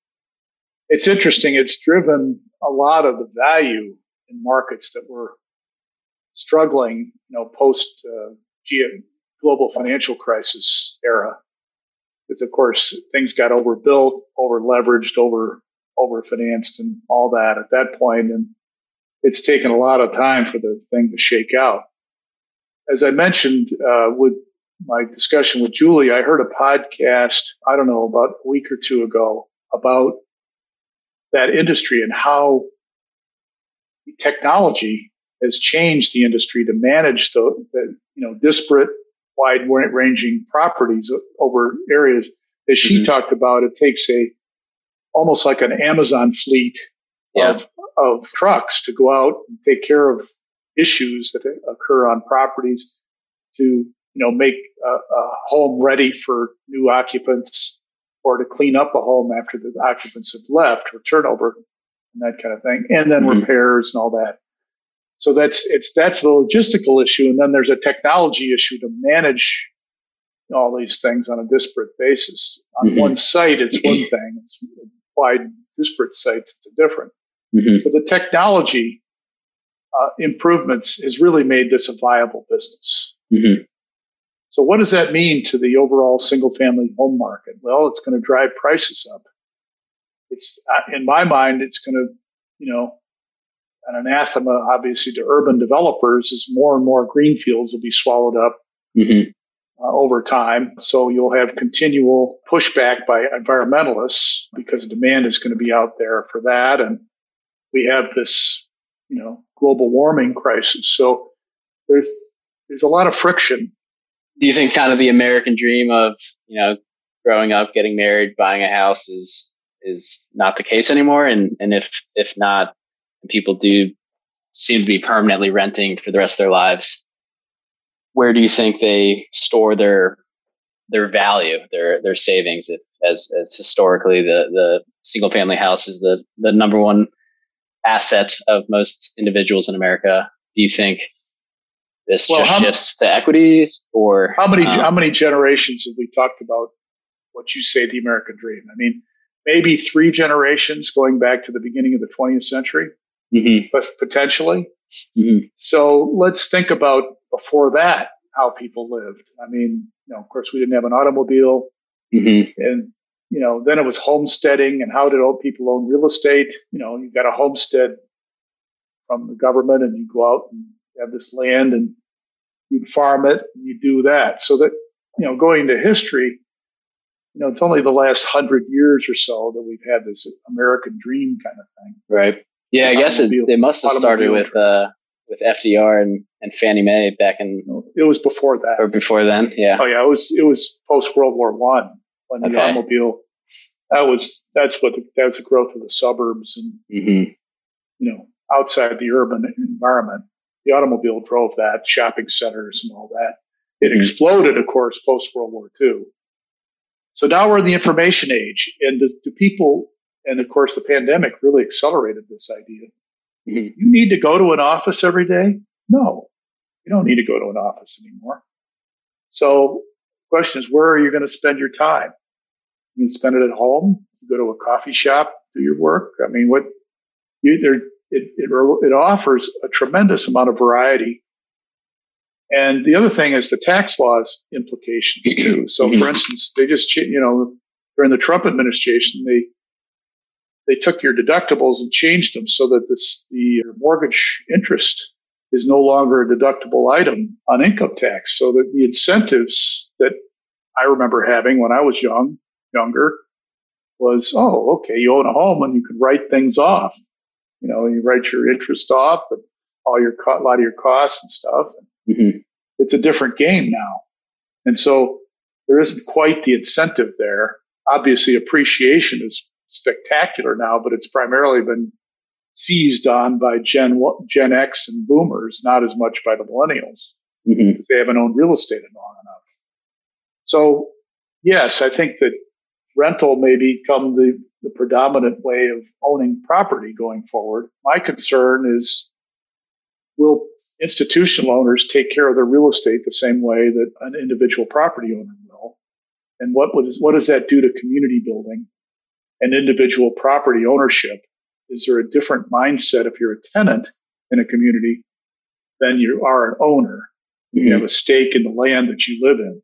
It's interesting. It's driven a lot of the value in markets that were struggling, you know, post uh, global financial crisis era. Because of course things got overbuilt, over leveraged, over over financed and all that at that point. And it's taken a lot of time for the thing to shake out. As I mentioned uh, with my discussion with Julie, I heard a podcast, I don't know, about a week or two ago about that industry and how technology has changed the industry to manage the, the you know disparate wide ranging properties over areas. As she mm-hmm. talked about, it takes a almost like an Amazon fleet yeah. of, of trucks to go out and take care of issues that occur on properties to you know make a, a home ready for new occupants or to clean up a home after the occupants have left or turnover and that kind of thing, and then mm-hmm. repairs and all that. So that's it's that's the logistical issue, and then there's a technology issue to manage all these things on a disparate basis. On mm-hmm. one site, it's one thing. It's applied disparate sites, it's a different. Mm-hmm. So the technology uh, improvements has really made this a viable business. Mm-hmm. So what does that mean to the overall single family home market? Well, it's going to drive prices up. It's uh, in my mind, it's going to, you know, an anathema obviously to urban developers is more and more greenfields will be swallowed up mm-hmm. uh, over time. So you'll have continual pushback by environmentalists because demand is going to be out there for that. And we have this, you know, global warming crisis. So there's, there's a lot of friction. Do you think kind of the American dream of, you know, growing up, getting married, buying a house is, is not the case anymore? And, and if, if not, people do seem to be permanently renting for the rest of their lives. Where do you think they store their their value, their their savings? If, as as historically the the single family house is the the number one asset of most individuals in America. Do you think this well, just shifts to equities, or how many um, how many generations have we talked about what you say the American dream? I mean, maybe three generations going back to the beginning of the 20th century mm-hmm. but potentially. Mm-hmm. So let's think about before that how people lived. I mean, you know, of course, we didn't have an automobile, mm-hmm. and you know, then it was homesteading, and how did old people own real estate? You know, you got a homestead from the government, and you go out and have this land, and you'd farm it, and you do that. So that you know, going to history, you know, it's only the last hundred years or so that we've had this American dream kind of thing. Right. Yeah, I guess it, it must have started with uh, with FDR and, and Fannie Mae back in. It was before that, or before then. Yeah. Oh yeah, it was it was post World War One when the automobile. That was that's what the, that's the growth of the suburbs and mm-hmm. you know outside the urban environment. The automobile drove that shopping centers and all that. It mm-hmm. exploded, of course, post World War Two. So now we're in the information age, and do, do people and of course, the pandemic really accelerated this idea. Mm-hmm. You need to go to an office every day? No, you don't need to go to an office anymore. So the question is, where are you going to spend your time? You can spend it at home, go to a coffee shop, do your work. I mean, what you, there, it, it, it offers a tremendous amount of variety. And the other thing is the tax laws implications too. So for instance, they just, you know, during the Trump administration, they they took your deductibles and changed them so that this, the mortgage interest is no longer a deductible item on income tax. So that the incentives that I remember having when I was young, younger, was, oh, okay, you own a home and you can write things off. You know, you write your interest off and all your, a lot of your costs and stuff. Mm-hmm. It's a different game now. And so there isn't quite the incentive there. Obviously, appreciation is spectacular now, but it's primarily been seized on by Gen Gen X and Boomers, not as much by the Millennials. Mm-hmm. They haven't owned real estate in long enough. So, yes, I think that rental may become the, the predominant way of owning property going forward. My concern is will institutional owners take care of their real estate the same way that an individual property owner will? And what, would, what does that do to community building? And individual property ownership? Is there a different mindset if you're a tenant in a community than you are an owner? You mm-hmm. have a stake in the land that you live in.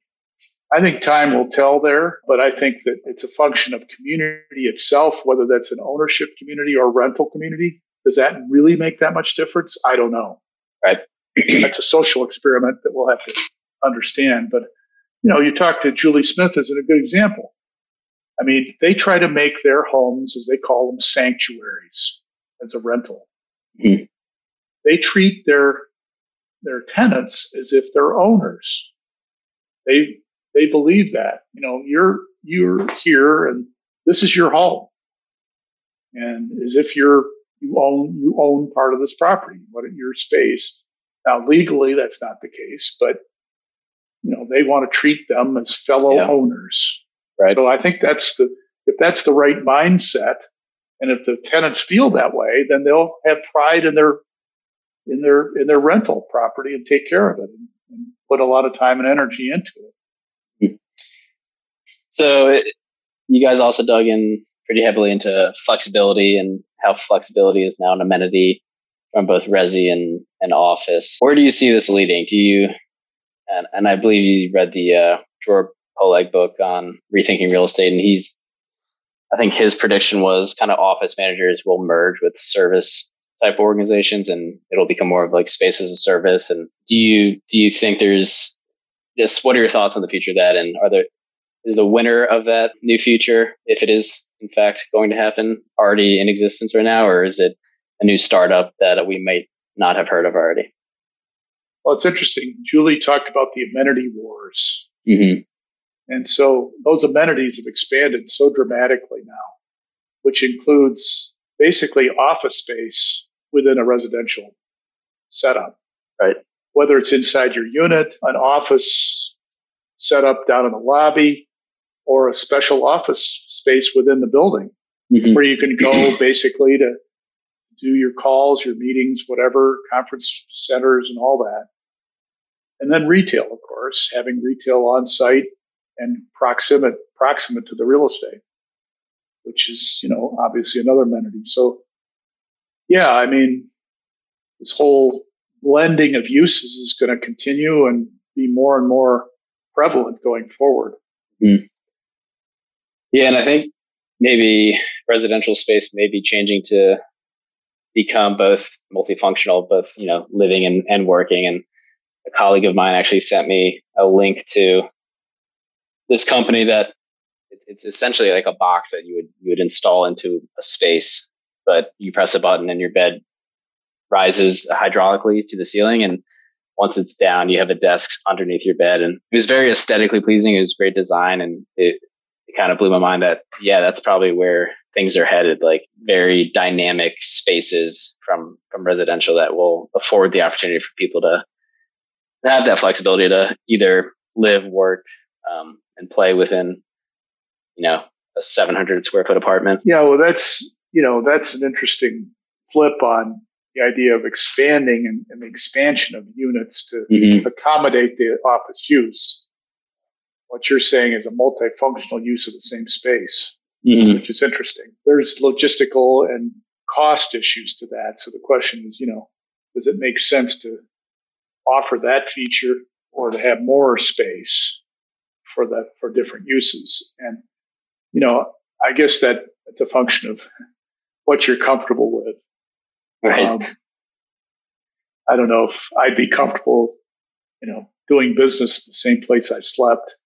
I think time will tell there, but I think that it's a function of community itself, whether that's an ownership community or rental community. Does that really make that much difference? I don't know. Right. that's a social experiment that we'll have to understand. But, you know, you talk to Julie Smith as a good example. I mean, they try to make their homes, as they call them, sanctuaries as a rental. Mm-hmm. They treat their their tenants as if they're owners. They they believe that you know you're you're here and this is your home, and as if you're you own you own part of this property, what your space. Now legally that's not the case, but you know, they want to treat them as fellow Yeah. owners. Right. So I think that's the if that's the right mindset, and if the tenants feel that way, then they'll have pride in their in their in their rental property and take care of it and, and put a lot of time and energy into it. So it, you guys also dug in pretty heavily into flexibility and how flexibility is now an amenity from both resi and, and office. Where do you see this leading? Do you, and, and I believe you read the uh, Poleg book on rethinking real estate, and he's, I think his prediction was kind of office managers will merge with service type organizations and it'll become more of like space as a service. And do you, do you think there's just, what are your thoughts on the future of that? And are there, is the winner of that new future, if it is in fact going to happen, already in existence right now, or is it a new startup that we might not have heard of already? Well, it's interesting. Julie talked about the amenity wars. Mm-hmm. And so those amenities have expanded so dramatically now, which includes basically office space within a residential setup. Right. Whether it's inside your unit, an office set up down in the lobby, or a special office space within the building Mm-hmm. where you can go basically to do your calls, your meetings, whatever, conference centers and all that. And then retail, of course, having retail on site and proximate, proximate to the real estate, which is, you know, obviously another amenity. So yeah, I mean, this whole blending of uses is going to continue and be more and more prevalent going forward. Mm-hmm. Yeah, and I think maybe residential space may be changing to become both multifunctional, both you know living and, and working. And a colleague of mine actually sent me a link to this company that it's essentially like a box that you would you would install into a space, but you press a button and your bed rises hydraulically to the ceiling. And once it's down you have a desk underneath your bed. And it was very aesthetically pleasing. It was great design. And it, it kind of blew my mind that yeah that's probably where things are headed like very dynamic spaces from from residential that will afford the opportunity for people to have that flexibility to either live work um, and play within you know a 700 square foot apartment Yeah, well, that's you know that's an interesting flip on the idea of expanding and, and the expansion of units to mm-hmm. accommodate the office use. What you're saying is a multifunctional use of the same space, Mm-hmm. which is interesting. There's logistical and cost issues to that. So the question is, you know, does it make sense to offer that feature or to have more space for the for different uses? And you know, I guess that it's a function of what you're comfortable with. right Um, I don't know if I'd be comfortable, you know, doing business the same place I slept,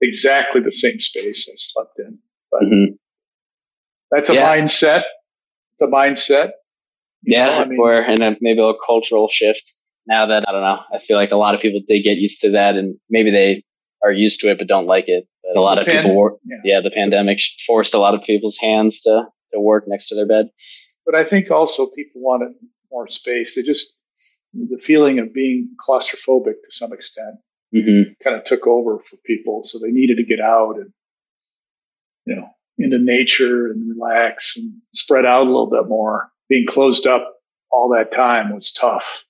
exactly the same space I slept in. Mhm. That's a Yeah. mindset. It's a mindset. Yeah, know, I mean- or and a, maybe a cultural shift. Now that I don't know, I feel like a lot of people did get used to that, and maybe they are used to it but don't like it. But a lot of Pan- people, wor- yeah. yeah, the pandemic forced a lot of people's hands to to work next to their bed. But I think also people wanted more space. They just, the feeling of being claustrophobic to some extent Mm-hmm. kind of took over for people. So they needed to get out and, you know, into nature and relax and spread out a little bit more. Being closed up all that time was tough.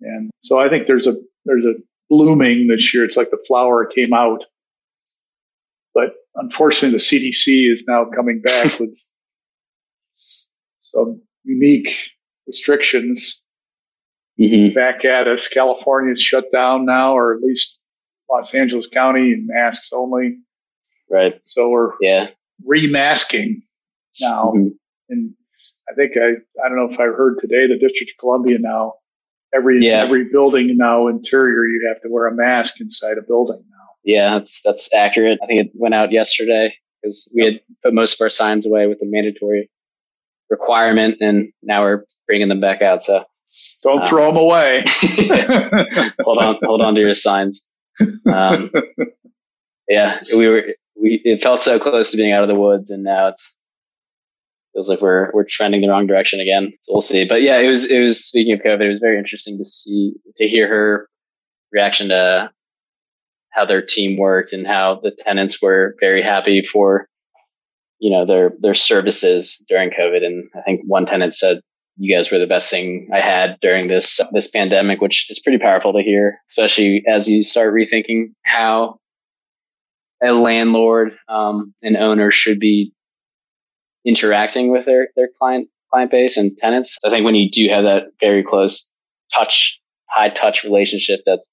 And so I think there's a, there's a blooming this year. It's like the flower came out. But unfortunately, the CDC is now coming back with some unique restrictions Mm-hmm. back at us. California California's shut down now, or at least Los Angeles County, and masks only. Right. So we're Yeah. remasking now. Mhm. And I think I, I don't know if I heard today, the District of Columbia now, every Yeah. every building now interior you have to wear a mask inside a building now. Yeah, that's that's accurate. I think it went out yesterday because we had put most of our signs away with the mandatory requirement, and now we're bringing them back out. So Don't Um, throw them away. hold on, hold on to your signs. Um, yeah, we were we it felt so close to being out of the woods, and now it's feels like we're we're trending the wrong direction again. So we'll see. But yeah, it was it was speaking of COVID, it was very interesting to see to hear her reaction to how their team worked and how the tenants were very happy for you know their their services during COVID. And I think one tenant said, "You guys were the best thing I had during this this pandemic," which is pretty powerful to hear, especially as you start rethinking how a landlord um, and owner should be interacting with their their client client base and tenants. I think when you do have that very close touch, high touch relationship, that's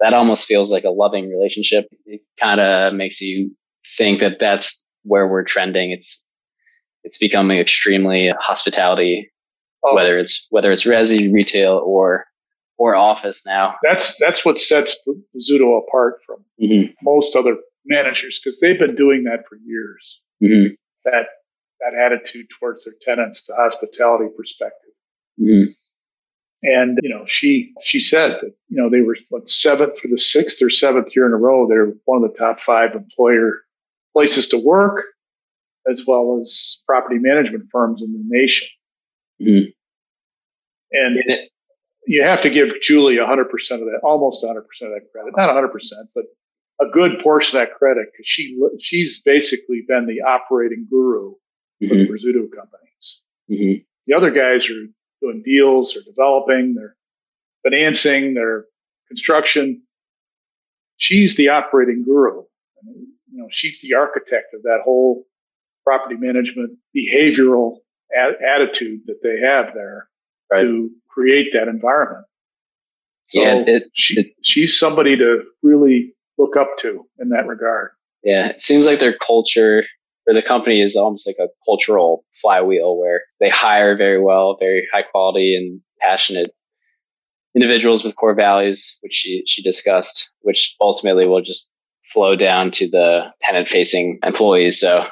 that almost feels like a loving relationship. It kind of makes you think that that's where we're trending. It's it's becoming extremely hospitality, oh. whether it's whether it's resi, retail, or or office now. That's that's what sets Bozzuto apart from mm-hmm. most other managers because they've been doing that for years. Mm-hmm. That that attitude towards their tenants, the hospitality perspective. Mm-hmm. And you know, she she said that you know they were what, seventh for the sixth or seventh year in a row. They're one of the top five employer places to work, as well as property management firms in the nation. Mm-hmm. And it, you have to give Julie 100% of that, almost 100% of that credit. Not 100%, but a good portion of that credit because she she's basically been the operating guru. For the Bozzuto companies. Mm-hmm. The other guys are doing deals, or developing, they're financing, they're construction. She's the operating guru. you know, she's the architect of that whole property management behavioral a- attitude that they have there right. to create that environment. So yeah, it, she, it, she's somebody to really look up to in that regard. Yeah, it seems like their culture or the company is almost like a cultural flywheel where they hire very well, very high quality and passionate individuals with core values, which she, she discussed, which ultimately will just flow down to the tenant facing employees. So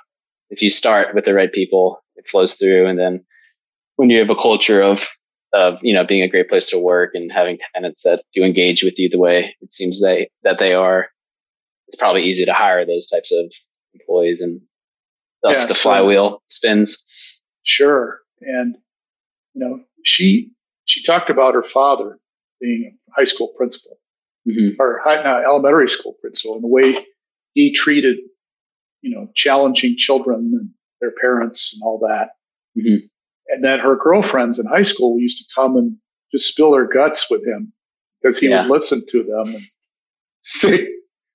if you start with the right people, it flows through. And then when you have a culture of, of, you know, being a great place to work and having tenants that do engage with you the way it seems they, that they are, it's probably easy to hire those types of employees and thus yeah, the flywheel so, spins. Sure. And, you know, she, she talked about her father being a high school principal mm-hmm. or high, no, elementary school principal and the way he treated, you know, challenging children and their parents and all that. Mm-hmm. And then her girlfriends in high school used to come and just spill their guts with him because he yeah. would listen to them and say,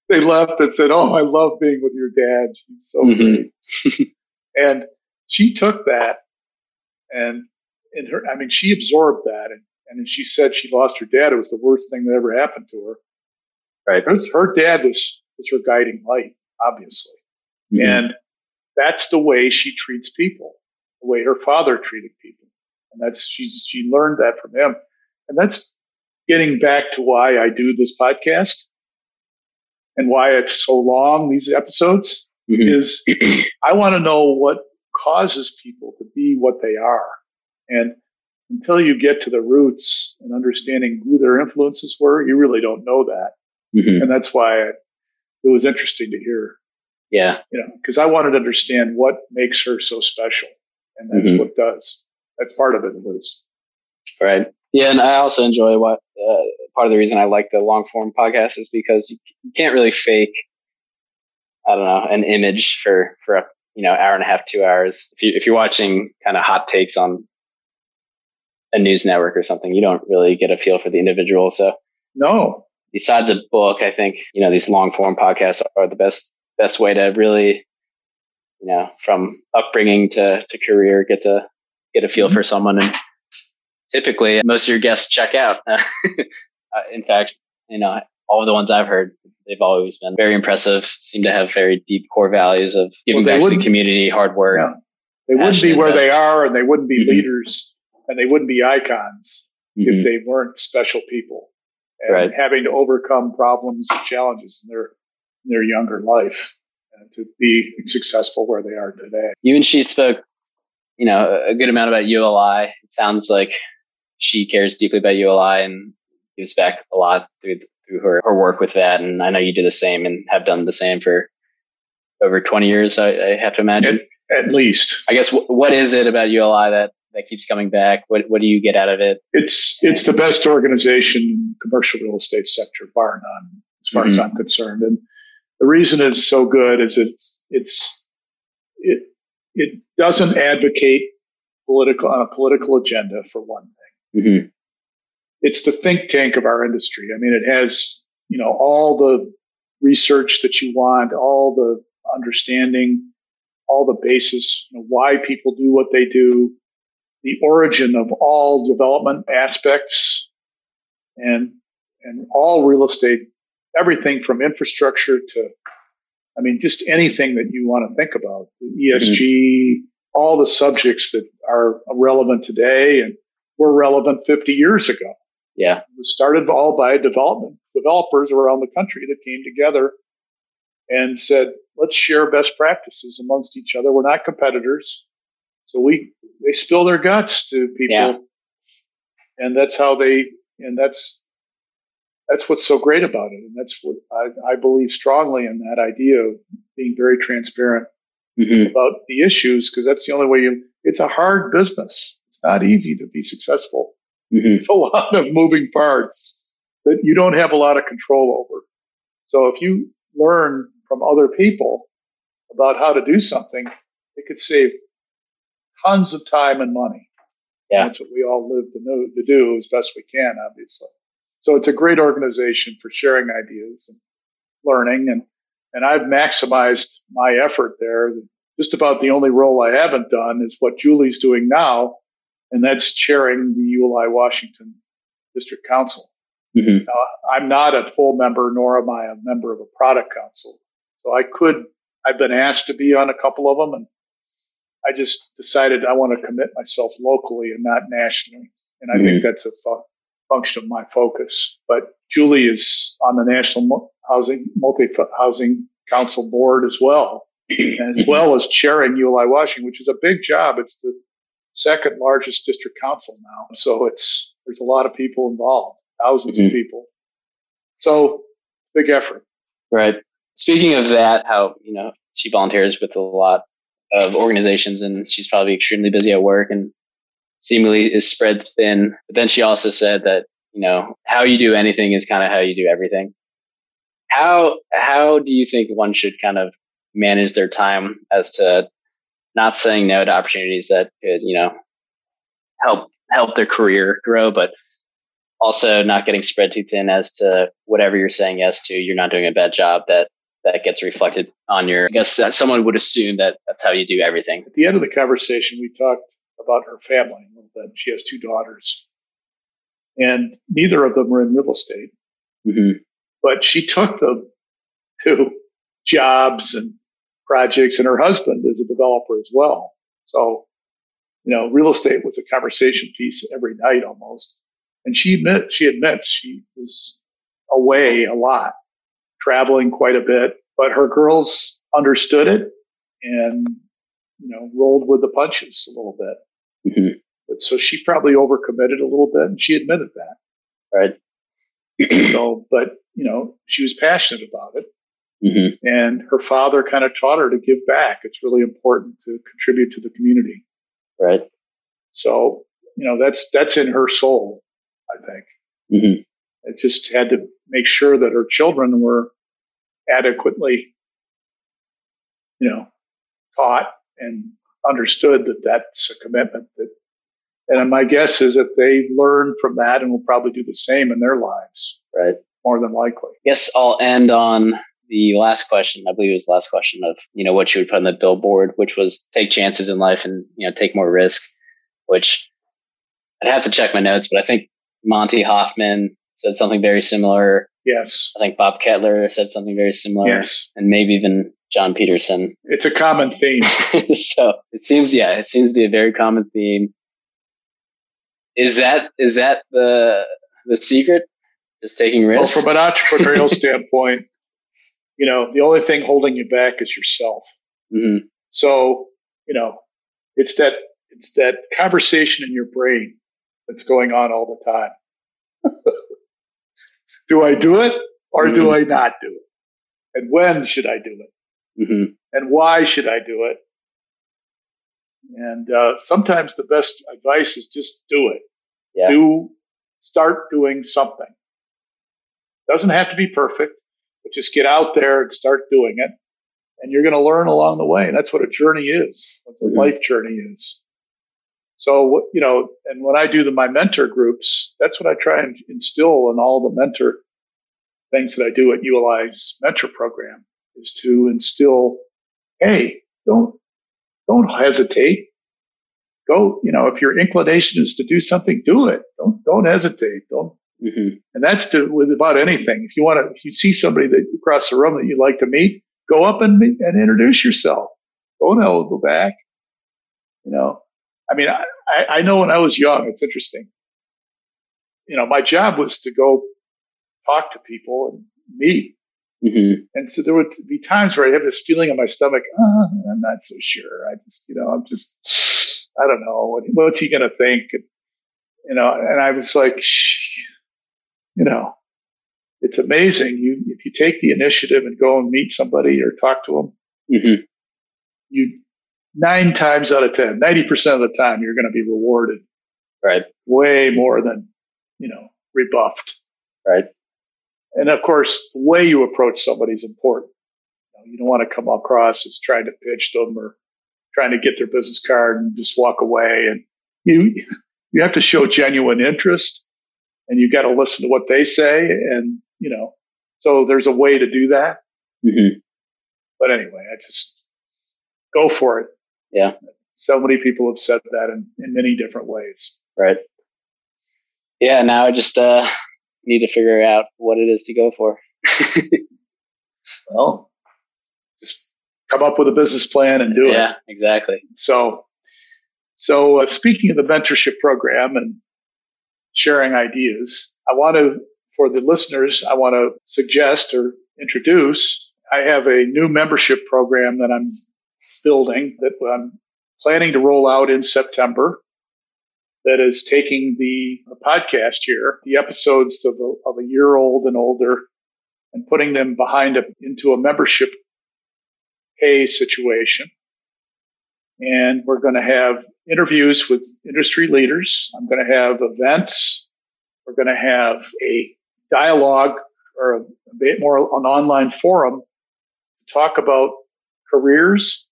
they left and said, "Oh, I love being with your dad. She's so mm-hmm. great." and she took that, and in her, I mean, she absorbed that, and and she said she lost her dad. It was the worst thing that ever happened to her. Right. Her, dad was was her guiding light, obviously, mm-hmm. and that's the way she treats people, the way her father treated people, and that's she she learned that from him, and that's getting back to why I do this podcast and why it's so long, these episodes, mm-hmm. is I want to know what causes people to be what they are. And until you get to the roots and understanding who their influences were, you really don't know that. Mm-hmm. And that's why it was interesting to hear. Yeah. You know, because I wanted to understand what makes her so special. And that's mm-hmm. what does. That's part of it, at least. Right. Yeah. And I also enjoy what uh, part of the reason I like the long form podcast is because you can't really fake, I don't know, an image for, for a, you know, hour and a half, two hours. If you, if you're watching kind of hot takes on a news network or something, you don't really get a feel for the individual. So no, besides a book, I think, you know, these long form podcasts are the best, best way to really, you know, from upbringing to, to career, get to get a feel mm-hmm. for someone and, typically most of your guests check out. uh, in fact, you know, all of the ones I've heard, they've always been very impressive, seem to have very deep core values of giving well, back to the community, hard work. Yeah. They wouldn't be where they are and they wouldn't be mm-hmm. leaders and they wouldn't be icons mm-hmm. if they weren't special people and right. having to overcome problems and challenges in their, in their younger life and to be successful where they are today. You and she spoke, you know, a good amount about ULI. It sounds like she cares deeply about ULI and gives back a lot through through her, her work with that. And I know you do the same and have done the same for over 20 years. I, I have to imagine. At, at, least. I guess w- what is it about ULI that that keeps coming back? What what do you get out of it? It's it's the best organization in the commercial real estate sector, bar none, as far mm-hmm. as I'm concerned. And the reason it's so good is it's it's it it doesn't advocate political on a political agenda for one. Mm-hmm. It's the think tank of our industry. I mean, it has you know all the research that you want, all the understanding, all the basis, you know, why people do what they do, the origin of all development aspects, and and all real estate, everything from infrastructure to, I mean, just anything that you want to think about, the ESG, mm-hmm. all the subjects that are relevant today and were relevant 50 years ago. Yeah. It was started all by development developers around the country that came together and said, let's share best practices amongst each other. We're not competitors. So we, they spill their guts to people. Yeah. And that's how they, and that's, that's what's so great about it. And that's what I, I believe strongly in that idea of being very transparent mm-hmm. about the issues, because that's the only way you, it's a hard business. It's not easy to be successful. Mm-hmm. It's a lot of moving parts that you don't have a lot of control over. So if you learn from other people about how to do something, it could save tons of time and money. Yeah. That's what we all live to, know, to do as best we can, obviously. So it's a great organization for sharing ideas and learning. And, and I've maximized my effort there. Just about the only role I haven't done is what Julie's doing now. And that's chairing the ULI Washington District Council. Mm-hmm. I'm not a full member, nor am I a member of a product council. So I could, I've been asked to be on a couple of them and I just decided I want to commit myself locally and not nationally. And I mm-hmm. think that's a fu- function of my focus. But Julie is on the National Housing, Multi Housing Council board as well, as well as chairing ULI Washington, which is a big job. It's the second largest district council now. So it's, there's a lot of people involved, 1000s mm-hmm. of people. So big effort. Right speaking of that, how you know she volunteers with a lot of organizations, and she's probably extremely busy at work and seemingly is spread thin. But then she also said that you know how you do anything is kind of how you do everything. How how do you think one should kind of manage their time as to not saying no to opportunities that could you know help help their career grow, but also not getting spread too thin as to whatever you're saying yes to, you're not doing a bad job that that gets reflected on your. I guess someone would assume that that's how you do everything. At the end of the conversation, we talked about her family. That she has two daughters, and neither of them are in real estate. Mm-hmm. But she took them to jobs and projects, and her husband is a developer as well. So, you know, real estate was a conversation piece every night almost. And she admits she admits she was away a lot traveling quite a bit, but her girls understood it and, you know, rolled with the punches a little bit. Mm-hmm. But so she probably overcommitted a little bit and she admitted that. Right. so, but, you know, she was passionate about it. Mm-hmm. And her father kind of taught her to give back. It's really important to contribute to the community. Right. So, you know, that's, that's in her soul, I think. Mm-hmm. It just had to make sure that her children were adequately, you know, taught and understood that that's a commitment that, and my guess is that they learned from that and will probably do the same in their lives. Right. More than likely. I guess I'll end on the last question. I believe it was the last question of, you know, what you would put on the billboard, which was take chances in life and, you know, take more risk, which I'd have to check my notes, but I think Monty Hoffman said something very similar. Yes. I think Bob Kettler said something very similar. Yes. And maybe even John Peterson. It's a common theme. so it seems, yeah, it seems to be a very common theme. Is that is that the the secret? Just taking risks. Well, from an entrepreneurial standpoint, you know, the only thing holding you back is yourself. Mm-hmm. So, you know, it's that it's that conversation in your brain that's going on all the time. do I do it or mm-hmm. do I not do it? And when should I do it? Mm-hmm. And why should I do it? And uh, sometimes the best advice is just do it. Yeah. Do start doing something. Doesn't have to be perfect, but just get out there and start doing it. And you're going to learn along the way. And that's what a journey is, what the Mhm. life journey is. So, you know, and when I do the, my mentor groups, that's what I try and instill in all the mentor things that I do at ULI's mentor program is to instill, hey, don't, don't hesitate. Go, you know, if your inclination is to do something, do it. Don't, don't hesitate. Don't, hmm and that's to, with about anything. If you want to, if you see somebody that across the room that you'd like to meet, go up and meet, and introduce yourself. Don't elbow back. You know, I mean, I, I, I know when I was young, it's interesting. You know, my job was to go talk to people and meet. hmm And so there would be times where I'd have this feeling in my stomach, uh, I'm not so sure. I just, you know, I'm just, I don't know. What, what's he going to think? You know, and I was like, Shh, you know, it's amazing. You, if you take the initiative and go and meet somebody or talk to them, hmm you nine times out of 10, 90% of the time, you're going to be rewarded Right. way more than, you know, rebuffed. Right. And of course, the way you approach somebody is important. You, know, you don't want to come across as trying to pitch them or trying to get their business card and just walk away. And you, you have to show genuine interest and you got to listen to what they say. And, you know, so there's a way to do that. hmm But anyway, I just go for it. Yeah. So many people have said that in, in many different ways. Right. Yeah. Now I just uh, need to figure out what it is to go for. Well, just come up with a business plan and do it. yeah. Exactly. So, so uh, speaking of the mentorship program and sharing ideas, I want to, for the listeners, I want to suggest or introduce. I have a new membership program that I'm building that I'm planning to roll out in September. That is taking the, the podcast here, the episodes of a, of a year old and older, and putting them behind a, into a membership pay situation and we're going to have interviews with industry leaders. I'm going to have events. We're going to have a dialogue or a, bit more an online forum to talk about careers.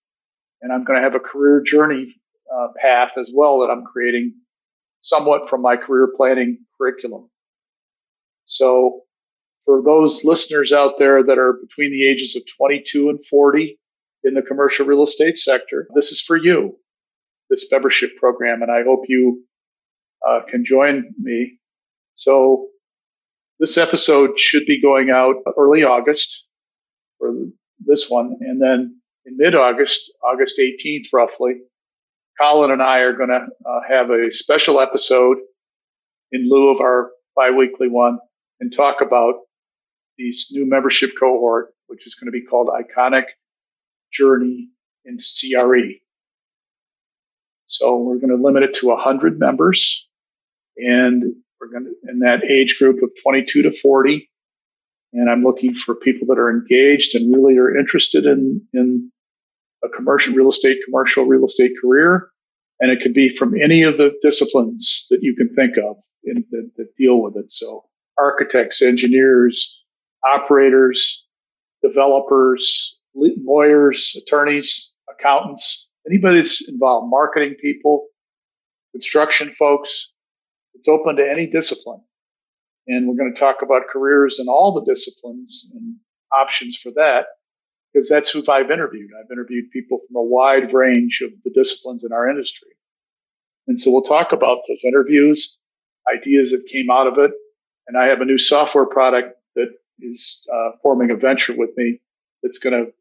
And I'm going to have a career journey uh, path as well that I'm creating somewhat from my career planning curriculum. So for those listeners out there that are between the ages of 22 and 40, in the commercial real estate sector, this is for you, this membership program, and I hope you uh, can join me. So this episode should be going out early August for this one, and then in mid-August, August 18th, roughly, Colin and I are going to uh, have a special episode in lieu of our biweekly one and talk about this new membership cohort, which is going to be called Iconic journey in CRE. So we're going to limit it to 100 members and we're going to, in that age group of 22 to 40. And I'm looking for people that are engaged and really are interested in, in a commercial real estate, commercial real estate career. And it could be from any of the disciplines that you can think of in, that, that deal with it. So architects, engineers, operators, developers, lawyers, attorneys, accountants, anybody that's involved, marketing people, construction folks. It's open to any discipline. And we're going to talk about careers in all the disciplines and options for that because that's who I've interviewed. I've interviewed people from a wide range of the disciplines in our industry. And so we'll talk about those interviews, ideas that came out of it. And I have a new software product that is uh, forming a venture with me that's going to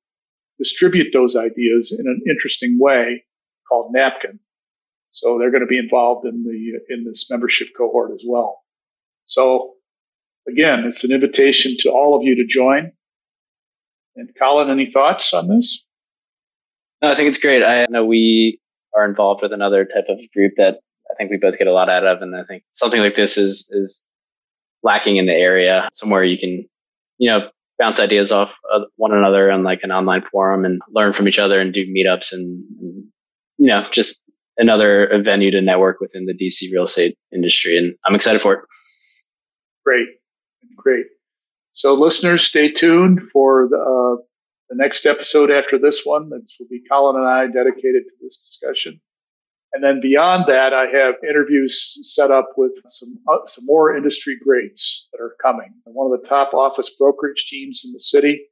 distribute those ideas in an interesting way called Napkin. So they're going to be involved in the in this membership cohort as well. So again, it's an invitation to all of you to join. And Colin, any thoughts on this? No, I think it's great. I know we are involved with another type of group that I think we both get a lot out of, and I think something like this is is lacking in the area. Somewhere you can, you know, bounce ideas off one another on like an online forum and learn from each other and do meetups and, and you know, just another venue to network within the DC real estate industry. And I'm excited for it. Great. Great. So, listeners, stay tuned for the, uh, the next episode after this one. This will be Colin and I dedicated to this discussion. And then beyond that, I have interviews set up with some uh, some more industry greats that are coming. One of the top office brokerage teams in the city,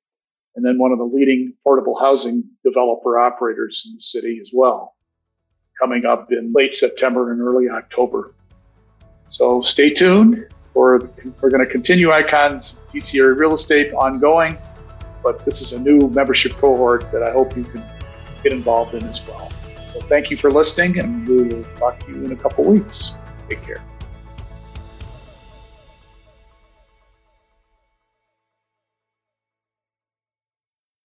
and then one of the leading affordable housing developer operators in the city as well, coming up in late September and early October. So stay tuned. For, we're going to continue Icons DC area real estate ongoing, but this is a new membership cohort that I hope you can get involved in as well. So thank you for listening, and we will talk to you in a couple weeks. Take care.